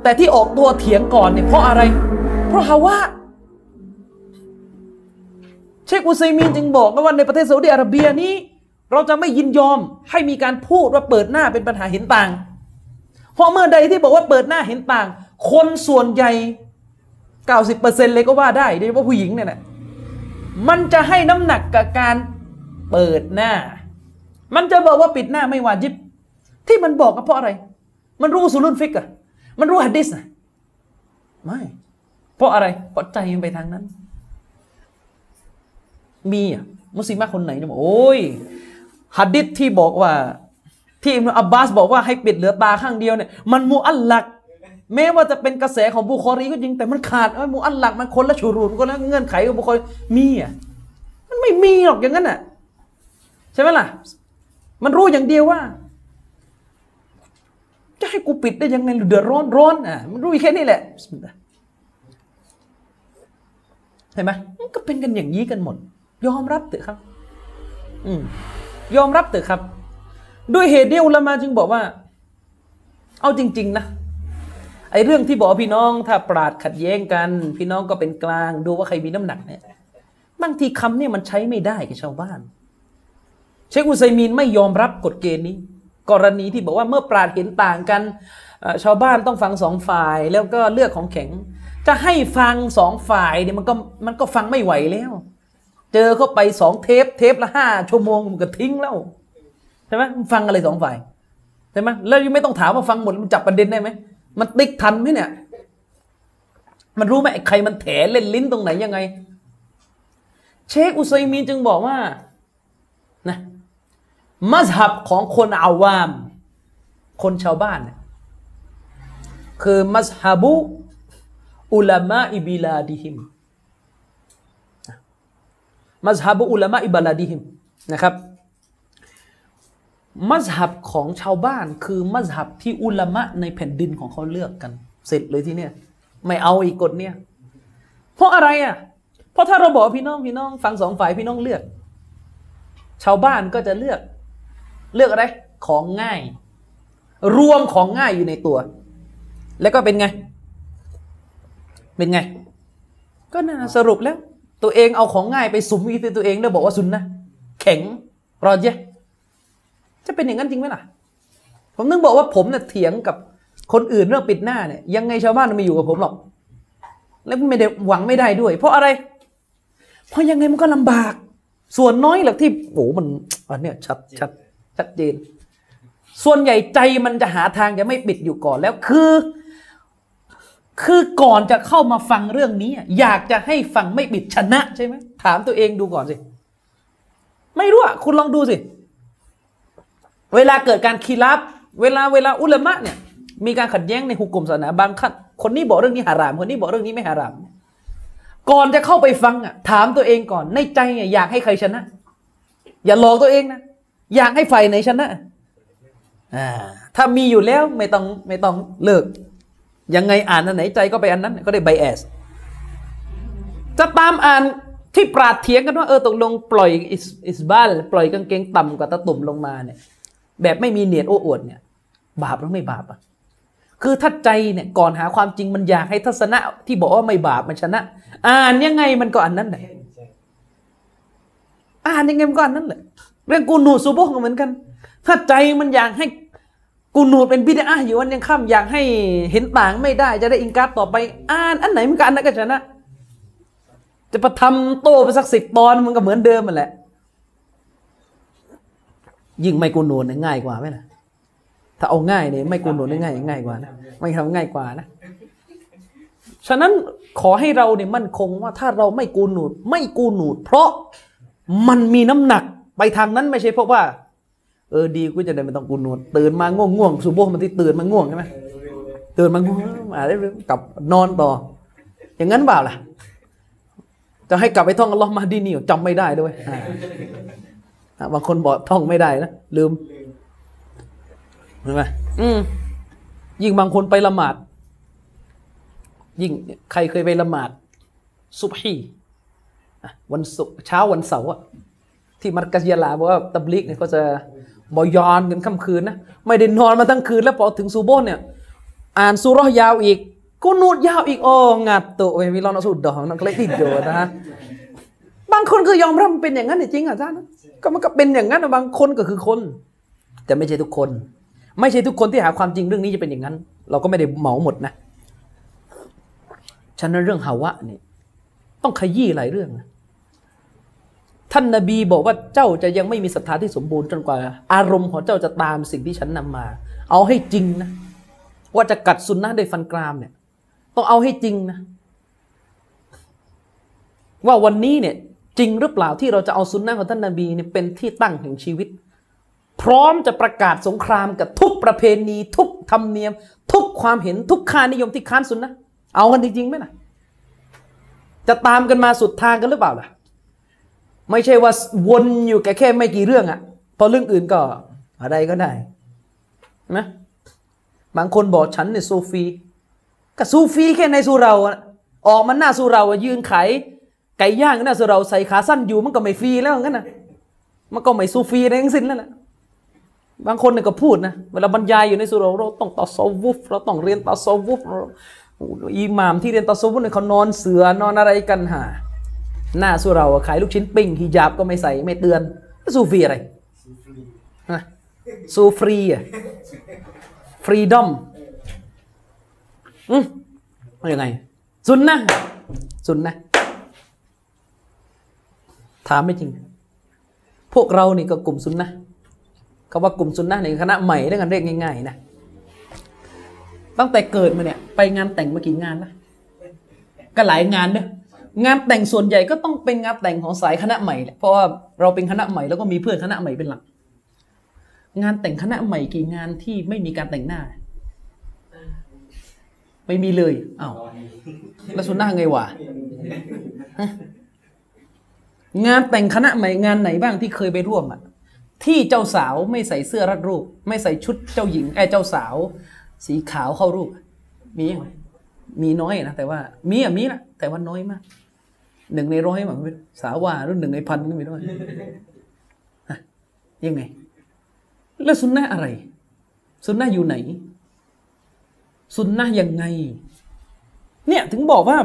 แต่ที่ออกตัวเถียงก่อนเนี่ยเพราะอะไร ราะฮาวาเชคอุซัยมีนจึงบอกว่าในประเทศซาอุดิอาระเบียนี้ เราจะไม่ยินยอมให้มีการพูดว่าเปิดหน้าเป็นปัญหาเห็นต่าง เพราะเมื่อใดที่บอกว่าเปิดหน้าเห็นต่าง คนส่วนใหญ่เก้าสิบเปอร์เซ็นเลยก็ว่าได้โดยเฉพาะผู้หญิงเนี่ยแหละมันจะให้น้ำหนักกับการเปิดหน้า มันจะบอกว่าปิดหน้าไม่วาจิบ ที่มันบอกก็เพราะอะไร มันรู้อุซูลุลฟิกฮ์อะมันรู้ฮัดดิสอะไม่ เพราะอะไรเพราะใจมันไปทางนั้น มีอะมุสลิมคนไหนเนี่ยบอกโอ้ยฮัดดิสที่บอกว่า ที่อิบนุอับบาสบอกว่าให้ปิดเหลือตาข้างเดียวเนี่ยมันมูอัลลักแม้ว่าจะเป็นกระแสของบุคอรีก็จริงแต่มันขาดมูอัลลักมันคนละชูรูนคนละเงื่อนไขของบุคอรีมีอะมันไม่มีหรอกอย่างนั้นอะใช่ไหมล่ะ มันรู้อย่างเดียวว่า จะให้กูปิดได้ยังไงเดือดร้อนร้อนอะมันรู้แค่นี้แหละ เห็นไหมก็เป็นกันอย่างนี้กันหมด ยอมรับเถอะครับ อืมยอมรับเถอะครับ ด้วยเหตุนี้อุลามาจึงบอกว่า เอาจริง ๆ นะไอ้เรื่องที่บอกพี่น้องถ้าปราดขัดแย้งกัน พี่น้องก็เป็นกลาง ดูว่าใครมีน้ำหนักเนี่ยบางทีคำเนี่ยมันใช้ไม่ได้กับชาวบ้าน เชคอุไซมีนไม่ยอมรับกฎเกณฑ์นี้ กรณีที่บอกว่าเมื่อปราดเห็นต่างกันชาวบ้านต้องฟังสองฝ่าย แล้วก็เลือกของแข็ง จะให้ฟังสองฝ่ายเนี่ยมันก็มันก็ฟังไม่ไหวแล้ว เจอเข้าไปสองเทปเทปละห้าชั่วโมงมันก็ทิ้งแล้วใช่ไหมฟังอะไรสองฝ่ายใช่ไหมแล้วยังไม่ต้องถามว่าฟังหมดมันจับประเด็นได้ไหมมันติ๊กทันไหมเนี่ย มันรู้ไหมใครมันแถเล่นลิ้นตรงไหนยังไง เชคอุซัยมีนจึงบอกว่านะมัสฮับของคนอาวาม คนชาวบ้านเนี่ยคือมัสฮับุ อุลามะอิบิลาดิฮิมมัสฮับอุลามะอิบลาดิฮิมนะครับมัสฮับของชาวบ้านคือมัสฮับที่อุลามะในแผ่นดินของเขาเลือกกัน เสร็จเลยที่เนี่ย ไม่เอาอีกกฎเนี่ย เพราะอะไรอะ เพราะถ้าเราบอกพี่น้องพี่น้อง ฟังสองฝ่ายพี่น้องเลือก ชาวบ้านก็จะเลือก เลือกอะไร ของง่าย รวมของง่ายอยู่ในตัว แล้วก็เป็นไง เป็นไง ก็น่าสรุปแล้ว ตัวเองเอาของง่ายไปสุมวิธีตัวเองแล้วบอกว่าสุนนะแข็งรอเยะจะเป็นอย่างนั้นจริงไหมล่ะ ผมนึกบอกว่าผมเนี่ยเถียงกับคนอื่นเรื่องปิดหน้าเนี่ยยังไงชาวบ้านไม่อยู่กับผมหรอก แล้วไม่ได้หวังไม่ได้ด้วย เพราะอะไร เพราะยังไงมันก็ลำบาก ส่วนน้อยแหละที่โอ้มันอันเนี้ยชัดชัดชัดเจน ส่วนใหญ่ใจมันจะหาทางจะไม่ปิดอยู่ก่อนแล้วคือ คือก่อนจะเข้ามาฟังเรื่องนี้ อยากจะให้ฟังไม่ปิดชนะใช่ไหมถามตัวเองดูก่อนสิ ไม่รู้อะคุณลองดูสิ เวลาเกิดการคีรับ เวลาเวลาอุลามะเนี่ย มีการขัดแย้งในหุกกลมศาสนาบางขั้นคนนี้บอกเรื่องนี้หาราม คนนี้บอกเรื่องนี้ไม่หาราม ก่อนจะเข้าไปฟังอะ ถามตัวเองก่อนในใจอยากให้ใครชนะ อย่าหลอกตัวเองนะอยากให้ฝ่ายไหนชนะ อ่า ถ้ามีอยู่แล้วไม่ต้องไม่ต้องเลิก ยังไงอ่านอันไหนใจก็ไปอันนั้นก็ได้ไบแอสจะตามอ่านที่ปราดเถียงกันว่าเออตกลงปล่อยอิสบาลปล่อยกางเกงต่ำกว่าตะตุ่มลงมาเนี่ย แบบไม่มีเนียดโอ้อวดเนี่ย บาปหรือไม่บาปอะคือถ้าใจเนี่ยก่อนหาความจริงมันอยากให้ทัศนะที่บอกว่าไม่บาปมันชนะ อ่านยังไงมันก็อันนั้นแหละอ่านยังไงมันก็อันนั้นแหละเรื่องกูนูซูโบก็เหมือนกัน ถ้าใจมันอยากให้ กูนูดเป็นบิดาอยู่วันยังค่ำอยากให้เห็นต่างไม่ได้จะได้อิงการต่อไปอ่านอันไหนมันก็อันนั้นก็ชนะ จะประทำโต้ไปสักสิบตอนมันก็เหมือนเดิมมันแหละ ยิ่งไม่กูนูดเนี่ยง่ายกว่าไหมล่ะถ้าเอาง่ายเนี่ยไม่กูนูดเนี่ยง่ายง่ายกว่านะไม่ทำง่ายกว่านะฉะนั้นขอให้เราเนี่ยมั่นคงว่าถ้าเราไม่กูนูด ไม่กูนูด เพราะมันมีน้ำหนักไปทางนั้นไม่ใช่เพราะว่า เออดีกูจะได้ไม่ต้องกูนูดตื่นมาง่วงง่วงสุโบมันที่ตื่นมาง่วงใช่ไหมตื่นมาง่วงมาได้กลับนอนต่อ อย่างนั้นเปล่าล่ะ จะให้กลับไปท่องอัลลอฮ์มาดีนี่จำไม่ได้ด้วยอ่าอะบางคนบอกท่องไม่ได้นะลืมเห็นไหมอืมยิ่งบางคนไปละหมาด ยิ่งใครเคยไปละหมาดซุบฮีอะวันศุกร์เช้าวันเสาร์อะที่มัดกัสยาลาบอกว่าตับลิกเนี่ยเขาจะ บอยอนกันค่ำคืนนะไม่ได้นอนมาทั้งคืนแล้วพอถึงซูโบนเนี่ย อ่านซูราะห์ยาวอีกกูนูดยาวอีกโอ้งัดตัวเวมีรอนสุดดองนักเล็กติดโดดนะฮะบางคนก็ยอมรับมันเป็นอย่างนั้นจริงอะท่านก็มันก็เป็นอย่างนั้นอะบางคนก็คือคน แต่ไม่ใช่ทุกคน ไม่ใช่ทุกคนที่หาความจริงเรื่องนี้จะเป็นอย่างนั้น เราก็ไม่ได้เหมาหมดนะฉะนั้นเรื่องฮาวะนี่ต้องขยี้หลายเรื่องนะ ท่านนาบีบอกว่าเจ้าจะยังไม่มีศรัทธาที่สมบูรณ์จนกว่า อารมณ์ของเจ้าจะตามสิ่งที่ฉันนำมา เอาให้จริงนะว่าจะกัดสุนนะด้วยฟันกรามเนี่ย ต้องเอาให้จริงนะ ว่าวันนี้เนี่ยจริงหรือเปล่าที่เราจะเอาสุนนะของท่านนาบีเนี่ยเป็นที่ตั้งแห่งชีวิต พร้อมจะประกาศสงครามกับทุกประเพณี ทุกธรรมเนียม ทุกความเห็นทุกค่านิยมที่ค้านสุนนะเอากันจริงๆไหมนะจะตามกันมาสุดทางกันหรือเปล่าล่ะ ไม่ใช่ว่าวนอยู่แค่แค่ไม่กี่เรื่องอะพอเรื่องอื่นก็อะไรก็ได้นะบางคนบอกฉันเนี่ยซูฟีก็ซูฟีแค่ในสุเราอะออกมันหน้าสุเราอะยืนขายไก่ย่างหน้าสุเราใส่ขาสั้นอยู่มันก็ไม่ฟรีแล้วงั้นนะมันก็ไม่ซูฟีอะไรทั้งสิ้นแล้วนะบางคนเนี่ยก็พูดนะเวลาบรรยายอยู่ในสุเราเราต้องต่อซอวุฟเราต้องเรียนต่อซอวุฟอิหม่ามที่เรียนต่อซอวุฟเนี่ยเขานอนเสือนอนอะไรกันหา หน้าสุเราขายลูกชิ้นปิ้งฮิญาบก็ไม่ใส่ไม่เตือนซูฟีอะไรฮะซูฟรีอะฟรีดอมอืมยังไงสุนนะสุนนะถามไม่จริง พวกเรานี่ก็กลุ่มสุนนะคำว่ากลุ่มสุนนะในคณะใหม่แล้วกันเรียกง่ายๆนะตั้งแต่เกิดมาเนี่ย ไปงานแต่งมากี่งานละก็หลายงานเนอะ งานแต่งส่วนใหญ่ก็ต้องเป็นงานแต่งของสายคณะใหม่เพราะว่าเราเป็นคณะใหม่แล้วก็มีเพื่อนคณะใหม่เป็นหลัก งานแต่งคณะใหม่กี่งานที่ไม่มีการแต่งหน้า ไม่มีเลยอ้าวแล้วสุนนะไงวะะงานแต่งคณะใหม่งานไหนบ้างที่เคยไปร่วมอะที่เจ้าสาวไม่ใส่เสื้อรัดรูป ไม่ใส่ชุดเจ้าหญิงไอ้เจ้าสาว สีขาวเข้ารูป มีไหมมีน้อยนะแต่ว่ามีอะมีนะแต่ว่าน้อยมาก หนึ่งในร้อยมั้งไม่รู้สาวว่าหรือหนึ่งในพันก็ม่รู้ฮะยังไง แล้วสุนนะอะไร สุนนะอยู่ไหน สุนนะยังไง เนี่ยถึงบอกว่า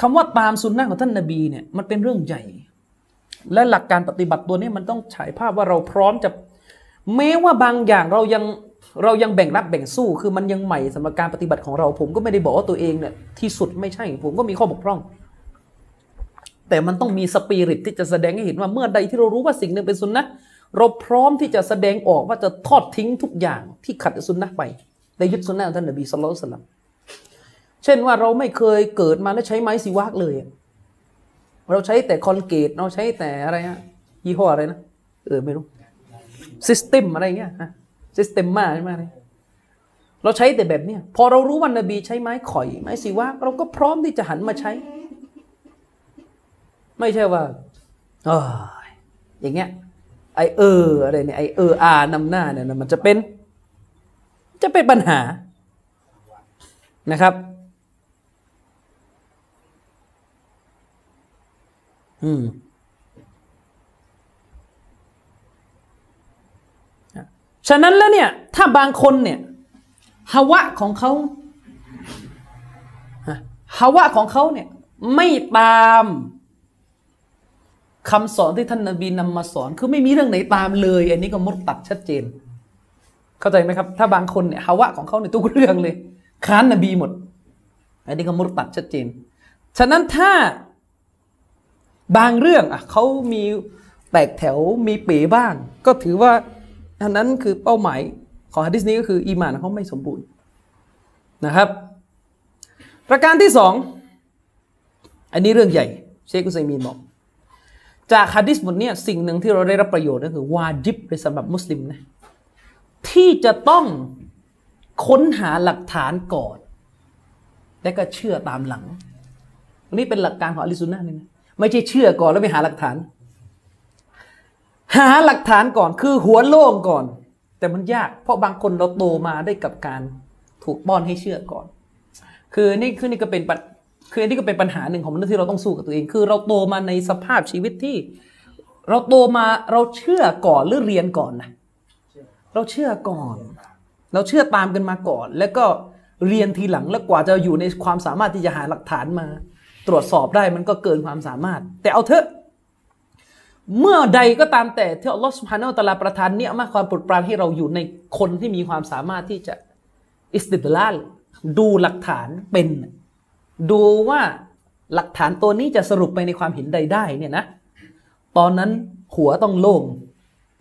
คำว่าตามสุนนะของท่านนาบีเนี่ยมันเป็นเรื่องใหญ่ และหลักการปฏิบัติตัวนี้มันต้องฉายภาพว่าเราพร้อมจะ แม้ว่าบางอย่างเรายังเรายังแบ่งรับแบ่งสู้ คือมันยังใหม่สำหรับการปฏิบัติของเรา ผมก็ไม่ได้บอกว่าตัวเองเนี่ยที่สุดไม่ใช่ ผมก็มีข้อบกพร่อง แต่มันต้องมีสปิริตที่จะแสดงให้เห็นว่าเมื่อใดที่เรารู้ว่าสิ่งหนึ่งเป็นสุนนะเราพร้อมที่จะแสดงออกว่าจะทอดทิ้งทุกอย่างที่ขัดสุนนะไปในยึดสุนนะท่านนบีสุลต่านเช่นว่าเราไม่เคยเกิดมาแล้วใช้ไม้สีวากเลย เราใช้แต่คอนกรีตเราใช้แต่อะไรฮะยี่ห้ออะไรนะเออไม่รู้ซิสเต็มอะไรเงี้ยฮะซิสเต็มมาใช่ไหมเราใช้แต่แบบเนี้ยพอเรารู้ว่านบีใช้ไม้ข่อย ไม้สีวากเราก็พร้อมที่จะหันมาใช้ ไม่ใช่ว่าเอออย่างเงี้ยไอเอออะไรเนี่ยไอเอออานำหน้าเนี่ยมันจะเป็นจะเป็นปัญหานะครับ อืมฉะนั้นแล้วเนี่ย ถ้าบางคนเนี่ยฮาวะของเขาฮาวะของเขาเนี่ย ไม่ตาม คำสอนที่ท่านนบีนำมาสอน คือไม่มีเรื่องไหนตามเลย อันนี้ก็มุดตัดชัดเจน เข้าใจไหมครับ ถ้าบางคนเนี่ยฮาวะของเขาในทุกเรื่องเลย ค้านนบีหมด อันนี้ก็มุดตัดชัดเจน ฉะนั้นถ้าบางเรื่องอะเขามีแตกแถวมีเป๋บ้าง ก็ถือว่าอันนั้นคือเป้าหมายของฮะดิษนี้ก็คืออีหมานเขาไม่สมบูรณ์นะครับ ประการที่สองอันนี้เรื่องใหญ่ เชคอุซัยมีนบอก จากฮะดิษบทนี้สิ่งหนึ่งที่เราได้รับประโยชน์ก็คือ วาจิบเลยสำหรับมุสลิมนะที่จะต้องค้นหาหลักฐานก่อน และก็เชื่อตามหลัง นี่เป็นหลักการของอลิซุนนะนี่นะไม่ใช่เชื่อก่อนแล้วไปหาหลักฐาน หาหลักฐานก่อนคือหัวโล่งก่อน แต่มันยาก เพราะบางคนเราโตมาได้กับการถูกป้อนให้เชื่อก่อน คือนี่คือนี่ก็เป็น คืออันนี้ก็เป็นปัญหาหนึ่งของมนุษย์ที่เราต้องสู้กับตัวเอง คือเราโตมาในสภาพชีวิตที่ เราโตมาเราเชื่อก่อนหรือเรียนก่อนนะเราเชื่อก่อน เราเชื่อตามกันมาก่อน แล้วก็เรียนทีหลังแล้วกว่าจะอยู่ในความสามารถที่จะหาหลักฐานมา ตรวจสอบได้มันก็เกินความสามารถ แต่เอาเถอะ เมื่อใดก็ตามแต่ที่อัลลอฮฺสุบฮานาอัลตะลาประทานเนี่ยมาความปรดปรานให้เราอยู่ในคนที่มีความสามารถที่จะอิสติดลาลดูหลักฐานเป็น ดูว่าหลักฐานตัวนี้จะสรุปไปในความเห็นใดได้เนี่ยนะ ตอนนั้นหัวต้องโล่ง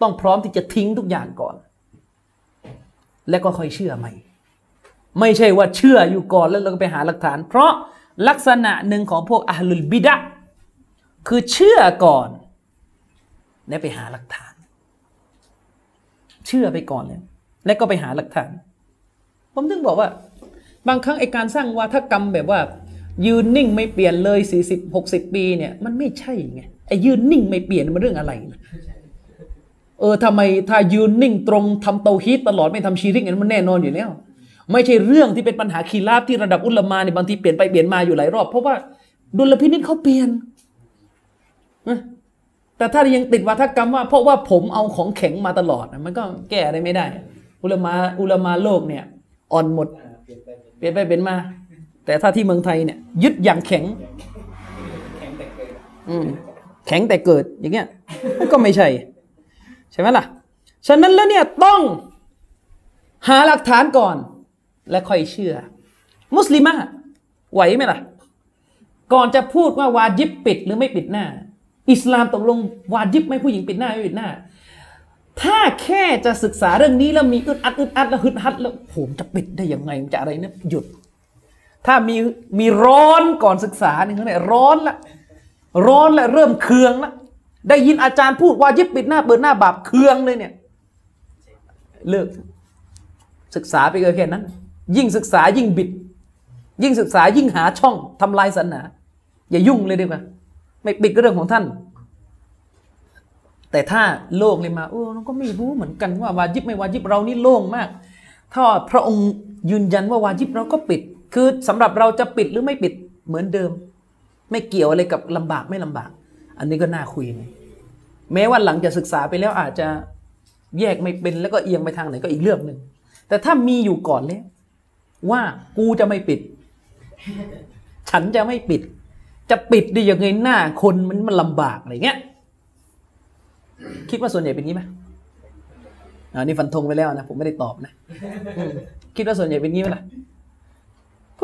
ต้องพร้อมที่จะทิ้งทุกอย่างก่อน แล้วก็ค่อยเชื่อใหม่ ไม่ใช่ว่าเชื่ออยู่ก่อนแล้วเราก็ไปหาหลักฐาน เพราะลักษณะหนึ่งของพวกอัลลุลบิดะคือเชื่อก่อนแล้วไปหาหลักฐาน เชื่อไปก่อนเลยแล้วก็ไปหาหลักฐาน ผมถึงบอกว่า บางครั้งไอการสร้างวาทกรรมแบบว่า ยืนนิ่งไม่เปลี่ยนเลยสี่สิบหกสิบปีเนี่ย มันไม่ใช่ไงไอ้ยืนนิ่งไม่เปลี่ยนมันเรื่องอะไรนะเออทำไมถ้ายืนนิ่งตรงทำเตาฮีตตลอดไม่ทำชีริกเนั้นมันแน่นอนอยู่แล้ว ไม่ใช่เรื่องที่เป็นปัญหาคีราบที่ระดับอุลมาเนี่ยบางทีเปลี่ยนไปเปลี่ยนมาอยู่หลายรอบ เพราะว่าดุลพินิจเขาเปลี่ยนแต่ถ้ายังติดวัฒกรรมว่า เพราะว่าผมเอาของแข็งมาตลอดมันก็แก้อะไรไม่ได้ อุลมาอุลมาโลกเนี่ย อ่อนหมด เปลี่ยนไปเป็นมา แต่ถ้าที่เมืองไทยเนี่ยยึดอย่างแข็งอืมแข็งแต่เกิดอย่างเงี้ยก็ไม่ใช่ ใช่ไหมล่ะ ฉะนั้นแล้วเนี่ยต้องหาหลักฐานก่อน และค่อยเชื่อ มุสลิมะไหวไหมล่ะ ก่อนจะพูดว่าวาจิบปิดหรือไม่ปิดหน้า อิสลามตกลงวาจิบไม่ผู้หญิงปิดหน้าไม่ปิดหน้า ถ้าแค่จะศึกษาเรื่องนี้แล้วมีอึดอัดอึดอัดแล้วฮึดฮัดแล้วผมจะปิดได้ยังไงจะอะไรเนี่ยหยุด ถ้ามีมีร้อนก่อนศึกษาเนี่ยเนี่ยร้อนละร้อนและเริ่มเคืองละได้ยินอาจารย์พูดวาจิบปิดหน้าเปิดหน้าบาปเคืองเลยเนี่ยเลิกศึกษาไปเแค่นั้น ยิ่งศึกษายิ่งบิด ยิ่งศึกษายิ่งหาช่องทำลายศาสนา อย่ายุ่งเลยดีกว่าไม่ปิดก็เรื่องของท่าน แต่ถ้าโลกเลยมาโอ้เราก็ไม่รู้เหมือนกันว่าวาจิบไม่วาจิบเรานี่โล่งมาก ถ้าพระองค์ยืนยันว่าวาจิบเราก็ปิด คือสำหรับเราจะปิดหรือไม่ปิดเหมือนเดิม ไม่เกี่ยวอะไรกับลำบากไม่ลำบาก อันนี้ก็น่าคุยไงแม้ว่าหลังจากศึกษาไปแล้วอาจจะแยกไม่เป็นแล้วก็เอียงไปทางไหนก็อีกเรื่องหนึ่งแต่ถ้ามีอยู่ก่อนแล้ว ว่ากูจะไม่ปิด ฉันจะไม่ปิด จะปิดได้ยังไงหน้าคนมันมันลำบากอะไรเงี้ยคิดว่าส่วนใหญ่เป็นงี้ไหมอ่านี่ฟันธงไปแล้วนะผมไม่ได้ตอบนะ คิดว่าส่วนใหญ่เป็นงี้ไหมล่ะ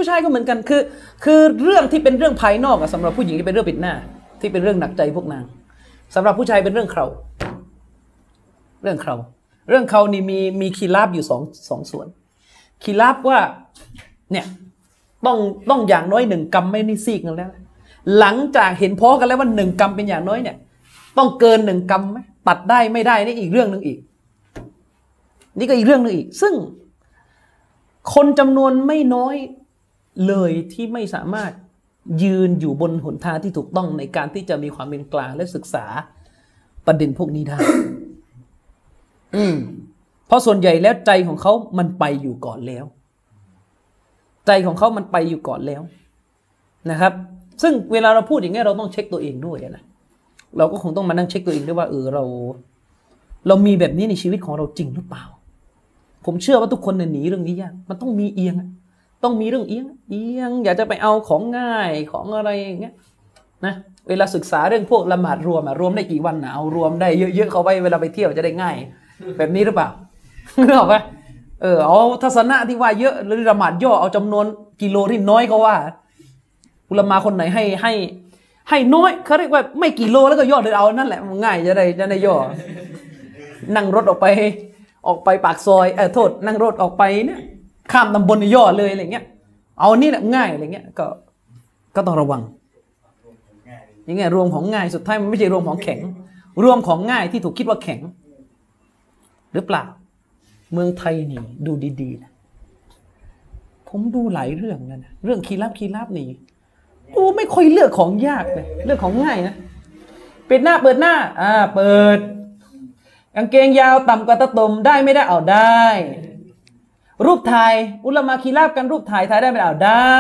ผู้ชายก็เหมือนกันคือ คือเรื่องที่เป็นเรื่องภายนอกอะสำหรับผู้หญิงที่เป็นเรื่องปิดหน้า ที่เป็นเรื่องหนักใจพวกนางสำหรับผู้ชายเป็นเรื่องเขาเรื่องเขาเรื่องเขานี่มีมีคีราบอยู่สองสองส่วนคีราบว่าเนี่ยต้องต้องอย่างน้อยหนึ่งกรรมไม่นิซีกกันแล้ว หลังจากเห็นพ้อกันแล้วว่าหนึ่งกรรมเป็นอย่างน้อยเนี่ย ต้องเกินหนึ่งกรรมไหมตัดได้ไม่ได้นี่อีกเรื่องหนึ่งอีก นี่ก็อีกเรื่องหนึ่งอีก ซึ่งคนจำนวนไม่น้อย เลยที่ไม่สามารถยืนอยู่บนหนทางที่ถูกต้องในการที่จะมีความเป็นกลางและศึกษาประเด็นพวกนี้ได้ อืมเพราะส่วนใหญ่แล้วใจของเขามันไปอยู่ก่อนแล้ว ใจของเขามันไปอยู่ก่อนแล้วนะครับ ซึ่งเวลาเราพูดอย่างนี้เราต้องเช็คตัวเองด้วยนะเราก็คงต้องมานั่งเช็คตัวเองด้วยว่าเออเรา เรามีแบบนี้ในชีวิตของเราจริงหรือเปล่า ผมเชื่อว่าทุกคนเนี่ยหนีเรื่องนี้ยากมันต้องมีเอียงอะ ต้องมีเรื่องเอียงเอียง อยากจะไปเอาของง่ายของอะไรอย่างเงี้ยนะเวลาศึกษาเรื่องพวกละหมาดรวมอะรวมได้กี่วันนะเอารวมได้เยอะๆเขาไว้เวลาไปเที่ยวจะได้ง่าย แบบนี้หรือเปล่านึกออกปะเออเอาทัศนะที่ว่าเยอะหรือละหมาดย่อเอาจำนวนกิโลที่น้อยเขาว่า อุลมาคนไหนให้ให้ ให้น้อยเขาเรียกว่าไม่กี่โลแล้วก็ย่อเดินเอานั่นแหละง่ายจะได้จะได้ย่อ นั่งรถออกไป ออกไปปากซอยเออโทษ นั่งรถออกไปเนี่ย ข้ามตำบลย่อเลยอะไรเงี้ย เอานี่แหละง่ายอะไรเงี้ยก็ก็ต้องระวังยังไงรวมของง่ายสุดท้ายมันไม่ใช่รวมของแข็ง รวมของง่ายที่ถูกคิดว่าแข็ง หรือเปล่า เมืองไทยนี่ดูดีๆนะผมดูหลายเรื่องนะเรื่องคีรับคีรับนี่ดูไม่ค่อยเลือกของยากเลยเลือกของง่ายนะเปิดหน้าเปิดหน้า อ่า เปิดกางเกงยาวต่ำกว่าตะตุ่มได้ไม่ได้เอาได้ รูปถ่ายอุลามาคีราบกันรูปถ่ายถ่ายได้ไม่เอาได้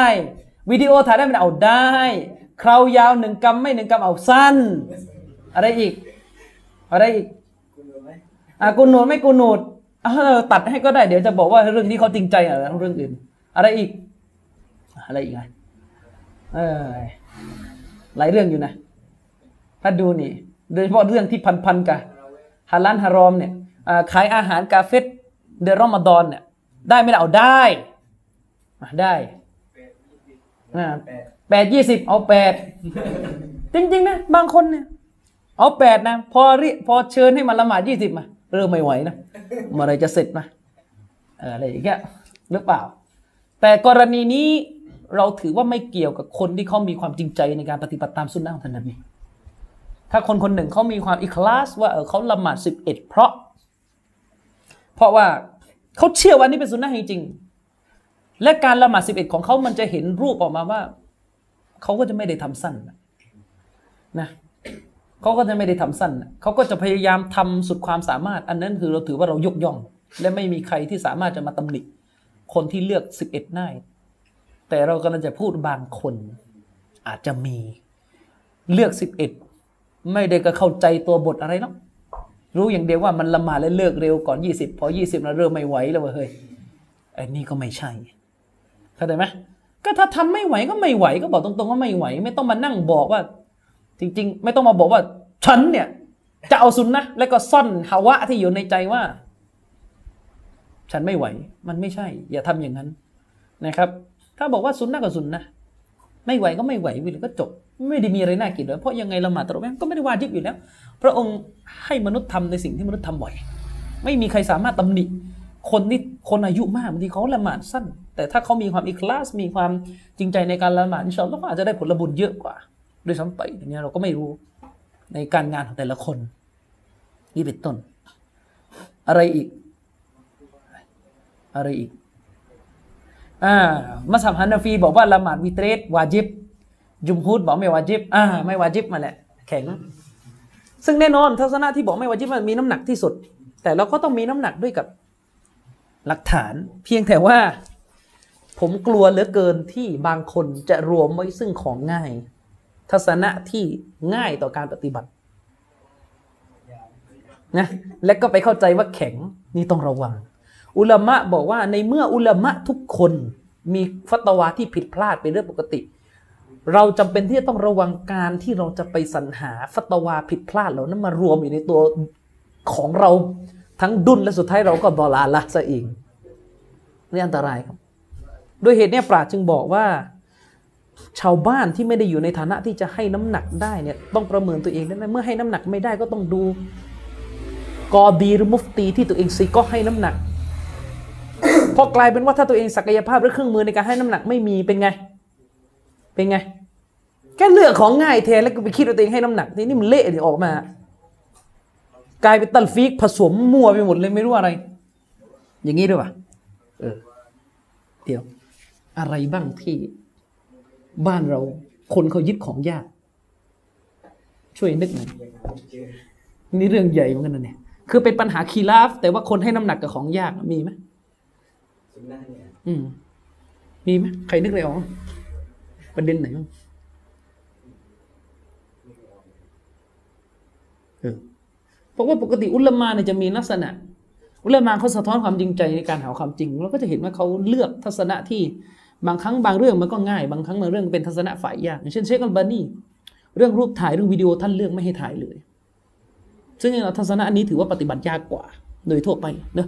วิดีโอถ่ายได้ไม่เอาได้คราวยาวหนึ่งกำไม่หนึ่งกำเอาสั้น อะไรอีก อะไรอีกอะกูหนูดไม่กูหนูดเออตัดให้ก็ได้เดี๋ยวจะบอกว่าเรื่องนี้เขาจริงใจอะไรเรื่องอื่น อะไรอีก อะไรอีกไงเออหลายเรื่องอยู่นะ ถ้าดูนี่ โดยเฉพาะเรื่องที่พันๆกับฮาลันฮารอมเนี่ยขายอาหารกาเฟตเดือนรอมฎอนเนี่ย ได้ไม่ได้เอาได้อะได้อ่าแปดยี่สิบเอาแปดจริง ๆ นะ บางคนเนี่ย เอาแปดนะ พอเรียพอเชิญให้มาละหมาดยี่สิบมาเริ่มไม่ไหวนะเมื่อไรจะเสร็จนะเอออะไรอย่างเงี้ยหรือเปล่า แต่กรณีนี้เราถือว่าไม่เกี่ยวกับคนที่เขามีความจริงใจในการปฏิบัติตามสุนนะของท่านนบีถ้าคนคนหนึ่งเขามีความอิคลาสว่าเออเขาละหมาดสิบเอ็ดเพราะ เพราะว่า เขาเชื่อว่านี่เป็นสุนนะจริงๆและการละหมาดสิบเอ็ดของเขามันจะเห็นรูปออกมาว่าเขาก็จะไม่ได้ทำสั้นนะเขาก็จะไม่ได้ทำสั้นเขาก็จะพยายามทำสุดความสามารถ อันนั้นคือเราถือว่าเรายกย่อง และไม่มีใครที่สามารถจะมาตำหนิคนที่เลือกสิบเอ็ดได้แต่เรากำลังจะพูดบางคน อาจจะมีเลือกสิบเอ็ดไม่ได้ก็เข้าใจตัวบทอะไรเนาะ รู้อย่างเดียวว่ามันละหมาดและเลิกเร็วก่อนยี่สิบพอยี่สิบเราเริ่มไม่ไหวแล้วเว้ยเฮ้ยไอ้นี่ก็ไม่ใช่เข้าใจไหมก็ถ้าทำไม่ไหวก็ไม่ไหวก็บอกตรงๆว่าไม่ไหว ไม่ต้องมานั่งบอกว่า จริง ๆ ไม่ต้องมาบอกว่า ฉันเนี่ย จะเอาซุนนะแล้วก็ซ่อนฮาวะที่อยู่ในใจว่า ฉันไม่ไหว มันไม่ใช่ อย่าทำอย่างนั้นนะครับ ถ้าบอกว่าซุนนะก็ซุนนะไม่ไหวก็ไม่ไหววิลก็จบ ไม่ได้มีอะไรน่ากินเลยเพราะยังไงละหมาดตะเราะเวห์ก็ไม่ได้วาจิบอยู่แล้ว พระองค์ให้มนุษย์ทำในสิ่งที่มนุษย์ทำบ่อย ไม่มีใครสามารถตำหนิคนที่คนอายุมากบางทีเขาละหมาดสั้น แต่ถ้าเขามีความอิคลาสมีความจริงใจในการละหมาดอินชาอัลลอฮ์ก็อาจจะได้ผลบุญเยอะกว่าด้วยซ้ำไปอย่างเงี้ยเราก็ไม่รู้ในการงานของแต่ละคนนี่เป็นต้น อะไรอีก อะไรอีกอ่ามัสฮับฮันนาฟีบอกว่าละหมาดวิเตรสวาจิบ จุมฮูดบอกไม่วาจิบอ่าไม่วาจิบมาแหละแข็ง ซึ่งแน่นอนทัศนะที่บอกไม่วาจิบมันมีน้ำหนักที่สุด แต่เราก็ต้องมีน้ำหนักด้วยกับหลักฐาน เพียงแต่ว่า ผมกลัวเหลือเกินที่บางคนจะรวมไว้ซึ่งของง่าย ทัศนะที่ง่ายต่อการปฏิบัตินะและก็ไปเข้าใจว่าแข็งนี่ต้องระวัง อุลามะบอกว่าในเมื่ออุลามะทุกคนมีฟัตวาที่ผิดพลาดเป็นเรื่องปกติ เราจำเป็นที่จะต้องระวังการที่เราจะไปสรรหาฟัตวาผิดพลาดเหล่านั้นมารวมอยู่ในตัวของเราทั้งดุลและสุดท้ายเราก็บอลาละซะเองนี่อันตรายครับ ด้วยเหตุนี้ปราชญ์จึงบอกว่า ชาวบ้านที่ไม่ได้อยู่ในฐานะที่จะให้น้ำหนักได้เนี่ยต้องประเมินตัวเองด้วยนะเมื่อให้น้ำหนักไม่ได้ก็ต้องดูกอดีหรือมุฟตีที่ตัวเองซีก็ให้น้ำหนักพอกลายเป็นว่าถ้าตัวเองศักยภาพหรือเครื่องมือในการให้น้ำหนักไม่มีเป็นไง เป็นไง แค่เลือกของง่ายแทนแล้วก็ไปคิดว่าตัวเองให้น้ำหนักนี่นี่มันเละเลยออกมา กลายเป็นตัลฟีกผสมมั่วไปหมดเลยไม่รู้อะไร อย่างนี้ด้วยป่ะเออเดี๋ยว อะไรบ้างที่บ้านเรา คนเขายึดของยาก ช่วยนึกหน่อยนี่เรื่องใหญ่เหมือนกันนะเนี่ยคือเป็นปัญหาคีราฟ แต่ว่าคนให้น้ำหนักกับของยากมีไหมอืมมีไหมใครนึกอะไรออก ประเด็นไหนบ้างเพราะว่าปกติอุลามาเนี่ยจะมีลักษณะ อุลามาเขาสะท้อนความจริงใจในการหาความจริงเราก็จะเห็นว่าเขาเลือกทัศนะที่บางครั้งบางเรื่องมันก็ง่าย บางครั้งบางเรื่องเป็นทัศนะฝ่ายยากอย่างเช่นเชคอัลบานีเรื่องรูปถ่ายเรื่องวิดีโอท่านเลือกไม่ให้ถ่ายเลย ซึ่งทัศนะนี้ถือว่าปฏิบัติยากกว่า โดยทั่วไปเนอะ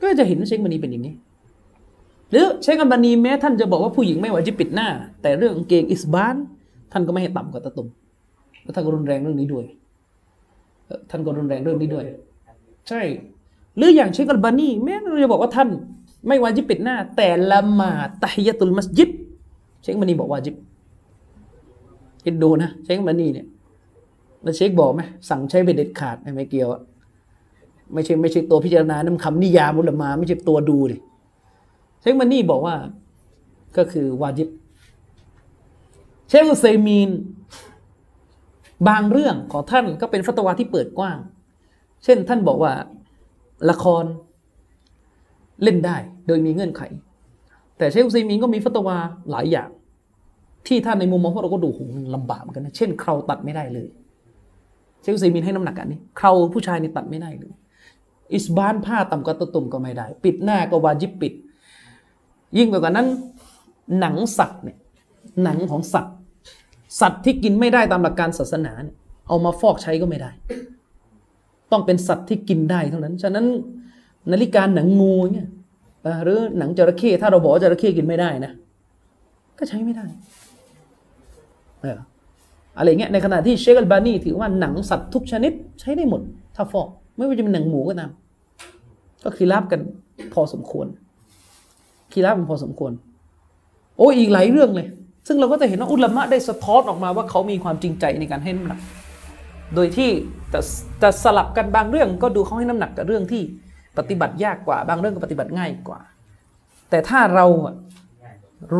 ก็จะเห็นว่าเชคอัลบานีเป็นอย่างนี้ หรือเชคอัลบานีแม้ท่านจะบอกว่าผู้หญิงไม่ว่าจะปิดหน้า แต่เรื่องเกงอิสบาน ท่านก็ไม่ให้ต่ำกว่าตะตุ่มแล้วท่านก็รุนแรงเรื่องนี้ด้วย ท่านก็รุนแรงเรื่องนี้ด้วย ใช่ หรืออย่างเชคอัลบานีแม้เราจะบอกว่าท่านไม่วาจิบปิดหน้า แต่ละหมาดตะฮิยะตุลมัสยิดเชคอัลบานีบอกวาจิบคิดดูนะเชคอัลบานีเนี่ยแล้วเชคบอกไหมสั่งใช้เป็นเด็ดขาดไม่เกี่ยวอะไม่ใช่ไม่ใช่ตัวพิจารณานั่นคำนิยามอุลมา ไม่ใช่ตัวดูดิ เชคอัลบานีบอกว่าก็คือวาจิบ เชคอุซัยมีน บางเรื่องของท่านก็เป็นฟัตวาที่เปิดกว้าง เช่นท่านบอกว่าละครเล่นได้โดยมีเงื่อนไข แต่เชคอุซัยมีนก็มีฟัตวาหลายอย่าง ที่ท่านในมุมมองพวกเราก็ดูหมันลำบากเหมือนกันนะเช่น เคราตัดไม่ได้เลย เชคอุซัยมีนให้น้ำหนักอันนี้เคราผู้ชายนี่ตัดไม่ได้เลยอิสบานผ้าต่ำกว่าตัวตุ่มก็ไม่ได้ ปิดหน้าก็วาจิบปิด ยิ่งไปกว่านั้น หนังสัตว์เนี่ยหนังของสัตว์ สัตว์ที่กินไม่ได้ตามหลักการศาสนาเนี่ยเอามาฟอกใช้ก็ไม่ได้ ต้องเป็นสัตว์ที่กินได้เท่านั้น ฉะนั้นนาฬิกาหนังงูเนี่ยหรือหนังจระเข้ถ้าเราบอกว่าจระเข้กินไม่ได้นะก็ใช้ไม่ได้เอออะไรเงี้ยในขณะที่เชคอัลบานีถือว่าหนังสัตว์ทุกชนิดใช้ได้หมด ถ้าฟอก ไม่ว่าจะเป็นหนังหมูก็ตามก็คือรับกันพอสมควร คีรับกันพอสมควร โอ้อีกหลายเรื่องเลย ซึ่งเราก็จะเห็นว่าอุลามะได้สะท้อนออกมาว่าเขามีความจริงใจในการให้น้ำหนัก โดยที่จะจะสลับกันบางเรื่องก็ดูเขาให้น้ำหนักกับเรื่องที่ปฏิบัติยากกว่า บางเรื่องก็ปฏิบัติง่ายกว่า แต่ถ้าเรา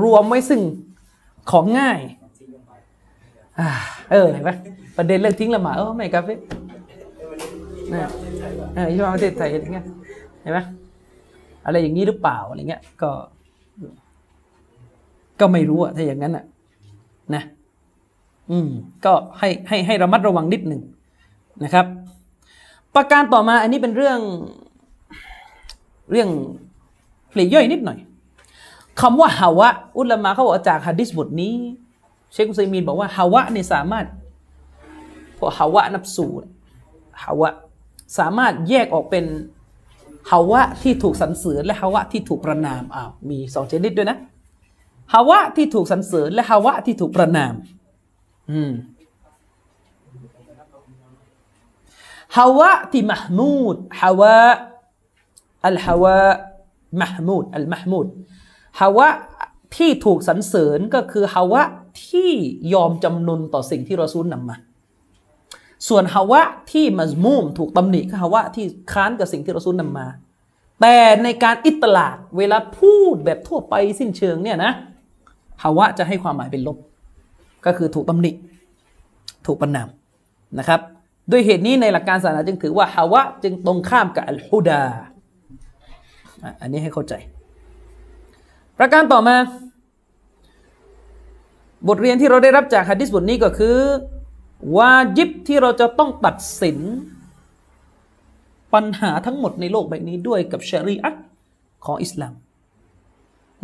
รวมไว้ซึ่งของง่ายอเออเห็นไหมประเด็นเรื่องทิ้งละหมาดเออไม่กาเฟ่นะเออที่ว่าประเทศไทยอย่างเงี้ยเห็นไหม อะไรอย่างนี้หรือเปล่าอะไรเงี้ยก็ ก็ไม่รู้อะถ้าอย่างนั้นอะนะ อืม ก็ให้ให้ให้ระมัดระวังนิดหนึ่งนะครับ ประการต่อมาอันนี้เป็นเรื่อง เรื่องปลีกย่อยนิดหน่อยคำว่าฮาวะ อุลามะเขาบอกจากฮะดิษบทนี้ เชคอุซัยมีนบอกว่าฮาวะเนี่ยสามารถพวกฮาวะนับสูเนี่ยฮาวะสามารถแยกออกเป็น ฮาวะที่ถูกสรรเสริญและฮาวะที่ถูกประนามอ้าวมีสองชนิดด้วยนะฮาวะที่ถูกสรรเสริญและฮาวะที่ถูกประนาม อืมฮาวะที่มหมูดฮาวะอัลฮาวะมหมูดอัลมหมูดฮาวะที่ถูกสรรเสริญก็คือฮาวะที่ยอมจำนนต่อสิ่งที่รอซูลนำมา ส่วนฮาวะที่มัซมูมถูกตำหนิคือฮาวะที่ค้านกับสิ่งที่เรอซูลนำมา แต่ในการอิตลาดเวลาพูดแบบทั่วไปสิ้นเชิงเนี่ยนะฮาวะจะให้ความหมายเป็นลบ ก็คือถูกตำหนิ ถูกประนามนะครับด้วยเหตุนี้ในหลักการศาสนาจึงถือว่าฮาวะจึงตรงข้ามกับอัลฮุดาอะอันนี้ให้เข้าใจ ประการต่อมา บทเรียนที่เราได้รับจากฮะดิษบทนี้ก็คือ วาจิบที่เราจะต้องตัดสิน ปัญหาทั้งหมดในโลกใบนี้ด้วยกับชรีอะของอิสลาม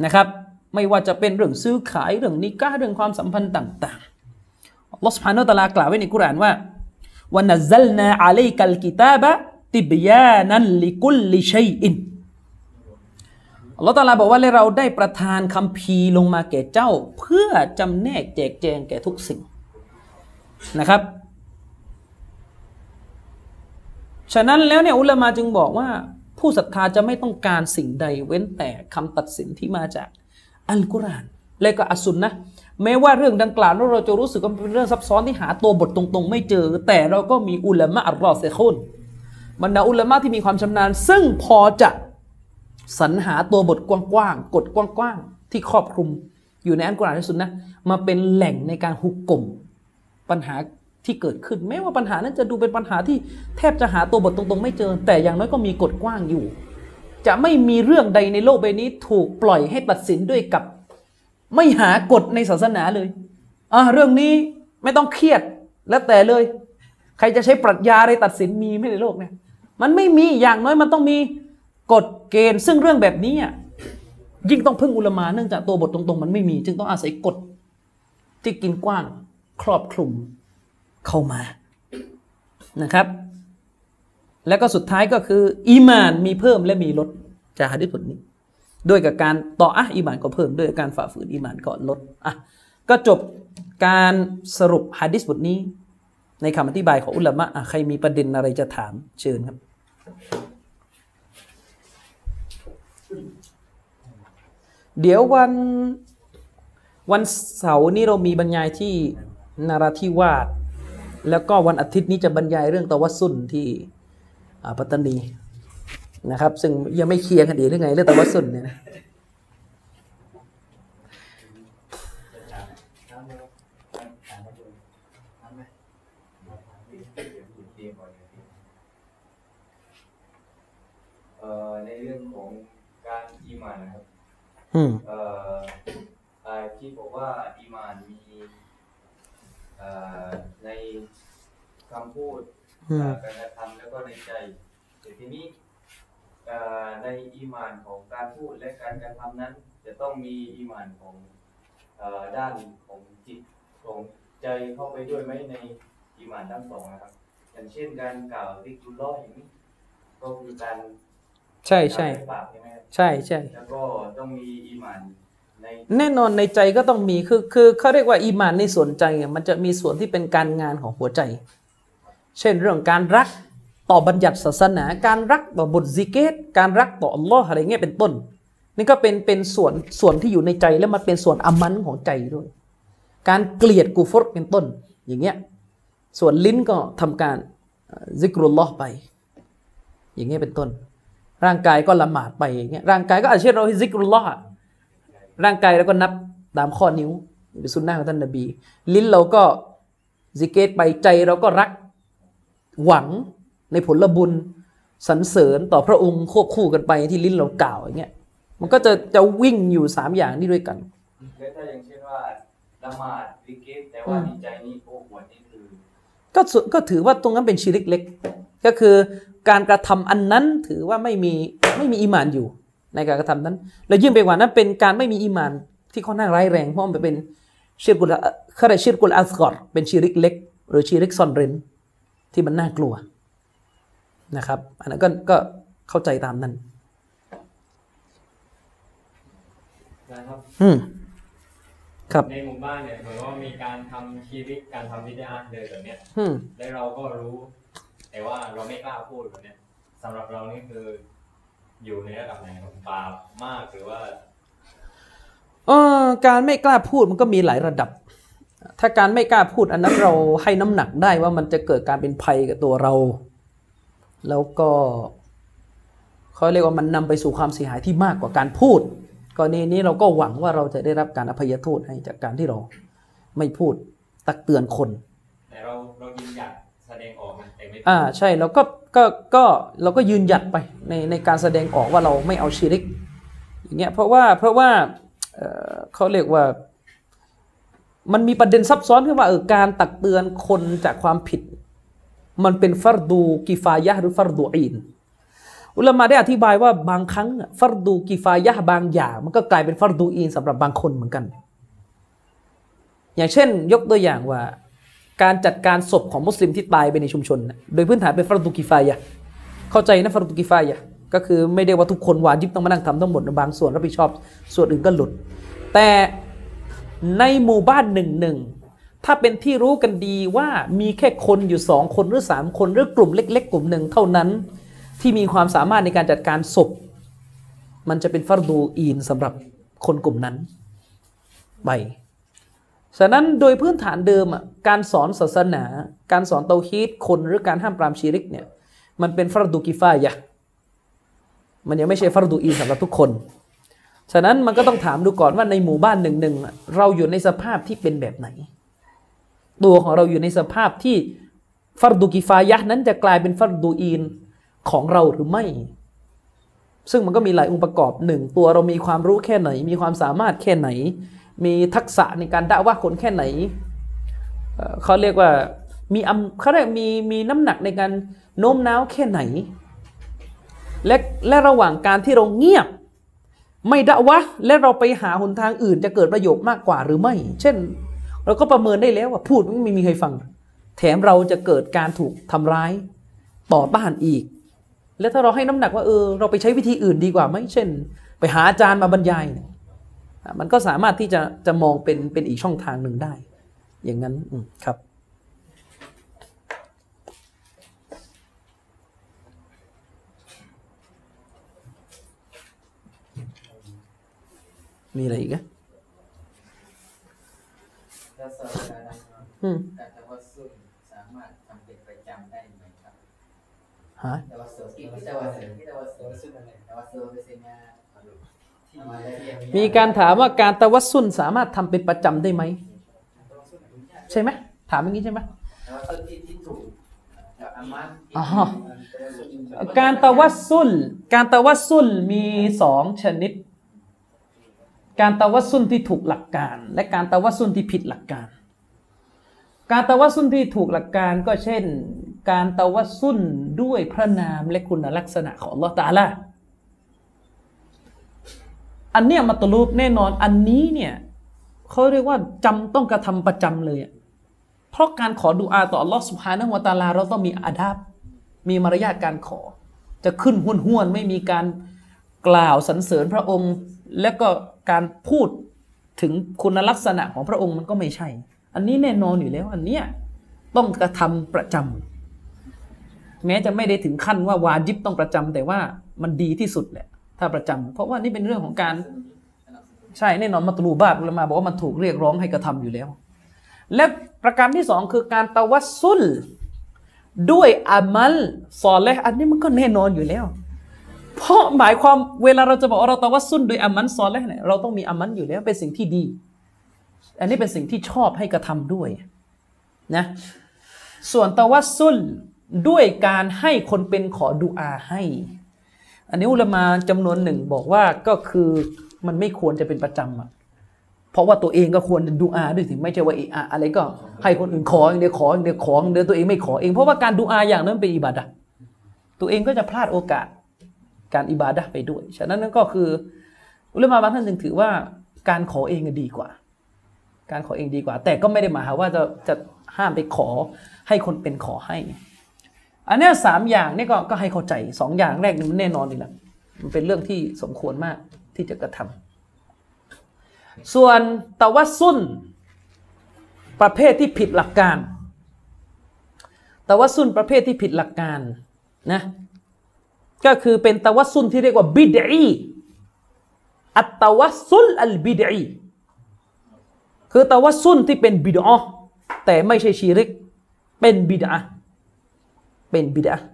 นะครับ ไม่ว่าจะเป็นเรื่องซื้อขายเรื่องนิกาเรื่องความสัมพันธ์ต่างๆอัลลอฮฺสุบฮานาอัลตะลากล่าวไว้ในกุรานว่าวันนัซลนาอะลัยกัลกิตาบะติบยานันลิกุลลิชัยอินอัลลอฮฺตาลาบอกว่าเราได้ประทานคำพีร์ลงมาแก่เจ้า เพื่อจำแนกแจกแจงแก่ทุกสิ่ง นะครับ ฉะนั้นแล้วเนี่ยอุลามาจึงบอกว่า ผู้ศรัทธาจะไม่ต้องการสิ่งใดเว้นแต่คำตัดสินที่มาจากอัลกุรอานและก็อัสซุนนะแม้ว่าเรื่องดังกล่าวเราจะรู้สึกว่าเป็นเรื่องซับซ้อนที่หาตัวบทตรงๆ ไม่เจอ แต่เราก็มีอุลามะอัลรอเซคุนบรรดาอุลามะที่มีความชำนาญ ซึ่งพอจะสรรหาตัวบทกว้างๆกฎกว้างๆที่ครอบคลุมอยู่ในอัลกุรอานและสุนนะมาเป็นแหล่งในการหุกกลม ปัญหาที่เกิดขึ้นแม้ว่าปัญหานั้นจะดูเป็นปัญหาที่แทบจะหาตัวบทตรงๆ ไม่เจอ แต่อย่างน้อยก็มีกฎกว้างอยู่ จะไม่มีเรื่องใดในโลกใบนี้ถูกปล่อยให้ตัดสินด้วยกับ ไม่หากฎในศาสนาเลยอ่าเรื่องนี้ไม่ต้องเครียดแล้วแต่เลย ใครจะใช้ปรัชญาอะไรตัดสินมีไหม่ในโลกเนี่ยมันไม่มีอย่างน้อยมันต้องมีกฎเกณฑ์ ซึ่งเรื่องแบบนี้อะยิ่งต้องพึ่งอุลามาเนื่องจากตัวบทตรงๆ มันไม่มี จึงต้องอาศัยกฎที่กินกว้าง ครอบคลุมเข้ามานะครับ แล้วก็สุดท้ายก็คืออีมานมีเพิ่มและมีลดจากฮะดิษบทนี้ ด้วยกับการต่ออะอีมานก็เพิ่มด้วยการฝ่าฝืนอีมานก็ลดอะก็จบการสรุปฮะดิษบทนี้ ในคำอธิบายของอุลามะอะใครมีประเด็นอะไรจะถามเชิญครับเดี๋ยววันวันเสาร์นี้เรามีบรรยายที่ นาราธิวาสแล้วก็วันอาทิตย์นี้จะบรรยายเรื่องตะวัสสุนที่อ่าปัตตานีนะครับ ซึ่งยังไม่เคลียร์กันดีหรือไงเรื่องตะวัสสุนเนี่ยนะเอ่อในเรื่องของการอีหมานนะครับ อืมเอ่ออ่าที่บอกว่าอีหมานมีเอ่อ ในคำพูดอืมอ่าการกระทำแล้วก็ในใจแต่ทีนี้เอ่อในอีหมานของการพูดและการกระทำนั้น จะต้องมีอีหมานของเอ่อด้านของจิตของใจเข้าไปด้วยไหมในอีหมานทั้งสองนะครับ อย่างเช่นการกล่าวริกุลลอฮ์อย่างนี้ก็คือการใช่ใช่กล่าวด้วยปากใช่ไหมครับใช่ใช่แล้วก็ต้องมีอีหมานใน แน่นอนในใจก็ต้องมีคือคือเขาเรียกว่าอีมานในส่วนใจมันจะมีส่วนที่เป็นการงานของหัวใจ เช่นเรื่องการรักต่อบัญญัติศาสนา การรักต่อบทซิกเกตการรักต่ออัลลอฮ์อะไรเงี้ยเป็นต้น นี่ก็เป็นเป็นส่วนส่วนที่อยู่ในใจแล้วมันเป็นส่วนอามันของใจด้วย การเกลียดกูฟรเป็นต้นอย่างเงี้ยส่วนลิ้นก็ทำการซิกรุลลอฮ์ไป อย่างเงี้ยเป็นต้น ร่างกายก็ละหมาดไปอย่างเงี้ยร่างกายก็อาจเช่นเราซิกรุลลอฮ์อะ ร่างกายเราก็นับตามข้อนิ้วเป็นสุนนะของท่านนบี ลิ้นเราก็ซิกเกตไปใจเราก็รักหวังในผลบุญสรรเสริญต่อพระองค์ควบคู่กันไปที่ลิ้นเรากล่าวอย่างเงี้ยมันก็จะจะวิ่งอยู่สามอย่างนี้ด้วยกันแล้วถ้าอย่างเช่นว่าละหมาดวิกิตแต่ว่าในใจนี่โอ้โหนี่คือก็สุก็ถือว่าตรงนั้นเป็นชิริกเล็ก ก็คือการกระทำอันนั้นถือว่าไม่มีไม่มีอีหมานอยู่ ในการกระทำนั้น แล้วยิ่งไปกว่านั้นเป็นการไม่มีอีหมานที่ค่อนข้างร้ายแรงเพราะมันเป็นชิรกุลอะเขาเรียกชิรกุลอัสกอรเป็นชิริกเล็ก หรือชิริกซอนเรนที่มันน่ากลัวนะครับ อันนั้นก็ก็เข้าใจตามนั้นนะครับอืมครับในหมู่บ้านเนี่ยเหมือนว่ามีการทำชีวิตการทำวิทยาเลยแบบเนี้ยอืมและเราก็รู้ แต่ว่าเราไม่กล้าพูดแบบเนี้ยสำหรับเรานี่คือ อยู่ในระดับไหนครับบาปมากหรือว่าเออการไม่กล้าพูดมันก็มีหลายระดับ ถ้าการไม่กล้าพูดอันนั้นเราให้น้ำหนักได้ว่ามันจะเกิดการเป็นภัยกับตัวเรา แล้วก็เขาเรียกว่ามันนำไปสู่ความเสียหายที่มากกว่าการพูดกรณีนี้เราก็หวังว่าเราจะได้รับการอภัยโทษให้จากการที่เราไม่พูดตักเตือนคน แต่เราเรายืนหยัดแสดงออกนะแต่ไม่ อ่าใช่เราก็ก็ก็เราก็ยืนหยัดไปในในการแสดงออกว่าเราไม่เอาชิริกอย่างเงี้ยเพราะว่าเพราะว่าเขาเรียกว่า มันมีประเด็นซับซ้อนขึ้นว่าเออการตักเตือนคนจากความผิด มันเป็นฟัรดูกิฟายะหรือฟัรดูอีนอุลามะได้อธิบายว่าบางครั้งฟัรดูกิฟายะบางอย่าง มันก็กลายเป็นฟัรดูอีนสำหรับบางคนเหมือนกัน อย่างเช่น ยกตัวอย่างว่า การจัดการศพของมุสลิมที่ตายไปในชุมชน โดยพื้นฐานเป็นฟัรดูกิฟายะเข้าใจนะฟัรดูกิฟายะก็คือไม่ได้ว่าทุกคนวาจิบต้องมานั่งทำทั้งหมดบางส่วนรับผิดชอบ ส่วนอื่นก็หลุด แต่ในหมู่บ้านหนึ่งหนึ่งถ้าเป็นที่รู้กันดีว่ามีแค่คนอยู่สองคนหรือสามคนหรือกลุ่มเล็ก ๆ กลุ่มหนึ่งเท่านั้น ที่มีความสามารถในการจัดการศพ มันจะเป็นฟัรดูอีนสำหรับคนกลุ่มนั้นไป ฉะนั้นโดยพื้นฐานเดิมอะการสอนศาสนา การสอนเตาฮีดคนหรือการห้ามปรามชีริกเนี่ยมันเป็นฟัรดูกิฟายะห์มันยังไม่ใช่ฟัรดูอีนสำหรับทุกคน ฉะนั้นมันก็ต้องถามดูก่อนว่าในหมู่บ้านหนึ่งหนึ่งเราอยู่ในสภาพที่เป็นแบบไหน ตัวของเราอยู่ในสภาพที่ฟัรดูกิฟายะห์นั้นจะกลายเป็นฟัรดูอีนของเราหรือไม่ ซึ่งมันก็มีหลายองค์ประกอบหนึ่งตัวเรามีความรู้แค่ไหน มีความสามารถแค่ไหน มีทักษะในการด่าว่าคนแค่ไหนเขาเรียกว่ามีอำเขาเรียกมีมีน้ำหนักในการโน้มน้าวแค่ไหน และและระหว่างการที่เราเงียบ ไม่ดะวะและเราไปหาหนทางอื่นจะเกิดประโยชน์มากกว่าหรือไม่ เช่น เราก็ประเมินได้แล้วว่าพูดไม่มีใครฟัง แถมเราจะเกิดการถูกทำร้ายต่อต้านอีก แล้วถ้าเราให้น้ำหนักว่าเออเราไปใช้วิธีอื่นดีกว่าไหมเช่น ไปหาอาจารย์มาบรรยายเนี่ย มันก็สามารถที่จะจะมองเป็นเป็นอีกช่องทางหนึ่งได้ อย่างนั้นครับมีอะไรอีกอะถ้าสอบการนั้นอืมการตะวัสุสามารถทำเป็นประจำได้ไหมครับฮะตะวัสสุลที่ตะวัสสุลที่ตะวัสสุลอะไรตะวัสสุลเป็นสิ่งที่มาได้เรียน มีการถามว่าการตะวัสุนสามารถทำเป็นประจำได้ไหม ใช่ไหมถามอย่างนี้ใช่ไหมการตะวัสสุลการตะวัสสุลมีสองชนิด การตะวัสสุลที่ถูกหลักการ และการตะวัสสุลที่ผิดหลักการ การตะวัสสุลที่ถูกหลักการก็เช่น การตะวัสสุลด้วยพระนามและคุณลักษณะของลอตะอาลา อันเนี้ยมาตลูบแน่นอนอันนี้เนี่ยเขาเรียกว่าจำต้องกระทำประจำเลยเพราะการขอดุอาต่ออัลลอฮฺสุบฮานะวะตาลา เราต้องมีอาดับมีมารยาทการขอ จะขึ้นห้วนห้วนๆไม่มีการกล่าวสรรเสริญพระองค์ และก็การพูดถึงคุณลักษณะของพระองค์มันก็ไม่ใช่ อันนี้แน่นอนอยู่แล้วอันเนี้ยต้องกระทำประจำแม้จะไม่ได้ถึงขั้นว่าวาจิบต้องประจำแต่ว่ามันดีที่สุดแหละ ถ้าประจำเพราะว่านี่เป็นเรื่องของการ ใช่แน่นอนมัตลูบาตอุลามาบอกว่ามันถูกเรียกร้องให้กระทำอยู่แล้ว และประการที่สองคือการตะวัสซุลด้วยอามัลซอเลห์อันนี้มันก็แน่นอนอยู่แล้ว เพราะหมายความเวลาเราจะบอกเราตะวัสซุลโดยอามัลซอเลห์เนี่ยเราต้องมีอามัลอยู่แล้วเป็นสิ่งที่ดี อันนี้เป็นสิ่งที่ชอบให้กระทำด้วยนะส่วนตะวัสซุลด้วยการให้คนเป็นขอดุอาให้ อันนี้อุลามาจำนวนหนึ่งบอกว่าก็คือมันไม่ควรจะเป็นประจำอะเพราะว่าตัวเองก็ควรดูอาด้วยถึงไม่ใช่ว่าเอะอะอะไรก็ให้คนอื่นขออย่างเดียวขออย่างเดียวขออย่างเดียวตัวเองไม่ขอเองเพราะว่าการดูอาอย่างนั้นเป็นอิบาดะตัวเองก็จะพลาดโอกาสการอิบาดะไปด้วย ฉะนั้นนั่นก็คือ อุลามะบางท่านจึงถือว่าการขอเองดีกว่า การขอเองดีกว่า แต่ก็ไม่ได้หมายความว่าจะจะห้ามไปขอให้คนเป็นขอให้ อันนี้สามอย่างนี่ก็ก็ให้เข้าใจสองอย่างแรกนี่มันแน่นอนดีแล้วมันเป็นเรื่องที่สมควรมากที่จะกระทำส่วนตะวัสซุนประเภทที่ผิดหลักการตะวัสซุนประเภทที่ผิดหลักการนะก็คือเป็นตะวัสซุนที่เรียกว่าบิดอีอัตตะวัสซุลอัลบิดอีคือตะวัสซุนที่เป็นบิดอแต่ไม่ใช่ชีริก เป็นบิดอะ เป็นบิดอะห์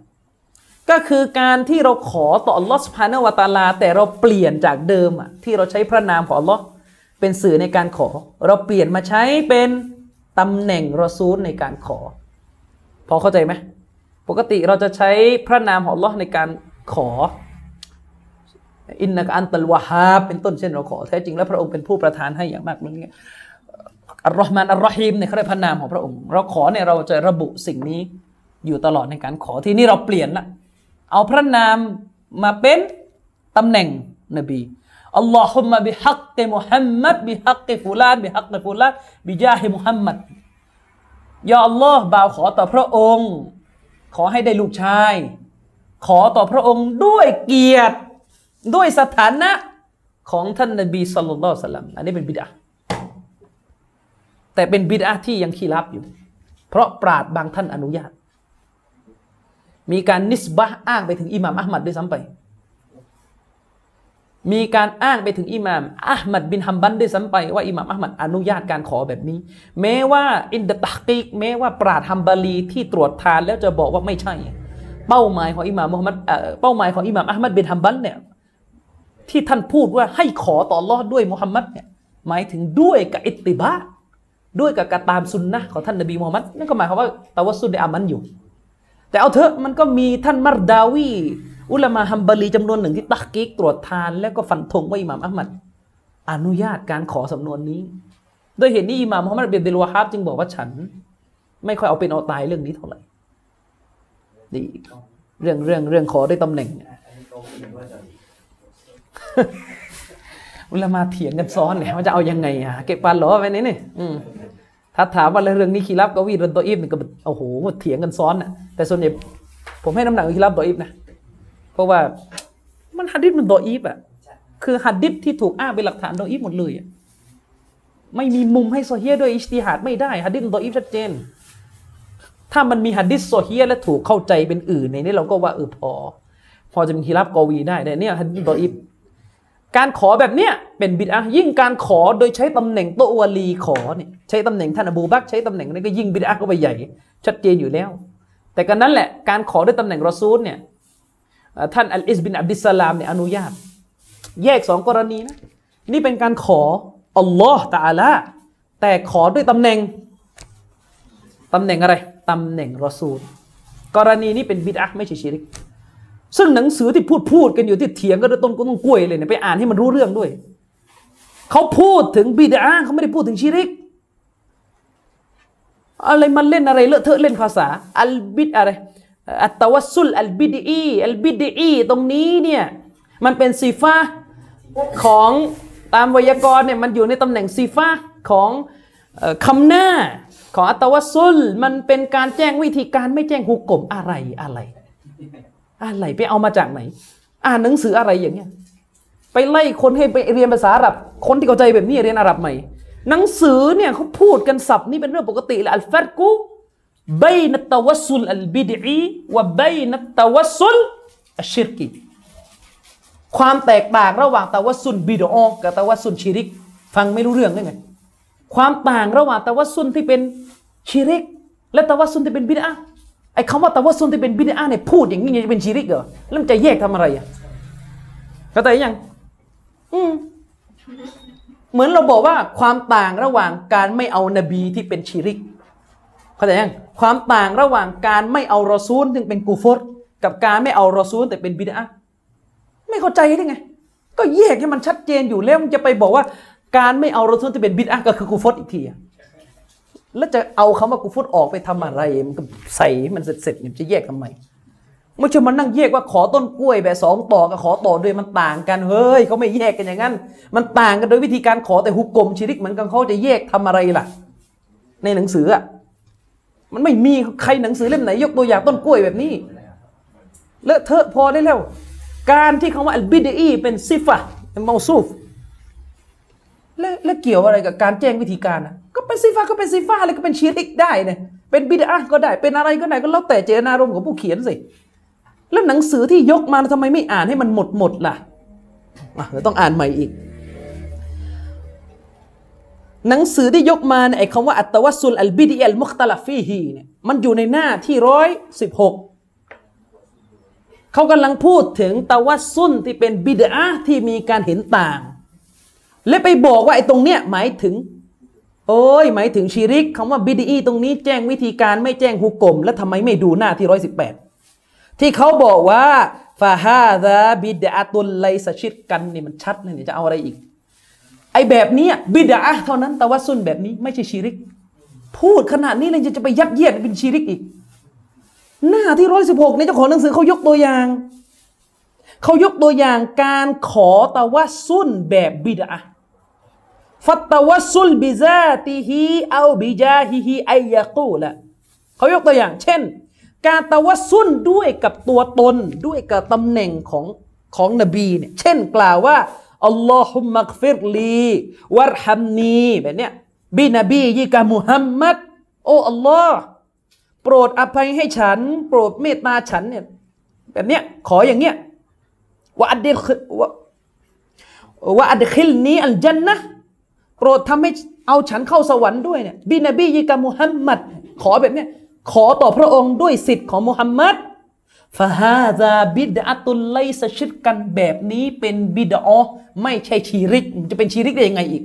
ก็คือการที่เราขอต่ออัลลอฮ์สุภาณวตาลา แต่เราเปลี่ยนจากเดิมอะที่เราใช้พระนามของอัลลอฮ์เป็นสื่อในการขอ เราเปลี่ยนมาใช้เป็นตำแหน่งรอซูลในการขอ พอเข้าใจไหมปกติเราจะใช้พระนามของอัลลอฮ์ในการขออินนักอันตัลวะฮาเป็นต้นเช่นเราขอแท้จริงแล้วพระองค์เป็นผู้ประทานให้อย่างมากเลยเนี่ยอัลลอฮ์มานอัลรอฮีมเนี่ยเขาเรียกพระนามของพระองค์ เราขอเนี่ยเราจะระบุสิ่งนี้ อยู่ตลอดในการขอที่นี่เราเปลี่ยนละเอาพระนามมาเป็นตำแหน่งนบีอัลลอฮุมะบิฮักกิมุฮัมมัดบิฮักกิฟุลานบิฮักกิฟุลานบิจาฮิมุฮัมมัดยาอัลลอฮ์บ่าวขอต่อพระองค์ ขอให้ได้ลูกชาย ขอต่อพระองค์ด้วยเกียรติด้วยสถานะของท่านนบีสุลัยฮิวะสัลลัมอันนี้เป็นบิดาแต่เป็นบิดาที่ยังคีรับอยู่ เพราะปราดบางท่านอนุญาต มีการนิสบะอ้างไปถึงอิหม่ามอัลมัดด้วยซ้ำไป มีการอ้างไปถึงอิหม่ามอัลมัดบินฮัมบันด้วยซ้ำไปว่าอิหม่ามอัลมัดอนุญาตการขอแบบนี้ แม้ว่าอินดะตักกีกแม้ว่าปราดฮัมบาลีที่ตรวจทานแล้วจะบอกว่าไม่ใช่ เป้าหมายของอิหม่ามมุฮัมมัดเอ่อเป้าหมายของอิหม่ามอัลมัดบินฮัมบันเนี่ยที่ท่านพูดว่าให้ขอต่ออัลลอฮ์ด้วยมุฮัมมัดเนี่ยหมายถึงด้วยกับอิตติบะด้วยกับการตามซุนนะของท่านนบีมุฮัมมัดนั่นก็หมายความว่าตะวัสซุลในอามันอยู่ แต่เอาเถอะมันก็มีท่านมารดาวี อุลามาฮัมบาลีจำนวนหนึ่งที่ตักกิกตรวจทาน แล้วก็ฟันธงว่าอิหม่ามอัลมัดอนุญาตการขอสำนวนนี้โดยเหตุนี้อิหม่ามมุฮัมมัดบินดิลวาฮับจึงบอกว่าฉัน ไม่ค่อยเอาเป็นเอาตายเรื่องนี้เท่าไหร่ดีเรื่องเรื่องเรื่องขอได้ตำแหน่งอันนี้ก็คิดว่าจะเวลามาเถียงกันซ้อนเนี่ยมันจะเอายังไงอะเก็บปันหรอไปนี่นี่ถ้าถามว่าเรื่องนี้คีรับกวีรนตัวอีฟเนี่ยก็โอ้โหเถียงกันซ้อนอะ แต่ส่วนใหญ่ผมให้น้ำหนักกับคีรับตัวอีฟนะ เพราะว่ามันฮัดดิษมันตัวอีฟอะ คือฮัดดิษที่ถูกอ้างเป็นหลักฐานตัวอีฟหมดเลยอะไม่มีมุมให้โซเฮียด้วยอิสติฮัดไม่ได้ฮัดดิษมันตัวอีฟชัดเจน ถ้ามันมีฮัดดิษโซเฮียและถูกเข้าใจเป็นอื่นในนี้เราก็ว่าเออพอ พอจะเป็นคีรับกอวีได้แต่เนี่ยฮัดดิษตัวอีฟการขอแบบเนี้ยเป็นบิดอะยิ่งการขอโดยใช้ตำแหน่งโตวลีขอเนี่ยใช้ตำแหน่งท่านอบูบักใช้ตำแหน่งนี้ก็ยิ่งบิดอะก็ไปใหญ่ ชัดเจนอยู่แล้ว แต่กันนั้นแหละการขอด้วยตำแหน่งรอซูลเนี่ยท่านอัลอิสบินอับดิสสลามเนี่ยอนุญาต แยกสองกรณีนะนี่เป็นการขออัลลอฮ์ตาลาแต่ขอด้วยตำแหน่งตำแหน่งอะไรตำแหน่งรอซูล กรณีนี้เป็นบิดอะไม่ใช่ชิริก ซึ่งหนังสือที่พูดพูดกันอยู่ที่เถียงกันด้วยต้นก็ต้องกล้วยเลยเนี่ยไปอ่านให้มันรู้เรื่องด้วย เขาพูดถึงบิดาเขาไม่ได้พูดถึงชิริก อะไรมันเล่นอะไรเลอะเทอะเล่นภาษาอัลบิดอะไรอัตวัสซุลอัลบิดอีอัลบิดอีตรงนี้เนี่ยมันเป็นซีฟ้าของตามไวยากรณ์เนี่ยมันอยู่ในตำแหน่งซีฟ้าของอคำหน้าของอัตวัสซุลมันเป็นการแจ้งวิธีการไม่แจ้งหุกกลมอะไรอะไร อะไรไปเอามาจากไหน อ่านหนังสืออะไรอย่างเงี้ยไปไล่คนให้ไปเรียนภาษาอาหรับคนที่เข้าใจแบบนี้เรียนอาหรับใหม่ หนังสือเนี่ยเขาพูดกันศัพท์นี่เป็นเรื่องปกติเลยอัลฟัรกุบยนัตวัสุลอัลบิดอีวะบยนัตวัสุลอัชชิรกีความแตกต่างระหว่างตะวัสุลบิดออกับตะวัสุลชิริก ฟังไม่รู้เรื่องได้ไงความต่างระหว่างตะวัสุลที่เป็นชิริก และตะวัสุลที่เป็นบิดอะห์ไอ้คำว่าตะวัสุลที่เป็นบิดอะห์เนี่ยพูดอย่างนี้จะเป็นชิริกเหรอแล้วมันจะแยกทำอะไรอะเข้าใจยังอืม เหมือนเราบอกว่าความต่างระหว่างการไม่เอานบีที่เป็นชิริกเข้าใจยังความต่างระหว่างการไม่เอารอซูลซึ่งเป็นกูฟรกับการไม่เอารอซูลแต่เป็นบิดอะห์ไม่เข้าใจได้ไง ก็แยกให้มันชัดเจนอยู่แล้วมันจะไปบอกว่า การไม่เอารอซูลที่เป็นบิดอะห์ก็คือกูฟรอีกทีอะแล้วจะเอาคำว่ากูฟรออกไปทำอะไรมันก็ใส่มันเสร็จๆเนี่ยมันจะแยกทำไม ไม่ใช่มานั่งแยกว่าขอต้นกล้วยแบบสองต่อกับขอต่อด้วยมันต่างกันเฮ้ยเขาไม่แยกกันอย่างนั้น มันต่างกันโดยวิธีการขอแต่ฮุกกลมชิริกเหมือนกันเขาจะแยกทำอะไรล่ะ ในหนังสืออะมันไม่มีใครหนังสือเล่มไหน ยกตัวอย่างต้นกล้วยแบบนี้เลอะเทอะพอได้แล้ว การที่คำว่าอัลบิดอีเป็นซิฟะเป็นมาซูฟแล้วแล้วเกี่ยวอะไรกับการแจ้งวิธีการนะก็เป็นซิฟะก็เป็นซิฟะอะไรก็เป็นชีริกได้เนี่ยเป็นบิดอะห์ก็ได้เป็นอะไรก็ได้ก็แล้วแต่เจตนารมณ์ของผู้เขียนสิ แล้วหนังสือที่ยกมาทำไมไม่อ่านให้มันหมดหมดล่ะเดี๋ยวต้องอ่านใหม่อีก หนังสือที่ยกมาไอ้คำว่าอัตวัสซุลอัลบิดีอัลมุคตลฟีฮีเนี่ยมันอยู่ในหน้าที่ร้อยสิบหกเขากำลังพูดถึงตะวัสซุนที่เป็นบิดอะห์ที่มีการเห็นต่าง และไปบอกว่าไอ้ตรงเนี้ยหมายถึง โอ้ยหมายถึงชีริกคำว่าบิดีตรงนี้แจ้งวิธีการไม่แจ้งฮุกกลมแล้วทำไมไม่ดูหน้าที่ร้อยสิบแปด ที่เขาบอกว่าฟาฮาดาบิดาตุลไลสชิดกันนี่มันชัดเลยเนี่ยจะเอาอะไรอีก ไอแบบนี้บิดาเท่านั้นแตะวัสซุนแบบนี้ไม่ใช่ชีริก พูดขนาดนี้เลยจะไปยัดเยียดเป็นชีริกอีก หน้าที่ร้อยสิบหกในเจ้าของหนังสือเขายกตัวอย่างเขายกตัวอย่างการขอตะวัสุนแบบบิดาฟัตตะวัสุลบิซาติฮีเอาบิจาฮิฮิไอยะกูละเขายกตัวอย่าง เช่น การตะวัสุนด้วยกับตัวตนด้วยกับตำแหน่งของของนบีเนี่ยเช่นกล่าวว่าاللهم اغفر لي وارحمنيแบบเนี้ยبنبيك محمدโอ้อัลลอฮ์โปรดอภัยให้ฉัน โปรดเมตตาฉันเนี่ยแบบเนี้ยขออย่างเนี้ยว่าอัดเดว่าوأدخلني الجنةโปรดทำให้เอาฉันเข้าสวรรค์ด้วยเนี่ยبنبيك محمدขอแบบเนี้ย ขอต่อพระองค์ด้วยสิทธิ์ของมุฮัมมัดฟาฮาซาบิดอตุลไลสชิดกันแบบนี้เป็นบิดอไม่ใช่ชีริก จะเป็นชีริกได้ยังไงอีก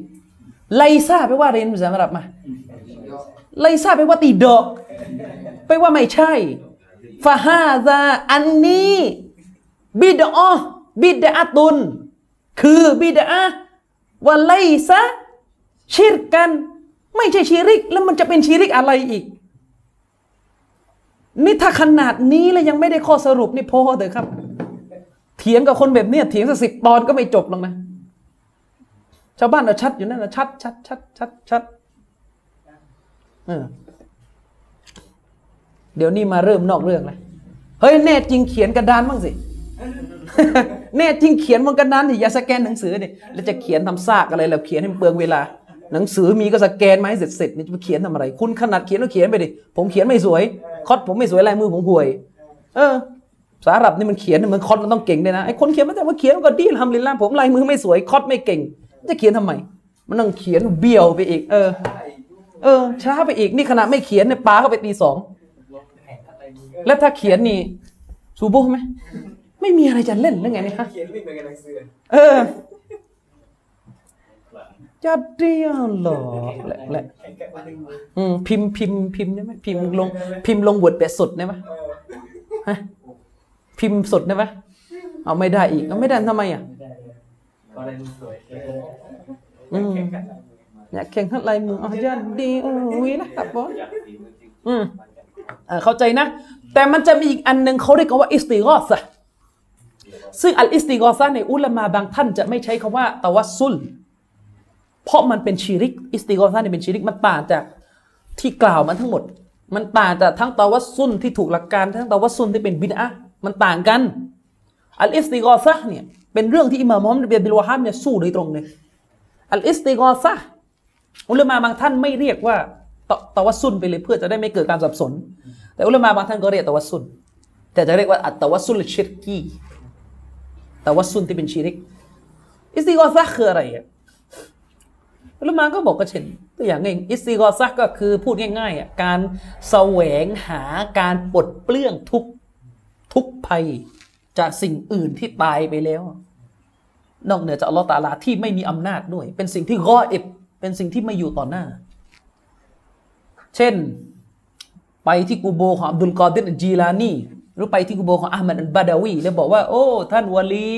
ไลซาไปว่าเรียนภาษาอาหรับมา ไลซาไปว่าตีดอกไปว่าไม่ใช่ฟาฮาซาอันนี้ บิดอบิดอตุน คือบิดอะว่าไลซาชิรกัน ไม่ใช่ชีริก แล้วมันจะเป็นชีริกอะไรอีก นี่ถ้าขนาดนี้แล้วยังไม่ได้ข้อสรุปนี่พอเถอะครับ เถียงกับคนแบบเนี้ยเถียงสักสิบตอนก็ไม่จบหรอกนะ ชาวบ้านเราชัดอยู่นั่นนะชัดชัดชัดชัดชัดเดี๋ยวนี้มาเริ่มนอกเรื่องเลยเฮ้ยแน่จริงเขียนกระดานบ้างสิแน่จริงเขียนบนกระดานดิอย่าสแกนหนังสือดิแล้วจะเขียนทำซากอะไรแล้วเขียนให้เปลืองเวลา หนังสือมีก็สแกนมาให้เสร็จเสร็จนี่จะไปเขียนทำอะไร คุณขนาดเขียนก็เขียนไปดิผมเขียนไม่สวย คอดผมไม่สวยลายมือผมห่วย เออภาหรับนี่มันเขียนเนี่ยมันคอดมันต้องเก่งด้วยนะไอ้คนเขียนไมันแต่ว่าเขียนก็ดีทำลินล่าผมลายมือไม่สวยคอดไม่เก่ง จะเขียนทำไม มันต้องเขียนเบี้ยวไปอีก เออ เออช้าไปอีกนี่ขณะไม่เขียนเนี่ยปาเข้าไปตีสองแล้วถ้าเขียนนี่ซูโบไหมไม่มีอะไรจะเล่นหรือไงเนี่ยฮะเขียนไม่เหมือนกับหนังสือเออ จะเดียวหรอแหละแหละแข่งกันมาหนึ่งมืออืมพิมพ์พิมพ์พิมพ์ได้ไหมพิมพ์ลง พิมพ์ลงบทแบบสดได้ไหมฮะพิมพ์สดได้ไหมเอาไม่ได้อีกเอาไม่ได้ทำไมอะไม่ได้เลยก็เลยสวยเอออืมแข่งกันมาอยากแข่งขันลายมืออ๋อจะดีอุ้ยนะครับบอสอยากฝีมือจริงอืมเข้าใจนะ แต่มันจะมีอีกอันหนึ่งเขาเรียกว่าอิสติกอซะซึ่งอัลอิสติกอซะในอุลามาบางท่านจะไม่ใช้คำว่าตะวัสซุล เพราะมันเป็นชีริก อิสติกอซะเนี่ยเป็นชีริกมันต่างจากที่กล่าวมันทั้งหมด มันต่างจากทั้งตะวัสซุลที่ถูกหลักการทั้งตะวัสซุลที่เป็นบิดอะมันต่างกัน อัลอิสติกอซะเนี่ยเป็นเรื่องที่อิหม่ามมุฮัมมัดบินอับดิลวะฮับเนี่ยสู้โดยตรงเลยอัลอิสติกอซะห์อุลามาบางท่านไม่เรียกว่าตะตะวัสซุลไปเลยเพื่อจะได้ไม่เกิดการสับสน แต่อุลามาบางท่านก็เรียกตะวัสซุลแต่จะเรียกว่าالتوسل الشركيตะวัสซุลที่เป็นชิริก อิสติกอซะห์คืออะไรอะ อุลมาก็บอกก็เช่นตัวอย่างง่ายอิสติกอซะห์ก็คือพูดง่ายๆอะการแสวงหาการปลดเปลื้องทุกข์ทุกภัย จากสิ่งอื่นที่ตายไปแล้ว นอกเหนือจากอัลลอฮฺตาลาที่ไม่มีอำนาจด้วย เป็นสิ่งที่กอเอบเป็นสิ่งที่ไม่อยู่ต่อหน้า เช่นไปที่กูโบของอับดุลกอดิรจีลานีหรือไปที่กูโบของอามัดอัลบาดาวี แล้วบอกว่า โอ้ ท่านวลี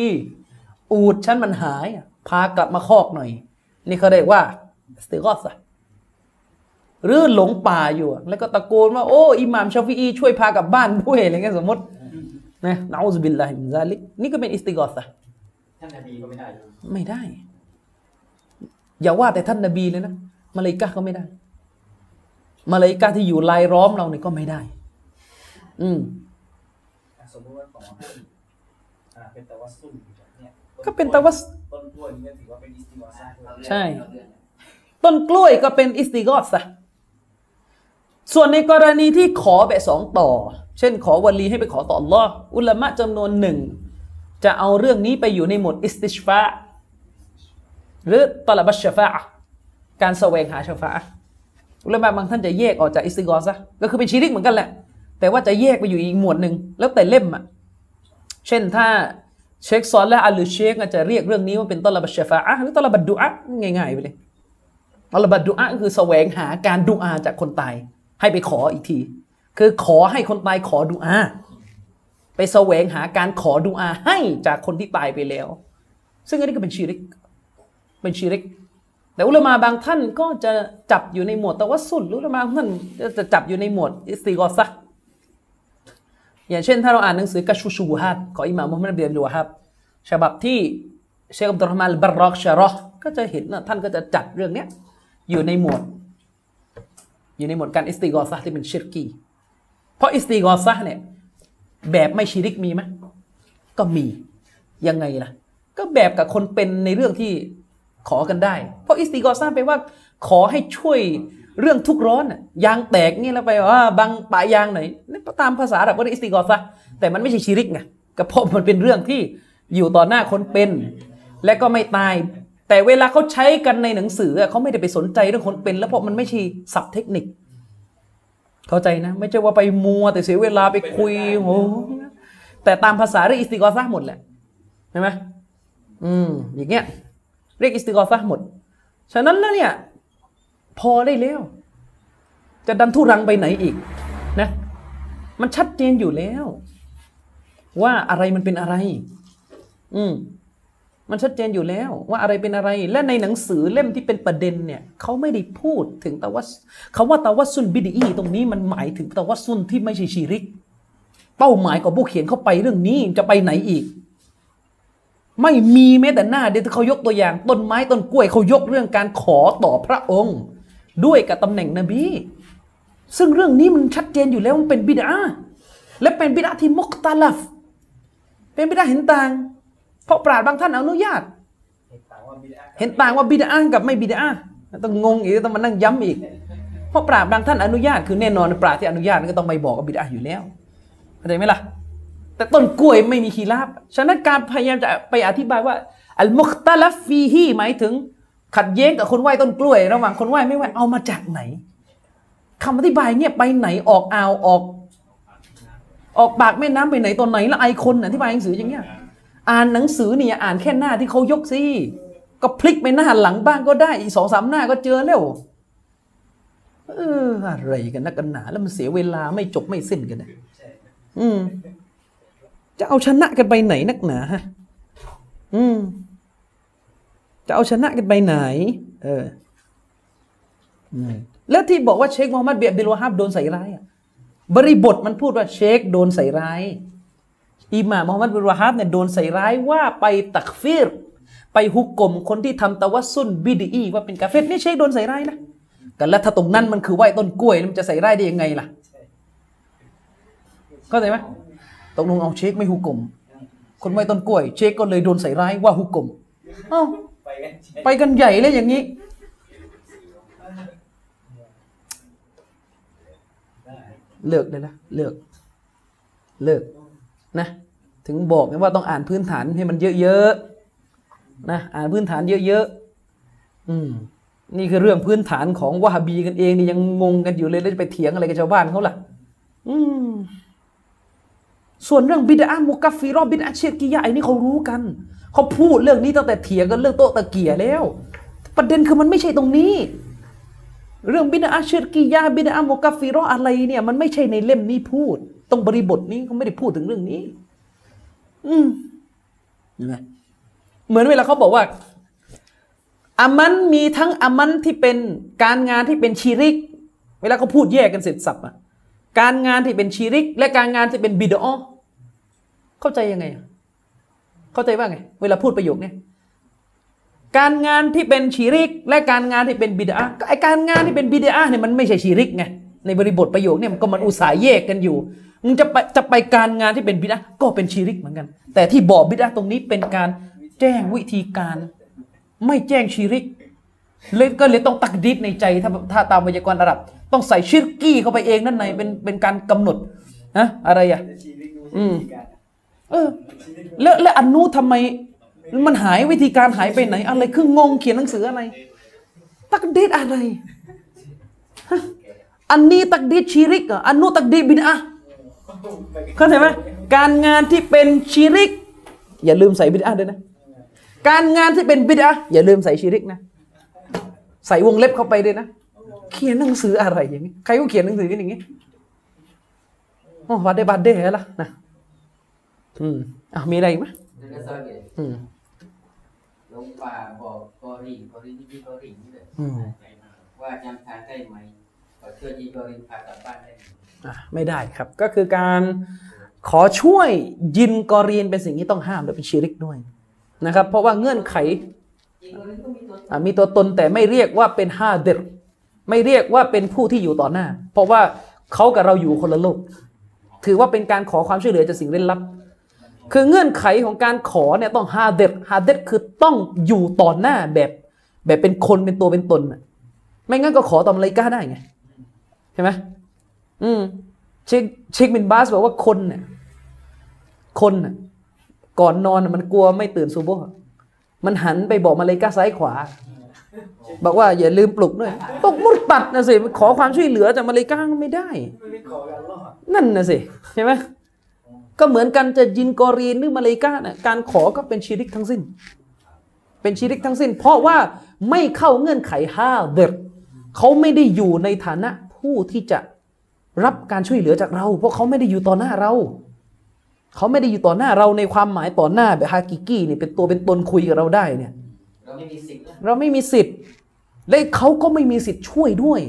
อูฐฉันมันหาย พากลับมาคอกหน่อย นี่เขาเรียกว่าอิสติกอสะหรือหลงป่าอยู่อะแล้วก็ตะโกนว่าโอ้อิหม่ามชาฟีอีช่วยพากลับบ้านด้วยอะไรเงี้ยสมมตินะنعوذ بالله من ذلكนี่ก็เป็นอิสติกอสะท่านนบีก็ไม่ได้เลยไม่ได้ อย่าว่าแต่ท่านนบีเลยนะมาเลายกาก็ไม่ได้ มาเลายกาที่อยู่รายล้อมเราเนี่ยก็ไม่ได้ อืมอะสมมติว่าขอให้อ่าเป็นตะวัสซุลเนี่ยก็เป็นตะวัสต้น กล้วยนี่ก็ถือว่าเป็นอิสติกอซะห์ด้วยใช่ ต้นกล้วยก็เป็นอิสติกอสะส่วนในกรณีที่ขอแบบสองต่อ เช่นขอวลีให้ไปขอต่ออัลลอฮ์อุลามะจำนวนหนึ่ง จะเอาเรื่องนี้ไปอยู่ในหมวดอิสติชฟาหรือطلب الشفاعةการแสวงหาชฟาอะห์อุลามะบางท่านจะแยกออกจากอิสติกอซะห์ก็คือเป็นชีริกเหมือนกันแหละ แต่ว่าจะแยกไปอยู่อีกหมวดหนึ่งแล้วแต่เล่มอะ เช่นถ้า เชคซอนและอัลลุเชคอาจจะเรียกเรื่องนี้ว่าเป็นطلب الشفاعةหรือطلب الدعاءง่ายๆไปเลยอัลบัดดุอาก็คือแสวงหาการดุอาจากคนตาย ให้ไปขออีกที คือขอให้คนตายขอดุอา ไปแสวงหาการขอดุอาให้จากคนที่ตายไปแล้ว ซึ่งอันนี้ก็เป็นชีริก เป็นชีริก แต่อุลามาบางท่านก็จะจับอยู่ในหมวดตะวัสสุลอุลามาบางท่านจะจับอยู่ในหมวดอิสติกอซะ อย่างเช่นถ้าเราอ่านหนังสือกะชูชูบูฮัดของอิหม่ามมุฮัมมัดบินอับดุลวฮับฉบับที่เชคอับดุลรห์มานอัลบารอกชะรอห์ก็จะเห็นนะท่านก็จะจัดเรื่องเนี้ยอยู่ในหมวด อยู่ในหมวดการอิสติกอซะที่เป็นชิรกีเพราะอิสติกอซะเนี่ยแบบไม่ชิริกมีไหมก็มียังไงล่ะ ก็แบบกับคนเป็นในเรื่องที่ขอกันได้ เพราะอิสติกอซะห์แปลว่าขอให้ช่วย เรื่องทุกข์ร้อนยางแตกนี่แล้วไปว่าบังปะยางหน่อยนี่ตามภาษาแบบว่าอิสติกอซะแต่มันไม่ใช่ชิริกไงก็เพราะมันเป็นเรื่องที่อยู่ต่อหน้าคนเป็น และก็ไม่ตาย แต่เวลาเขาใช้กันในหนังสือเขาไม่ได้ไปสนใจเรื่องคนเป็น แล้วเพราะมันไม่ใช่ศัพท์เทคนิค เข้าใจนะ ไม่ใช่ว่าไปมัวแต่เสียเวลาไปคุยโอ้โหแต่ตามภาษาเรียกอิสติกอซะห์หมดแหละใช่ไหมอืมอย่างเงี้ยเรียกอิสติกอซะหมด ฉะนั้นแล้วเนี่ย พอได้แล้ว จะดันทุรังไปไหนอีกนะมันชัดเจนอยู่แล้ว ว่าอะไรมันเป็นอะไร อืมมันชัดเจนอยู่แล้ว ว่าอะไรเป็นอะไร และในหนังสือเล่มที่เป็นประเด็นเนี่ยเขาไม่ได้พูดถึงตะวัสคำว่าตะวัสซุนบิดอีตรงนี้มันหมายถึงตะวัสซุนที่ไม่ใช่ชีริก เป้าหมายของผู้เขียนเข้าไปเรื่องนี้จะไปไหนอีก ไม่มีแม้แต่หน้าเดียวเขายกตัวอย่าง ต้นไม้ต้นกล้วยเขายกเรื่องการขอต่อพระองค์ ด้วยกับตำแหน่งนบี ซึ่งเรื่องนี้มันชัดเจนอยู่แล้วมันเป็นบิดาและเป็นบิดาที่มุกตาลัฟ เป็นบิดาเห็นต่าง เพราะปราดบางท่านอนุญาต เห็นต่างว่าบิดาเห็นต่างกับไม่บิดาต้องงงอีกต้องมานั่งย้ำอีก เพราะปราบบางท่านอนุญาตคือแน่นอนปราบที่อนุญาตก็ต้องไม่บอกว่าบิดาอยู่แล้วเข้าใจไหมล่ะแต่ต้นกล้วยไม่มีคีราบฉะนั้นการพยายามจะไปอธิบายว่า อัลมุคตาลัฟฟีฮีหมายถึง ขัดแย้งกับคนไหว้ต้นกล้วย ระหว่างคนไหว้ไม่ไหว้เอามาจากไหนคำอธิบายเนี่ยไปไหนออกอ่าวออก ออกปากแม่น้ำไปไหนตอนไหนแล้วไอคนอธิบายหนังสืออย่างเงี้ย อ่านหนังสือเนี่ยอ่านแค่หน้าที่เขายกสิก็พลิกไปหน้าหลังบ้างก็ได้อีกสองสามหน้าก็เจอแล้วเอออะไรกันนักกันหนา แล้วมันเสียเวลาไม่จบไม่สิ้นกันนะอืม จะเอาชนะกันไปไหนนักหนาฮะ อืม จะเอาชนะกันไปไหน เออแล้วที่บอกว่าเชคมูฮัมหมัดเบียบิลวาฮับโดนใส่ร้ายอะบริบทมันพูดว่าเชคโดนใส่ร้าย อิหม่ามมูฮัมหมัดบินวะฮับเนี่ยโดนใส่ร้ายว่าไปตักฟีร ไปฮุกกลมคนที่ทำตะวัสซุนบิดอีว่าเป็นกาเฟรนี่เชคโดนใส่ร้ายนะกันแล้วถ้าตรงนั้นมันคือไหวต้นกล้วยมันจะใส่ร้ายได้ยังไงล่ะเข้าใจไหมตกลงเอาเชคไม่ฮุกกลมคนไหวต้นกล้วย เชคก็เลยโดนใส่ร้ายว่าฮุกกลมเอ้า ไปกันใหญ่เลยอย่างนี้ เลิกเลยนะเลิก เลิกนะ ถึงบอกว่าต้องอ่านพื้นฐานให้มันเยอะๆนะอ่านพื้นฐานเยอะๆอืมนี่คือเรื่องพื้นฐานของวะฮาบีกันเองนี่ยังงงกันอยู่เลยแล้วจะไปเถียงอะไรกับชาวบ้านเขาล่ะ อืมส่วนเรื่องบิดามุกัฟฟีรอบิดาเชกิยะไอ้นี่เขารู้กัน เขาพูดเรื่องนี้ตั้งแต่เถียงกันเรื่องโต๊ะตะเกียแล้ว ประเด็นคือมันไม่ใช่ตรงนี้ เรื่องบิดาเชรกิยะบิดามุกัฟฟีรออะไรเนี่ย มันไม่ใช่ในเล่มนี้พูดต้องบริบทนี้เขาไม่ได้พูดถึงเรื่องนี้ อืมเห็นไหมเหมือนเวลาเขาบอกว่าอามันมีทั้งอามันที่เป็นการงานที่เป็นชีริก เวลาเขาพูดแยกกันเสร็จสับอะการงานที่เป็นชีริก และการงานที่เป็นบิดอเข้าใจยังไงอะ เข้าใจว่าไง เวลาพูดประโยคนี้การงานที่เป็นชีริก และการงานที่เป็นบิดาก็ไอการงานที่เป็นบิดาเนี่ยมันไม่ใช่ชีริกไงในบริบทประโยคเนี่ยมันก็มันอุตสาห์แยกกันอยู่มึงจะไปจะไปการงานที่เป็นบิดาก็เป็นชีริกเหมือนกัน แต่ที่บอกบิดาตรงนี้เป็นการแจ้งวิธีการ ไม่แจ้งชีริกเลยก็เลยต้องตักดิดในใจถ้าถ้าตามวยากรณ์อาหรับ ต้องใส่ชิรกี้เข้าไปเองนั่นในเป็นเป็นการกำหนดนะอะไรอะอืม เออ แล้วแล้วอันนู้ทำไม มันหายวิธีการหายไปไหน อะไรคืองงเขียนหนังสืออะไร ตักดีดอะไรอันนี้ตักดีดชีริกอะอันนู้ตักดีดบินอะเข้าใจไหมการงานที่เป็นชีริก อย่าลืมใส่บิดอะด้วยนะ การงานที่เป็นบิดอะอย่าลืมใส่ชีริกนะ ใส่วงเล็บเข้าไปด้วยนะ เขียนหนังสืออะไรอย่างนี้ ใครก็เขียนหนังสือกันอย่างนี้ อ๋อวัดได้บัดเด้เหรอล่ะนะ อืมอะมีอะไรอีกไหมแล้วก็สอนเลยอืมลงป่าบอกกอริงกอริงนี่กอริงนี่เลยอืม ว่าจำทางได้ไหมขอช่วยยีกอริงพากลับบ้านได้ไหมอะไม่ได้ครับก็คือการขอช่วยยินกอรีนเป็นสิ่งที่ต้องห้ามและเป็นชีริกด้วยนะครับ เพราะว่าเงื่อนไขยีกอริงก็มีตัวอะมีตัวตนแต่ไม่เรียกว่าเป็นฮาเดรไม่เรียกว่าเป็นผู้ที่อยู่ต่อหน้า เพราะว่าเขากับเราอยู่คนละโลก ถือว่าเป็นการขอความช่วยเหลือจากสิ่งเร้นลับ คือเงื่อนไขของการขอเนี่ยต้องฮาเดรฮาเดรคือต้องอยู่ต่อหน้าแบบแบบเป็นคนเป็นตัวเป็นตนน่ะไม่งั้นก็ขอต่อมไรก้าได้ไงใช่ไหมอืมเชคเชคบินบาสบอกว่าคนเนี่ยคนน่ะก่อนนอนมันกลัวไม่ตื่นซูโบมันหันไปบอกมาเลยก้าซ้ายขวา บอกว่าอย่าลืมปลุกด้วยตกมุดตัดนะสิขอความช่วยเหลือจากมาเลก้าก็ไม่ได้ นั่นนะสิใช่ไหม ก็เหมือนกันจะยินกอรีนหรือมาเลกาน่ะการขอก็เป็นชีริกทั้งสิ้น เป็นชีริกทั้งสิ้น เพราะว่าไม่เข้าเงื่อนไขห้าเดรเขาไม่ได้อยู่ในฐานะผู้ที่จะรับการช่วยเหลือจากเรา เพราะเขาไม่ได้อยู่ต่อหน้าเรา เขาไม่ได้อยู่ต่อหน้าเราในความหมายต่อหน้าแบบฮากิกี้เนี่ยเป็นตัวเป็นตนคุยกับเราได้เนี่ย เราไม่มีสิทธิ์เราไม่มีสิทธิ์และเขาก็ไม่มีสิทธิ์ช่วยด้วย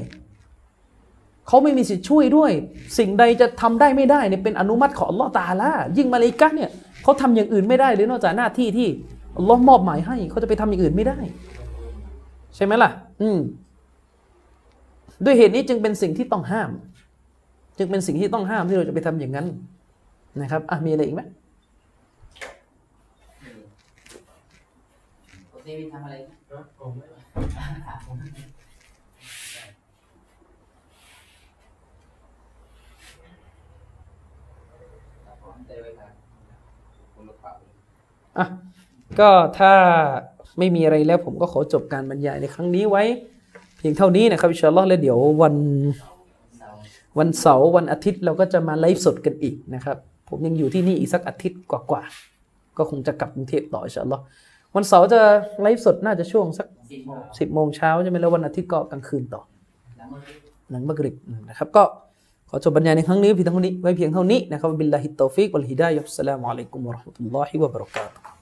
เขาไม่มีสิทธิ์ช่วยด้วย สิ่งใดจะทำได้ไม่ได้เนี่ยเป็นอนุมัติของอัลลอฮ์ตาอาลายิ่งมาเลาอิกะห์เนี่ยเขาทำอย่างอื่นไม่ได้เลยนอกจากหน้าที่ที่อัลลอฮ์มอบหมายให้เขาจะไปทำอย่างอื่นไม่ได้ ใช่ไหมล่ะ อืมด้วยเหตุนี้จึงเป็นสิ่งที่ต้องห้าม จึงเป็นสิ่งที่ต้องห้ามที่เราจะไปทำอย่างนั้นนะครับอะมีอะไรอีกไหมโอเควินทำอะไรนะผมไม่ ถามผมครับผมเตยไว้ครับผมลูกเป่า อะก็ถ้าไม่มีอะไรแล้วผมก็ขอจบการบรรยายในครั้งนี้ไว้ เพียงเท่านี้นะครับอินชาอัลลอฮ์แล้วเดี๋ยววันวันเสาร์วันอาทิตย์เราก็จะมาไลฟ์สดกันอีกนะครับ ผมยังอยู่ที่นี่อีกสักอาทิตย์กว่าๆก็คงจะกลับกรุงเทพต่ออินชาอัลลอฮ์วันเสาร์จะไลฟ์สดน่าจะช่วงสักสิบโมงเช้าใช่ไหมแล้ววันอาทิตย์ก็กลางคืนต่อ หลังมักริบนะครับก็ ขอจบบรรยายในครั้งนี้เพียงเท่านี้ไว้เพียงเท่านี้นะครับبالله التوفيق والهداية السلام عليكم ورحمة الله وبركاته